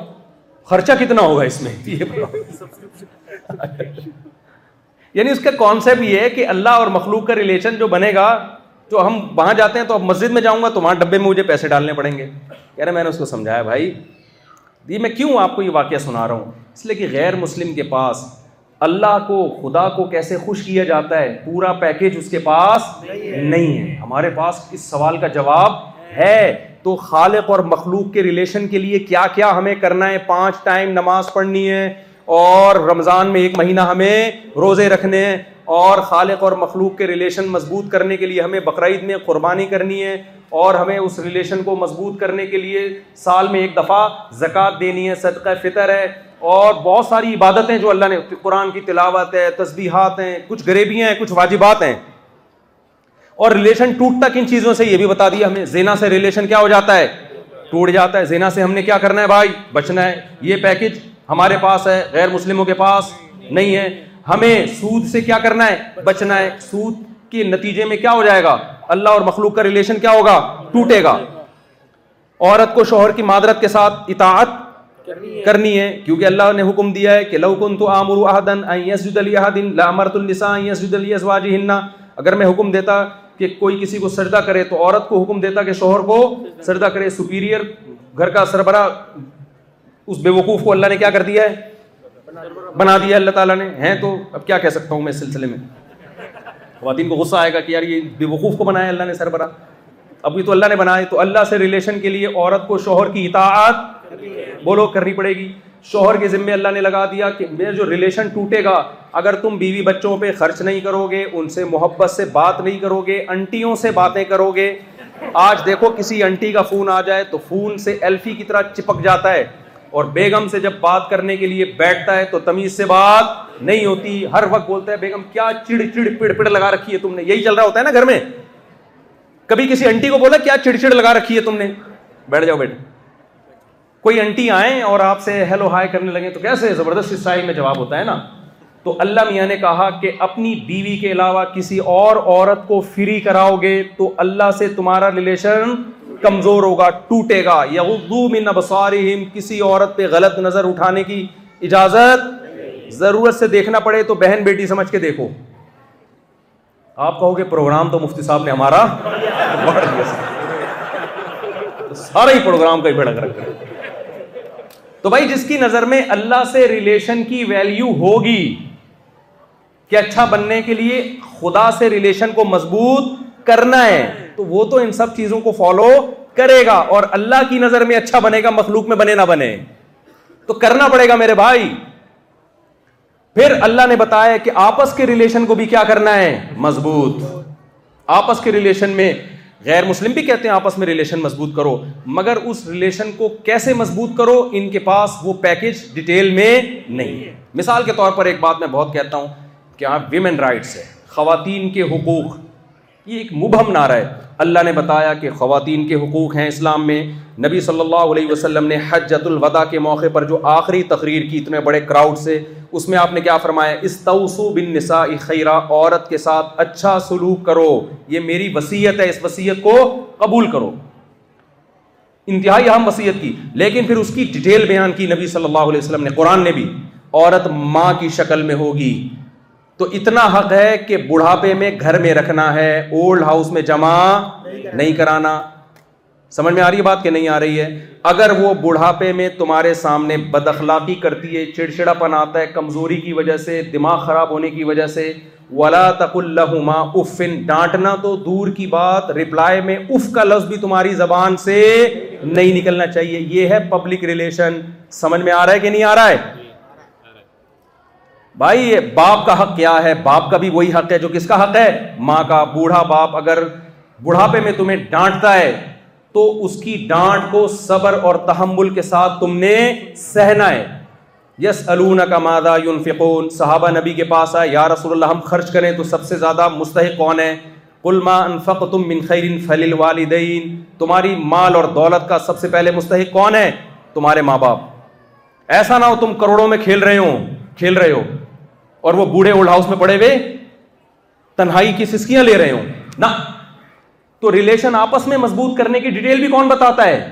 خرچہ کتنا ہوگا اس میں یعنی اس کا کانسیپٹ یہ ہے کہ اللہ اور مخلوق کا ریلیشن جو بنے گا جو ہم وہاں جاتے ہیں تو اب مسجد میں جاؤں گا تو وہاں ڈبے میں مجھے پیسے ڈالنے پڑیں گے یار میں نے اس کو سمجھایا بھائی یہ جی، میں کیوں آپ کو یہ واقعہ سنا رہا ہوں اس لیے کہ غیر مسلم کے پاس اللہ کو خدا کو کیسے خوش کیا جاتا ہے پورا پیکج اس کے پاس نہیں ہے ہمارے پاس اس سوال کا جواب ہے تو خالق اور مخلوق کے ریلیشن کے لیے کیا کیا ہمیں کرنا ہے پانچ ٹائم نماز پڑھنی ہے اور رمضان میں ایک مہینہ ہمیں روزے رکھنے ہیں اور خالق اور مخلوق کے ریلیشن مضبوط کرنے کے لیے ہمیں بقرعید میں قربانی کرنی ہے اور ہمیں اس ریلیشن کو مضبوط کرنے کے لیے سال میں ایک دفعہ زکوٰۃ دینی ہے صدقہ فطر ہے اور بہت ساری عبادتیں جو اللہ نے قرآن کی تلاوت ہے تسبیحات ہیں کچھ غریبیاں ہیں کچھ واجبات ہیں اور ریلیشن ٹوٹتا کن چیزوں سے یہ بھی بتا دیا ہمیں زینا سے ریلیشن کیا ہو جاتا ہے ٹوٹ جاتا ہے زینا سے ہم نے کیا کرنا ہے بھائی بچنا ہے یہ پیکج ہمارے پاس ہے غیر مسلموں کے پاس نہیں ہے ہمیں سود سے کیا کرنا ہے بچنا ہے سود کے نتیجے میں کیا ہو جائے گا اللہ اور مخلوق کا ریلیشن کیا ہوگا ٹوٹے گا عورت کو شوہر کی معذرت کے ساتھ اطاعت کرنی ہے کیونکہ اللہ نے حکم دیا ہے کہ لو کن تو آمر احدن ان یسجد لی احدن لامرت النساء ان یسجد اگر میں حکم دیتا کہ کوئی کسی کو سجدہ کرے تو عورت کو حکم دیتا کہ شوہر کو سجدہ کرے سپیریئر گھر کا سربراہ اس بے وقوف کو اللہ نے کیا کر دیا ہے بنا دیا اللہ تعالیٰ نے ہیں تو اب کیا کہہ سکتا ہوں میں اس سلسلے میں خواتین کو غصہ آئے گا کہ یار یہ بے وقوف کو بنایا اللہ نے سربراہ اب یہ تو اللہ نے بنایا تو اللہ سے ریلیشن کے لیے عورت کو شوہر کی اطاعت بولو کرنی پڑے گی شوہر کے ذمے اللہ نے لگا دیا کہ میرا جو ریلیشن ٹوٹے گا اگر تم بیوی بچوں پہ خرچ نہیں کرو گے ان سے محبت سے بات نہیں کرو گے انٹیوں سے باتیں کرو گے آج دیکھو کسی انٹی کا فون آ جائے تو فون سے ایلفی کی طرح چپک جاتا ہے اور بیگم سے جب بات کرنے کے لیے بیٹھتا ہے تو تمیز سے بات نہیں ہوتی ہر وقت بولتا ہے بیگم کیا چڑ چڑ پڑ پڑ لگا رکھی ہے تم نے یہی چل رہا ہوتا ہے نا گھر میں کبھی کسی انٹی کو بولا کیا چڑ چڑ لگا رکھی ہے تم نے بیٹھ جاؤ بیٹھ کوئی انٹی آئیں اور آپ سے ہیلو ہائی کرنے لگیں تو کیسے زبردست اسٹائل میں جواب ہوتا ہے نا تو اللہ میاں نے کہا کہ اپنی بیوی کے علاوہ کسی اور عورت کو فری کراؤ گے تو اللہ سے تمہارا ریلیشن کمزور ہوگا ٹوٹے گا یا غلط نظر اٹھانے کی اجازت ضرورت سے دیکھنا پڑے تو بہن بیٹی سمجھ کے دیکھو آپ کہو گے پروگرام تو مفتی صاحب نے ہمارا سارا ہی پروگرام کا ہی بھڑک رکھا تو بھائی جس کی نظر میں اللہ سے ریلیشن کی ویلیو ہوگی کہ اچھا بننے کے لیے خدا سے ریلیشن کو مضبوط کرنا ہے تو وہ تو ان سب چیزوں کو فالو کرے گا اور اللہ کی نظر میں اچھا بنے گا مخلوق میں بنے نہ بنے تو کرنا پڑے گا میرے بھائی پھر اللہ نے بتایا کہ آپس کے ریلیشن کو بھی کیا کرنا ہے مضبوط آپس کے ریلیشن میں غیر مسلم بھی کہتے ہیں آپس میں ریلیشن مضبوط کرو مگر اس ریلیشن کو کیسے مضبوط کرو ان کے پاس وہ پیکج ڈیٹیل میں نہیں ہے مثال کے طور پر ایک بات میں بہت کہتا ہوں کہ آپ ویمن رائٹس ہے خواتین کے حقوق یہ ایک مبہم نعرہ ہے اللہ نے بتایا کہ خواتین کے حقوق ہیں اسلام میں نبی صلی اللہ علیہ وسلم نے حجت الوداع کے موقع پر جو آخری تقریر کی اتنے بڑے کراؤڈ سے اس میں آپ نے کیا فرمایا اس خیرہ عورت کے ساتھ اچھا سلوک کرو یہ میری وسیعت ہے اس وسیعت کو قبول کرو انتہائی اہم وسیعت کی لیکن پھر اس کی ڈیٹیل بیان کی نبی صلی اللہ علیہ وسلم نے قرآن نے بھی عورت ماں کی شکل میں ہوگی تو اتنا حق ہے کہ بڑھاپے میں گھر میں رکھنا ہے اولڈ ہاؤس میں جمع نہیں کرانا سمجھ میں آ رہی ہے بات کہ نہیں آ رہی ہے اگر وہ بڑھاپے میں تمہارے سامنے بد اخلاقی کرتی ہے چڑچڑا پن آتا ہے کمزوری کی وجہ سے دماغ خراب ہونے کی وجہ سے ولا تک اللہ افن ڈانٹنا تو دور کی بات رپلائی میں اف کا لفظ بھی تمہاری زبان سے نہیں نکلنا چاہیے یہ ہے پبلک ریلیشن سمجھ میں آ رہا ہے کہ نہیں آ رہا ہے بھائی یہ باپ کا حق کیا ہے باپ کا بھی وہی حق ہے جو کس کا حق ہے ماں کا بوڑھا باپ اگر بڑھاپے میں تمہیں ڈانٹتا ہے تو اس کی ڈانٹ کو صبر اور تحمل کے ساتھ تم نے سہنا ہے یس الون کا مادہ یون فکون صحابہ نبی کے پاس آئے یا رسول اللہ ہم خرچ کریں تو سب سے زیادہ مستحق کون ہے انفق تم الوالدین تمہاری مال اور دولت کا سب سے پہلے مستحق کون ہے تمہارے ماں باپ ایسا نہ ہو تم کروڑوں میں کھیل رہے ہو کھیل رہے ہو اور وہ بوڑھے اولڈ ہاؤس میں پڑے ہوئے تنہائی کی سسکیاں لے رہے ہوں نہ تو ریلیشن آپس میں مضبوط کرنے کی ڈیٹیل بھی کون بتاتا ہے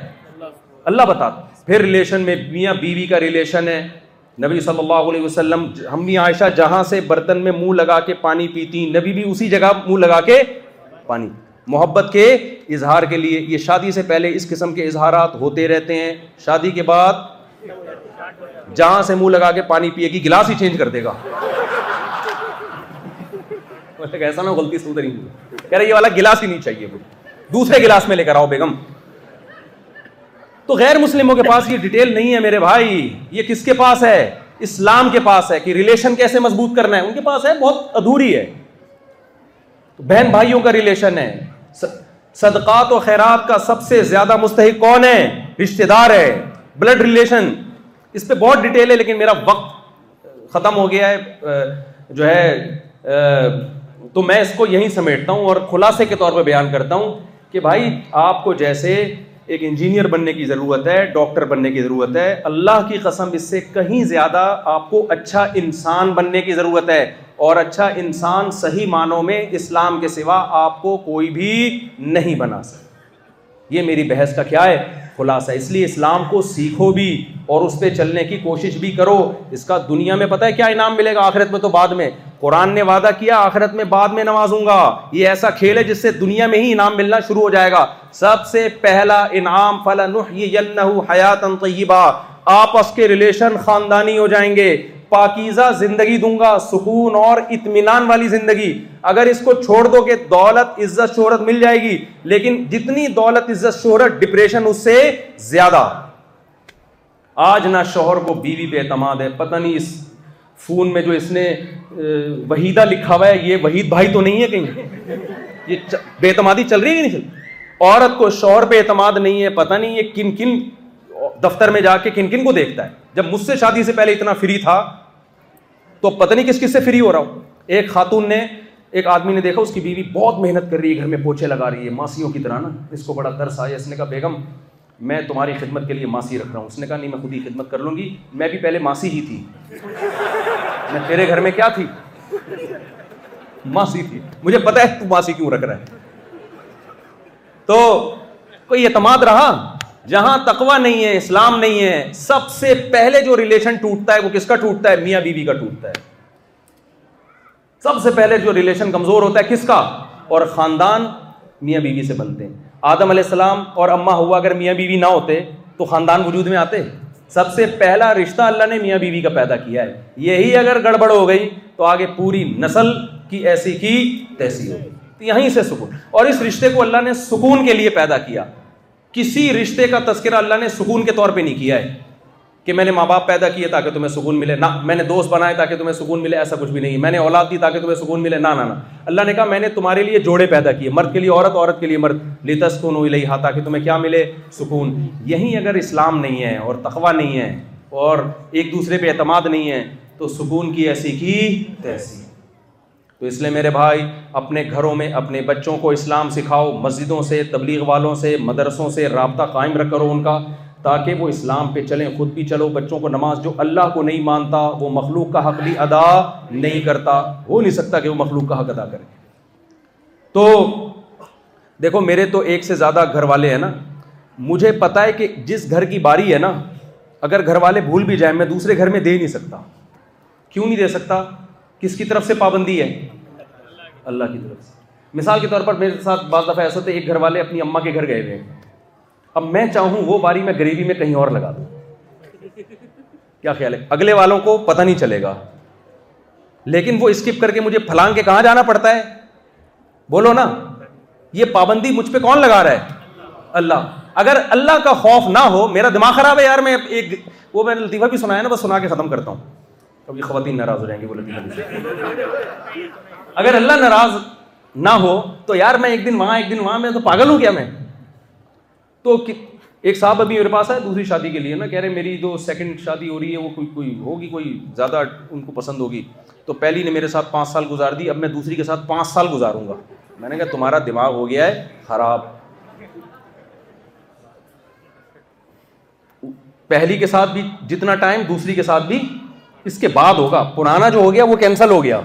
اللہ بتاتا پھر ریلیشن میں میاں بیوی کا ریلیشن ہے نبی صلی اللہ علیہ وسلم ہم عائشہ جہاں سے برتن میں منہ لگا کے پانی پیتی نبی بھی اسی جگہ منہ لگا کے پانی محبت کے اظہار کے لیے یہ شادی سے پہلے اس قسم کے اظہارات ہوتے رہتے ہیں شادی کے بعد جہاں سے منہ لگا کے پانی پیے گی گلاس ہی چینج کر دے گا ایسا نہ غلطی سدھر ہی کہہ رہے یہ والا گلاس ہی نہیں چاہیے وہ دوسرے گلاس میں لے کر آؤ بیگم تو غیر مسلموں کے پاس یہ ڈیٹیل نہیں ہے میرے بھائی یہ کس کے پاس ہے اسلام کے پاس ہے کہ ریلیشن کیسے مضبوط کرنا ہے ان کے پاس ہے بہت ادھوری ہے بہن بھائیوں کا ریلیشن ہے صدقات و خیرات کا سب سے زیادہ مستحق کون ہے رشتہ دار ہے بلڈ ریلیشن اس پہ بہت ڈیٹیل ہے لیکن میرا وقت ختم ہو گیا ہے جو ہے تو میں اس کو یہیں سمیٹتا ہوں اور خلاصے کے طور پہ بیان کرتا ہوں کہ بھائی آپ کو جیسے ایک انجینئر بننے کی ضرورت ہے ڈاکٹر بننے کی ضرورت ہے اللہ کی قسم اس سے کہیں زیادہ آپ کو اچھا انسان بننے کی ضرورت ہے اور اچھا انسان صحیح معنوں میں اسلام کے سوا آپ کو کوئی بھی نہیں بنا سکتا یہ میری بحث کا کیا ہے خلاصہ اس لیے اسلام کو سیکھو بھی اور اس پہ چلنے کی کوشش بھی کرو اس کا دنیا میں پتہ ہے کیا انعام ملے گا آخرت میں تو بعد میں قرآن نے وعدہ کیا آخرت میں بعد میں نوازوں گا یہ ایسا کھیل ہے جس سے دنیا میں ہی انعام ملنا شروع ہو جائے گا سب سے پہلا انعام فلاں حیات آپ اس کے ریلیشن خاندانی ہو جائیں گے پاکیزہ زندگی دوں گا سکون اور اطمینان والی زندگی اگر اس کو چھوڑ دو کہ دولت عزت شہرت مل جائے گی لیکن جتنی دولت عزت شہرت ڈپریشن اس سے زیادہ آج نہ شوہر کو بیوی پہ اعتماد ہے پتہ نہیں اس فون میں جو اس نے وحیدہ لکھا ہوا ہے یہ وحید بھائی تو نہیں ہے کہیں یہ بے اعتمادی چل رہی ہے کہ نہیں چل عورت کو شوہر پہ اعتماد نہیں ہے پتہ نہیں یہ کن کن دفتر میں جا کے کن کن کو دیکھتا ہے جب مجھ سے شادی سے پہلے اتنا فری تھا تو پتہ نہیں کس کس سے فری ہو رہا ہوں ایک خاتون نے ایک آدمی نے دیکھا اس کی بیوی بہت محنت کر رہی ہے گھر میں پوچھے لگا رہی ہے ماسیوں کی طرح نا اس کو بڑا ترس آیا اس نے کہا بیگم میں تمہاری خدمت کے لیے ماسی رکھ رہا ہوں اس نے کہا نہیں میں خود ہی خدمت کر لوں گی میں بھی پہلے ماسی ہی تھی میں تیرے گھر میں کیا تھی ماسی تھی مجھے پتا ہے تو ماسی کیوں رکھ رہا ہے تو کوئی اعتماد رہا جہاں تقوا نہیں ہے اسلام نہیں ہے سب سے پہلے جو ریلیشن ٹوٹتا ہے وہ کس کا ٹوٹتا ہے میاں بیوی بی کا ٹوٹتا ہے سب سے پہلے جو ریلیشن کمزور ہوتا ہے کس کا اور خاندان میاں بیوی بی سے بنتے ہیں آدم علیہ السلام اور اما ہوا اگر میاں بیوی بی نہ ہوتے تو خاندان وجود میں آتے سب سے پہلا رشتہ اللہ نے میاں بیوی کا پیدا کیا ہے یہی اگر گڑبڑ ہو گئی تو آگے پوری نسل کی ایسی کی تحسی ہو گئی سے سکون اور اس رشتے کو اللہ نے سکون کے لیے پیدا کیا کسی رشتے کا تذکرہ اللہ نے سکون کے طور پہ نہیں کیا ہے کہ میں نے ماں باپ پیدا کیے تاکہ تمہیں سکون ملے نہ میں نے دوست بنائے تاکہ تمہیں سکون ملے ایسا کچھ بھی نہیں میں نے اولاد دی تاکہ تمہیں سکون ملے نہ نہ اللہ نے کہا میں نے تمہارے لیے جوڑے پیدا کیے مرد کے لیے عورت عورت کے لیے مرد لی تسکون لئی ہاں تاکہ تمہیں کیا ملے سکون یہیں اگر اسلام نہیں ہے اور تخوا نہیں ہے اور ایک دوسرے پہ اعتماد نہیں ہے تو سکون کی ایسی کی تیسی تو اس لیے میرے بھائی اپنے گھروں میں اپنے بچوں کو اسلام سکھاؤ مسجدوں سے تبلیغ والوں سے مدرسوں سے رابطہ قائم رکھ کرو ان کا تاکہ وہ اسلام پہ چلیں خود بھی چلو بچوں کو نماز جو اللہ کو نہیں مانتا وہ مخلوق کا حق بھی ادا نہیں کرتا ہو نہیں سکتا کہ وہ مخلوق کا حق ادا کرے تو دیکھو میرے تو ایک سے زیادہ گھر والے ہیں نا مجھے پتا ہے کہ جس گھر کی باری ہے نا اگر گھر والے بھول بھی جائیں میں دوسرے گھر میں دے نہیں سکتا کیوں نہیں دے سکتا کس کی طرف سے پابندی ہے اللہ کی طرف سے مثال کے طور پر میرے ساتھ بعض دفعہ ایسا ہے ایک گھر والے اپنی اما کے گھر گئے ہوئے اب میں چاہوں وہ باری میں غریبی میں کہیں اور لگا دوں کیا خیال ہے اگلے والوں کو پتہ نہیں چلے گا لیکن وہ اسکپ کر کے مجھے پھلانگ کے کہاں جانا پڑتا ہے بولو نا یہ پابندی مجھ پہ کون لگا رہا ہے اللہ اگر اللہ کا خوف نہ ہو میرا دماغ خراب ہے یار میں ایک وہ میں نے لطیفہ بھی سنایا نا بس سنا کے ختم کرتا ہوں کبھی خواتین ناراض ہو جائیں گی وہ لڑکی اگر اللہ ناراض نہ ہو تو یار میں ایک دن وہاں ایک دن وہاں میں تو پاگل ہوں کیا میں تو ایک صاحب ابھی میرے پاس ہے دوسری شادی کے لیے نا کہہ رہے میری جو سیکنڈ شادی ہو رہی ہے وہ کوئی کوئی ہوگی کوئی زیادہ ان کو پسند ہوگی تو پہلی نے میرے ساتھ پانچ سال گزار دی اب میں دوسری کے ساتھ پانچ سال گزاروں گا میں نے کہا تمہارا دماغ ہو گیا ہے خراب پہلی کے ساتھ بھی جتنا ٹائم دوسری کے ساتھ بھی اس کے بعد ہوگا پرانا جو ہو گیا وہ کینسل ہو گیا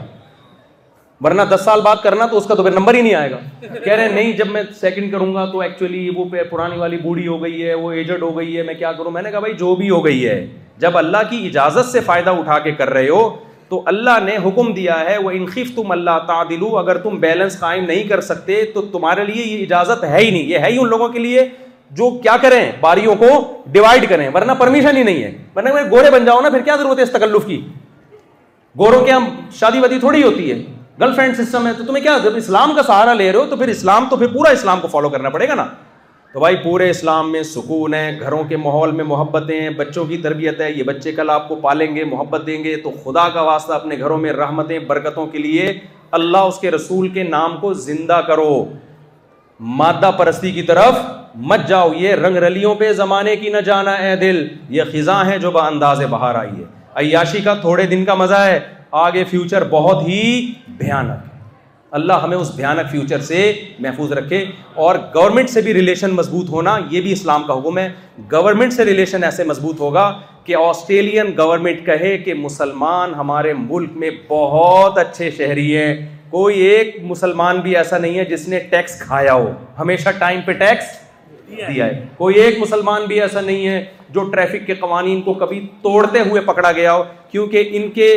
ورنہ دس سال بعد کرنا تو اس کا تو پھر نمبر ہی نہیں آئے گا کہہ رہے ہیں نہیں جب میں سیکنڈ کروں گا تو ایکچولی وہ پرانی والی بوڑھی ہو گئی ہے وہ ایجڈ ہو گئی ہے میں کیا کروں میں نے کہا بھائی جو بھی ہو گئی ہے جب اللہ کی اجازت سے فائدہ اٹھا کے کر رہے ہو تو اللہ نے حکم دیا ہے وہ انخیف تم اللہ تعدلو اگر تم بیلنس قائم نہیں کر سکتے تو تمہارے لیے یہ اجازت ہے ہی نہیں یہ ہے ہی ان لوگوں کے لیے جو کیا کریں باریوں کو ڈیوائڈ کریں ورنہ پرمیشن ہی نہیں ہے ورنہ میں گورے بن جاؤ نا پھر کیا ضرورت ہے اس تکلف کی گوروں کے ہم شادی وادی تھوڑی ہوتی ہے گرل فرینڈ سسٹم ہے تو تمہیں کیا جب اسلام کا سہارا لے رہے ہو تو پھر اسلام تو پھر پورا اسلام کو فالو کرنا پڑے گا نا تو بھائی پورے اسلام میں سکون ہے گھروں کے ماحول میں محبتیں ہیں بچوں کی تربیت ہے یہ بچے کل آپ کو پالیں گے محبت دیں گے تو خدا کا واسطہ اپنے گھروں میں رحمتیں برکتوں کے لیے اللہ اس کے رسول کے نام کو زندہ کرو مادہ پرستی کی طرف مت جاؤ یہ رنگ رلیوں پہ زمانے کی نہ جانا اے دل یہ خزاں ہے جو بہ انداز باہر آئی ہے عیاشی کا تھوڑے دن کا مزہ ہے آگے فیوچر بہت ہی بھیانک ہے اللہ ہمیں اس بھیانک فیوچر سے محفوظ رکھے اور گورنمنٹ سے بھی ریلیشن مضبوط ہونا یہ بھی اسلام کا حکم ہے گورنمنٹ سے ریلیشن ایسے مضبوط ہوگا کہ آسٹریلین گورنمنٹ کہے کہ مسلمان ہمارے ملک میں بہت اچھے شہری ہیں کوئی ایک مسلمان بھی ایسا نہیں ہے جس نے ٹیکس کھایا ہو ہمیشہ ٹائم پہ ٹیکس دیا ہے کوئی ایک مسلمان بھی ایسا نہیں ہے جو ٹریفک کے قوانین کو کبھی توڑتے ہوئے پکڑا گیا ہو کیونکہ ان کے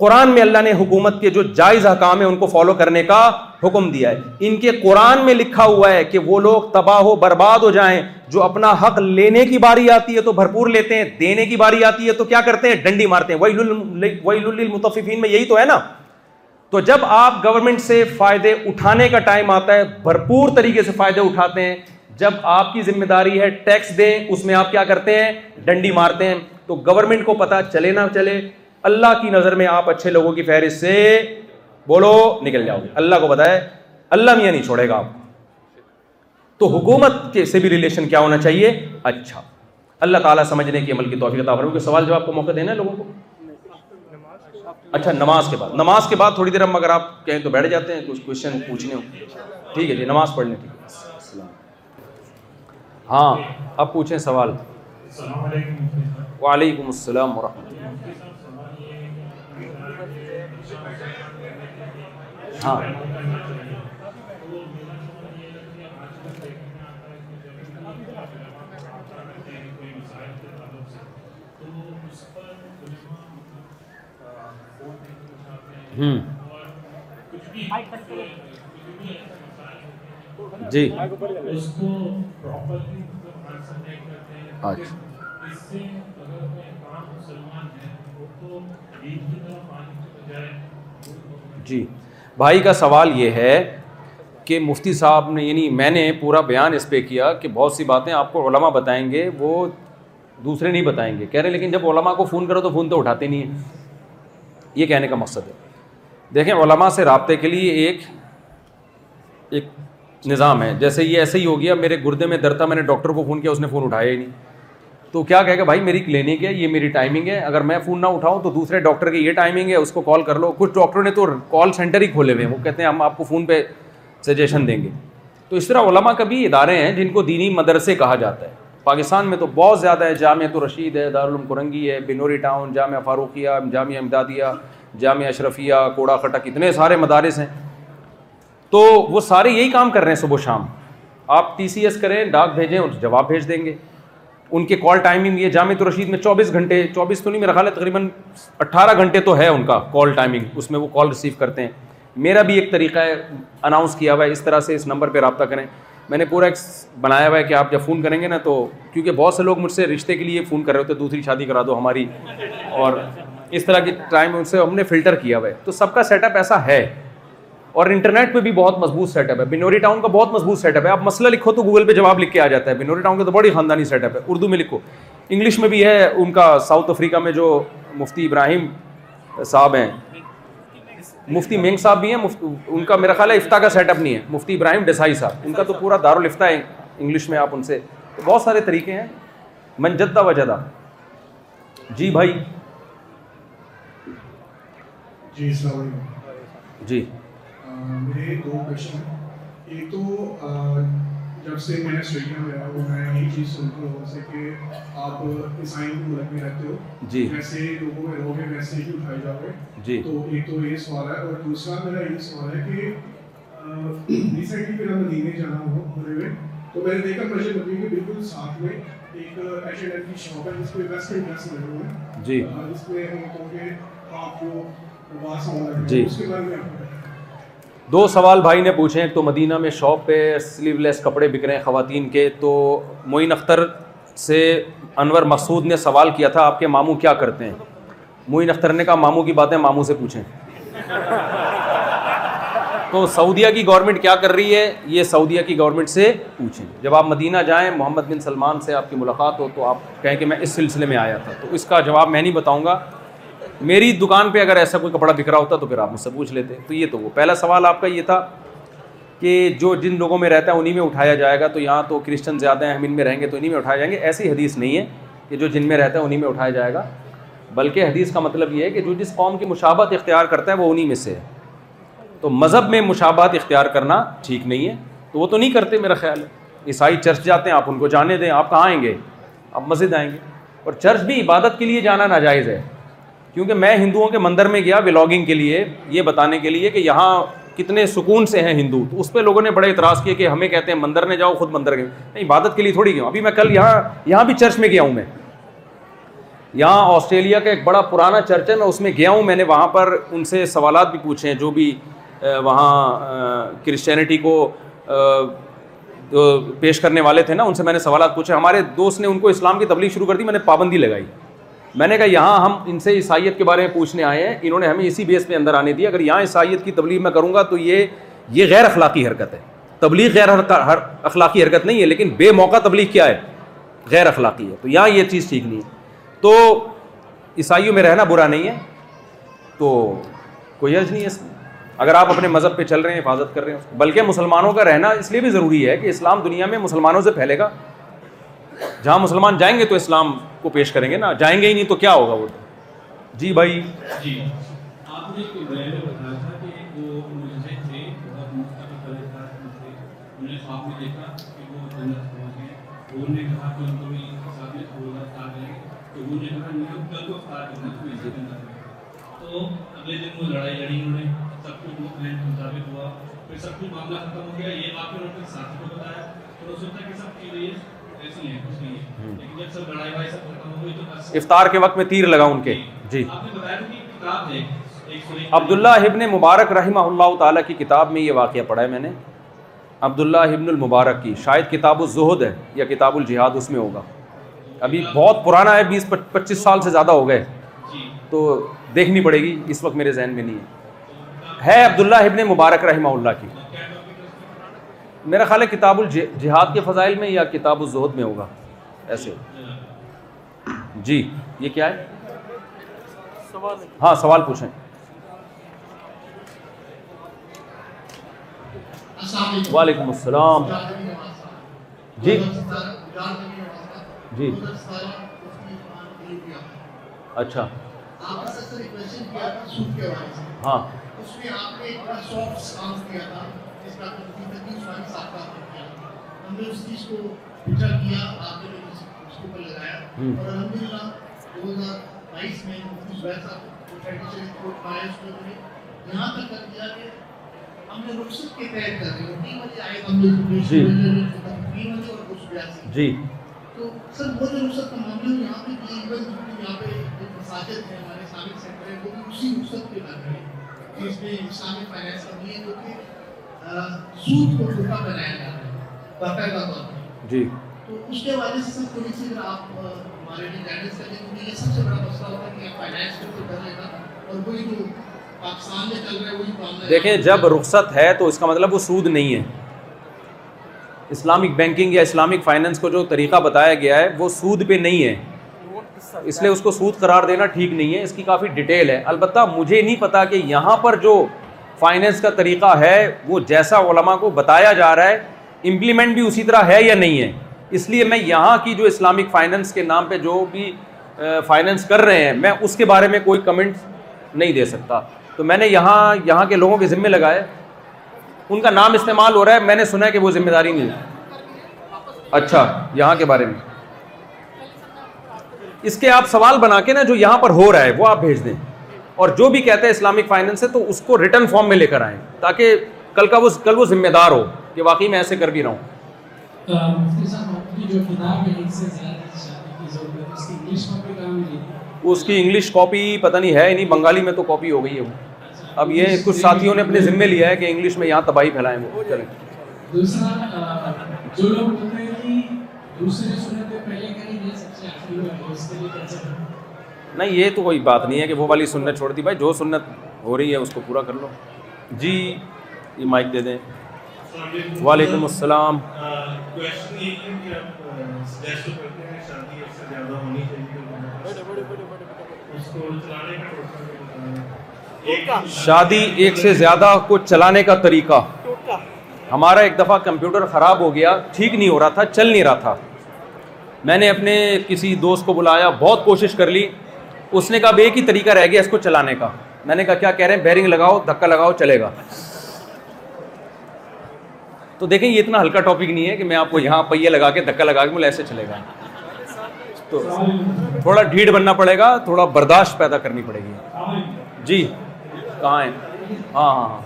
قرآن میں اللہ نے حکومت کے جو جائز حکام ہیں ان کو فالو کرنے کا حکم دیا ہے ان کے قرآن میں لکھا ہوا ہے کہ وہ لوگ تباہ ہو برباد ہو جائیں جو اپنا حق لینے کی باری آتی ہے تو بھرپور لیتے ہیں دینے کی باری آتی ہے تو کیا کرتے ہیں ڈنڈی مارتے ہیں وہی المتفقین میں یہی تو ہے نا تو جب آپ گورنمنٹ سے فائدے اٹھانے کا ٹائم آتا ہے بھرپور طریقے سے فائدے اٹھاتے ہیں جب آپ کی ذمہ داری ہے ٹیکس دیں اس میں آپ کیا کرتے ہیں ڈنڈی مارتے ہیں تو گورنمنٹ کو پتا چلے نہ چلے اللہ کی نظر میں آپ اچھے لوگوں کی فہرست سے بولو نکل جاؤ گے اللہ کو بتائے اللہ میں یہ نہیں چھوڑے گا آپ تو حکومت کے سے بھی ریلیشن کیا ہونا چاہیے اچھا اللہ تعالیٰ سمجھنے کی عمل کی توفیق عطا فرمائے سوال جواب آپ کو موقع دینا ہے لوگوں کو اچھا نماز کے بعد نماز کے بعد تھوڑی دیر ہم اگر آپ کہیں تو بیٹھ جاتے ہیں کچھ کوشچن پوچھنے ٹھیک ہے جی نماز پڑھ لیں ٹھیک ہے ہاں اب پوچھیں سوال وعلیکم السلام ورحمۃ اللہ ہاں ہوں جی اچھا جی بھائی کا سوال یہ ہے کہ مفتی صاحب نے یعنی میں نے پورا بیان اس پہ کیا کہ بہت سی باتیں آپ کو علماء بتائیں گے وہ دوسرے نہیں بتائیں گے کہہ رہے لیکن جب علماء کو فون کرو تو فون تو اٹھاتے نہیں ہیں یہ کہنے کا مقصد ہے دیکھیں علماء سے رابطے کے لیے ایک ایک نظام ہے جیسے یہ ایسے ہی ہو گیا میرے گردے میں درد تھا میں نے ڈاکٹر کو فون کیا اس نے فون اٹھایا ہی نہیں تو کیا کہے گا بھائی میری کلینک ہے یہ میری ٹائمنگ ہے اگر میں فون نہ اٹھاؤں تو دوسرے ڈاکٹر کی یہ ٹائمنگ ہے اس کو کال کر لو کچھ ڈاکٹر نے تو کال سینٹر ہی کھولے ہوئے ہیں وہ کہتے ہیں ہم آپ کو فون پہ سجیشن دیں گے تو اس طرح کا کبھی ادارے ہیں جن کو دینی مدرسے کہا جاتا ہے پاکستان میں تو بہت زیادہ ہے جامعہ تو رشید ہے دارالعلوم کرنگی ہے بنوری ٹاؤن جامعہ فاروقیہ جامعہ امدادیہ جامعہ اشرفیہ کوڑا کھٹک اتنے سارے مدارس ہیں تو وہ سارے یہی کام کر رہے ہیں صبح شام آپ ٹی سی ایس کریں ڈاک بھیجیں اور جواب بھیج دیں گے ان کے کال ٹائمنگ یہ جامعت رشید میں چوبیس گھنٹے چوبیس تو نہیں میرا خیال ہے تقریباً اٹھارہ گھنٹے تو ہے ان کا کال ٹائمنگ اس میں وہ کال ریسیو کرتے ہیں میرا بھی ایک طریقہ ہے اناؤنس کیا ہوا ہے اس طرح سے اس نمبر پہ رابطہ کریں میں نے پورا ایک بنایا ہوا ہے کہ آپ جب فون کریں گے نا تو کیونکہ بہت سے لوگ مجھ سے رشتے کے لیے فون کر رہے ہوتے دوسری شادی کرا دو ہماری اور اس طرح کی ٹائم ان سے ہم نے فلٹر کیا ہوا ہے تو سب کا سیٹ اپ ایسا ہے اور انٹرنیٹ پہ بھی بہت مضبوط سیٹ اپ ہے بنوری ٹاؤن کا بہت مضبوط سیٹ اپ ہے آپ مسئلہ لکھو تو گوگل پہ جواب لکھ کے آ جاتا ہے بنوری ٹاؤن کا تو بڑی خاندانی سیٹ اپ ہے اردو میں لکھو انگلش میں بھی ہے ان کا ساؤتھ افریقہ میں جو مفتی ابراہیم صاحب ہیں مفتی مینگ صاحب بھی ہیں ان کا میرا خیال ہے افتاح کا سیٹ اپ نہیں ہے مفتی ابراہیم ڈیسائی صاحب ان کا تو پورا دار ہے انگلش میں آپ ان سے بہت سارے طریقے ہیں منجدہ و جدہ جی بھائی جی میرے دو کوشچن ہیں ایک تو جب سے میں آسٹریلیا میں آیا ہوں میں یہی چیز سنتا ہوں لوگوں سے کہ آپ عیسائی ملک میں رہتے ہو جی ویسے لوگوں میں رہو گے ویسے ہی اٹھائے جاؤ گے جی تو ایک تو یہ سوال ہے اور دوسرا میرا یہ سوال ہے کہ ریسنٹلی میرا مدینے جانا ہو بڑے میں تو میں نے دیکھا مجھے مدینے کے بالکل ساتھ میں ایک ایچ اینڈ ایف کی شاپ ہے جس میں ویسٹرن ڈریس لگے ہوئے ہیں جی اس میں ہم کہوں گے آپ کو واسا ہونا ہے اس کے بارے میں آپ دو سوال بھائی نے پوچھے ایک تو مدینہ میں شاپ پہ سلیو لیس کپڑے بک رہے ہیں خواتین کے تو معین اختر سے انور مسعود نے سوال کیا تھا آپ کے ماموں کیا کرتے ہیں معین اختر نے کہا ماموں کی باتیں ماموں سے پوچھیں تو سعودیہ کی گورنمنٹ کیا کر رہی ہے یہ سعودیہ کی گورنمنٹ سے پوچھیں جب آپ مدینہ جائیں محمد بن سلمان سے آپ کی ملاقات ہو تو آپ کہیں کہ میں اس سلسلے میں آیا تھا تو اس کا جواب میں نہیں بتاؤں گا میری دکان پہ اگر ایسا کوئی کپڑا بکھرا ہوتا تو پھر آپ مجھ سے پوچھ لیتے تو یہ تو وہ پہلا سوال آپ کا یہ تھا کہ جو جن لوگوں میں رہتا ہے انہیں میں اٹھایا جائے گا تو یہاں تو کرسچن زیادہ ہیں ہم ان میں رہیں گے تو انہیں میں اٹھائے جائیں گے ایسی حدیث نہیں ہے کہ جو جن میں رہتا ہے انہیں میں اٹھایا جائے گا بلکہ حدیث کا مطلب یہ ہے کہ جو جس قوم کی مشابت اختیار کرتا ہے وہ انہیں میں سے ہے تو مذہب میں مشابہت اختیار کرنا ٹھیک نہیں ہے تو وہ تو نہیں کرتے میرا خیال ہے عیسائی چرچ جاتے ہیں آپ ان کو جانے دیں آپ کہاں آئیں گے آپ مسجد آئیں گے اور چرچ بھی عبادت کے لیے جانا ناجائز ہے کیونکہ میں ہندوؤں کے مندر میں گیا ولاگنگ کے لیے یہ بتانے کے لیے کہ یہاں کتنے سکون سے ہیں ہندو تو اس پہ لوگوں نے بڑے اعتراض کیے کہ ہمیں کہتے ہیں مندر میں جاؤ خود مندر گئے نہیں عبادت کے لیے تھوڑی گیوں ابھی میں کل یہاں یہاں بھی چرچ میں گیا ہوں میں یہاں آسٹریلیا کا ایک بڑا پرانا چرچ ہے میں اس میں گیا ہوں میں نے وہاں پر ان سے سوالات بھی پوچھے ہیں جو بھی وہاں کرسچینٹی کو پیش کرنے والے تھے نا ان سے میں نے سوالات پوچھے ہمارے دوست نے ان کو اسلام کی تبلیغ شروع کر دی میں نے پابندی لگائی میں نے کہا یہاں ہم ان سے عیسائیت کے بارے میں پوچھنے آئے ہیں انہوں نے ہمیں اسی بیس پہ اندر آنے دیا اگر یہاں عیسائیت کی تبلیغ میں کروں گا تو یہ یہ غیر اخلاقی حرکت ہے تبلیغ غیر اخلاقی حرکت نہیں ہے لیکن بے موقع تبلیغ کیا ہے غیر اخلاقی ہے تو یہاں یہ چیز ٹھیک نہیں ہے تو عیسائیوں میں رہنا برا نہیں ہے تو کوئی حج نہیں ہے اس میں اگر آپ اپنے مذہب پہ چل رہے ہیں حفاظت کر رہے ہیں بلکہ مسلمانوں کا رہنا اس لیے بھی ضروری ہے کہ اسلام دنیا میں مسلمانوں سے پھیلے گا جہاں مسلمان جائیں گے تو اسلام کو پیش کریں گے نا جائیں گے ہی نہیں تو کیا ہوگا وہ جی بھائی جی آپ نے بتایا کو تو سب سب معاملہ ختم ہو گیا یہ افطار کے وقت میں تیر لگا ان کے جی عبداللہ ابن مبارک رحمہ اللہ تعالیٰ کی کتاب میں یہ واقعہ پڑھا ہے میں نے عبداللہ ابن المبارک کی شاید کتاب الزہد ہے یا کتاب الجہاد اس میں ہوگا ابھی بہت پرانا ہے بیس پچیس سال سے زیادہ ہو گئے جی۔ تو دیکھنی پڑے گی اس وقت میرے ذہن میں نہیں ہے ہے عبداللہ ابن مبارک رحمہ اللہ کی میرا خیال ہے کتاب الجہاد کے فضائل میں یا کتاب الزہد میں ہوگا ایسے جی یہ کیا ہے ہاں سوال پوچھیں وعلیکم السلام جی جی اچھا ہاں تقریب فائن صاحب کا آفر کیا ہم نے اس چیز کو پچھا کیا آپ نے اس کو پر لگایا اور الحمدللہ دو ہزار بائیس میں مفتی جی۔ زبیر صاحب کو ٹریڈیشن کو پایا اس کو نے یہاں تک کر دیا کہ ہم نے رخصت کے تحت کر دیا تین بجے آئے ہم نے تین بجے اور کچھ بیاسی جی تو سر وہ جو رخصت کا معاملہ یہاں پہ کی ایونٹ یہاں پہ جو مساجد ہیں ہمارے سامنے سینٹر ہیں وہ بھی اسی رخصت کے بارے میں اس میں اسلامک فائنینس کا نہیں ہے جو کہ جی دیکھیں جب رخصت ہے تو اس کا مطلب وہ سود نہیں ہے اسلامک بینکنگ یا اسلامک فائنینس کو جو طریقہ بتایا گیا ہے وہ سود پہ نہیں ہے اس لیے اس کو سود قرار دینا ٹھیک نہیں ہے اس کی کافی ڈیٹیل ہے البتہ مجھے نہیں پتا کہ یہاں پر جو فائنینس کا طریقہ ہے وہ جیسا علماء کو بتایا جا رہا ہے امپلیمنٹ بھی اسی طرح ہے یا نہیں ہے اس لیے میں یہاں کی جو اسلامک فائنینس کے نام پہ جو بھی فائنینس کر رہے ہیں میں اس کے بارے میں کوئی کمنٹ نہیں دے سکتا تو میں نے یہاں یہاں کے لوگوں کے ذمہ لگائے ان کا نام استعمال ہو رہا ہے میں نے سنا ہے کہ وہ ذمہ داری نہیں اچھا یہاں کے بارے میں اس کے آپ سوال بنا کے نا جو یہاں پر ہو رہا ہے وہ آپ بھیج دیں اور جو بھی کہتا ہے اسلامک فائننس ہے تو اس کو ریٹرن فارم میں لے کر آئیں تاکہ کل کا وہ کل وہ ذمہ دار ہو کہ واقعی میں ایسے کر بھی رہا ہوں اس کی انگلش کاپی پتہ نہیں ہے نہیں بنگالی میں تو کاپی ہو گئی ہے وہ اچھا، اب یہ کچھ ساتھیوں نے اپنے ذمے لیا ہے کہ انگلش میں یہاں تباہی پھیلائیں وہ چلیں دوسرا جو لوگ بولتے ہیں کہ دوسرے سنتیں پہلے کریں گے سب سے آخری اس کے سے لیے کیسے نہیں یہ تو کوئی بات نہیں ہے کہ وہ والی سنت چھوڑ دی بھائی جو سنت ہو رہی ہے اس کو پورا کر لو جی یہ مائک دے دیں وعلیکم السلام شادی ایک سے زیادہ کو چلانے کا طریقہ ہمارا ایک دفعہ کمپیوٹر خراب ہو گیا ٹھیک نہیں ہو رہا تھا چل نہیں رہا تھا میں نے اپنے کسی دوست کو بلایا بہت کوشش کر لی اس نے کہا اب ایک ہی طریقہ رہ گیا اس کو چلانے کا میں نے کہا کیا کہہ رہے ہیں بیرنگ لگاؤ دھکا لگاؤ چلے گا تو دیکھیں یہ اتنا ہلکا ٹاپک نہیں ہے کہ میں آپ کو یہاں پہیے لگا کے دھکا لگا کے بولے ایسے چلے گا تو تھوڑا ڈھیڑ بننا پڑے گا تھوڑا برداشت پیدا کرنی پڑے گی جی کہاں ہیں ہاں ہاں ہاں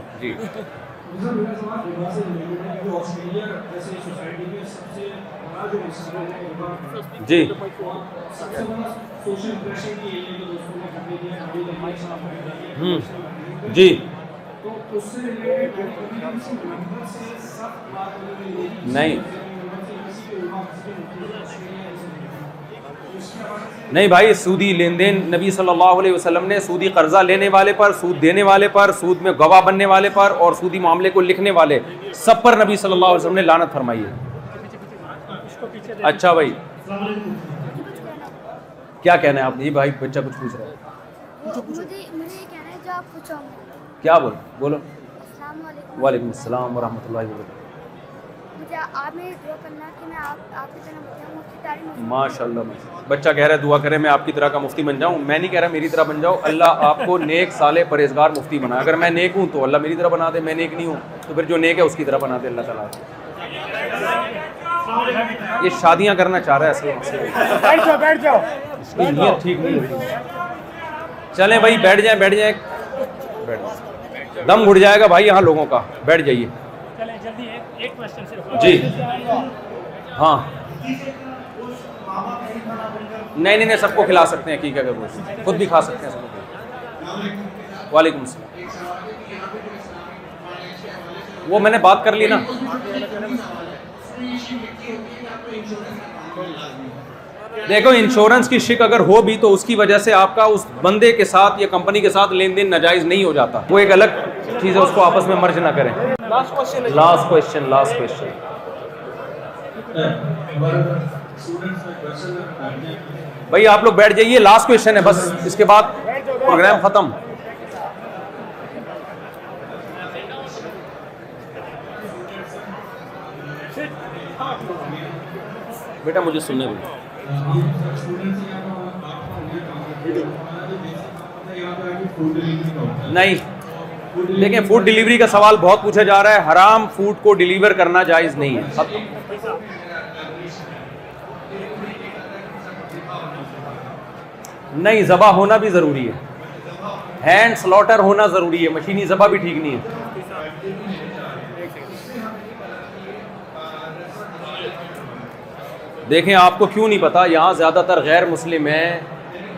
جی جی جی نہیں بھائی سودی لین دین نبی صلی اللہ علیہ وسلم نے سودی قرضہ لینے والے پر سود دینے والے پر سود میں گواہ بننے والے پر اور سودی معاملے کو لکھنے والے سب پر نبی صلی اللہ علیہ وسلم نے لانت فرمائی ہے اچھا بھائی کیا کہنا ہے آپ جی بھائی بچہ کچھ پوچھ رہا ہے کیا بول بولو وعلیکم السلام ورحمۃ اللہ وبرکاتہ ماشاء اللہ بچہ کہہ رہا ہے دعا کرے میں آپ کی طرح کا مفتی بن جاؤں میں نہیں کہہ رہا میری طرح بن جاؤ اللہ آپ کو نیک سالے پرہزگار مفتی بنا اگر میں نیک ہوں تو اللہ میری طرح بنا دے میں نیک نہیں ہوں تو پھر جو نیک ہے اس کی طرح بنا دے اللہ تعالیٰ یہ شادیاں کرنا چاہ رہا ہے اصل بیٹھ بیٹھ جاؤ جاؤ چلے بھائی بیٹھ جائیں بیٹھ جائیں دم گھٹ جائے گا بھائی یہاں لوگوں کا بیٹھ جائیے جی ہاں نہیں نہیں سب کو کھلا سکتے ہیں کی کیا کروں خود بھی کھا سکتے ہیں سب کو وعلیکم السلام وہ میں نے بات کر لی نا دیکھو انشورنس کی شک اگر ہو بھی تو اس کی وجہ سے آپ کا اس بندے کے ساتھ یا کمپنی کے ساتھ لین دین ناجائز نہیں ہو جاتا وہ ایک الگ چیز ہے اس کو آپس میں مرج نہ کریں لاسٹ کوشچن کوشچن لاسٹ بھائی آپ لوگ بیٹھ جائیے لاسٹ کوشچن ہے بس اس کے بعد پروگرام ختم بیٹا مجھے سننے بھی نہیں فوڈ ڈیلیوری کا سوال بہت پوچھا جا رہا ہے حرام فوڈ کو ڈیلیور کرنا جائز نہیں ہے نہیں زبا ہونا بھی ضروری ہے ہینڈ سلوٹر ہونا ضروری ہے مشینی ذبح بھی ٹھیک نہیں ہے دیکھیں آپ کو کیوں نہیں پتا یہاں زیادہ تر غیر مسلم ہیں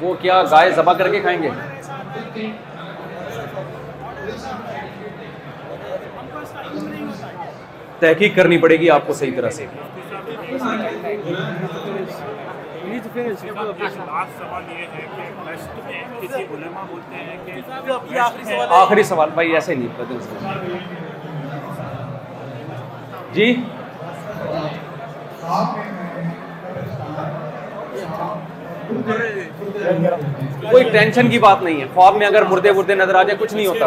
وہ کیا گائے ذبح کر کے کھائیں گے تحقیق کرنی پڑے گی آپ کو صحیح طرح سے آخری سوال بھائی ایسے نہیں جی کوئی ٹینشن کی بات نہیں ہے خواب میں اگر مردے وردے نظر آ جائے کچھ نہیں ہوتا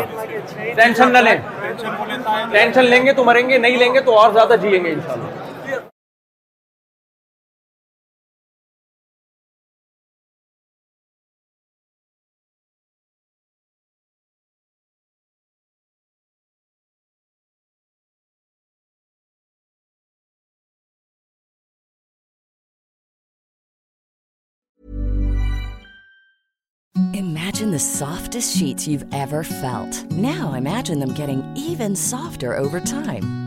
ٹینشن نہ لیں ٹینشن لیں گے تو مریں گے نہیں لیں گے تو اور زیادہ جیئیں گے انشاءاللہ softest sheet you ever felt no ironing even softer over time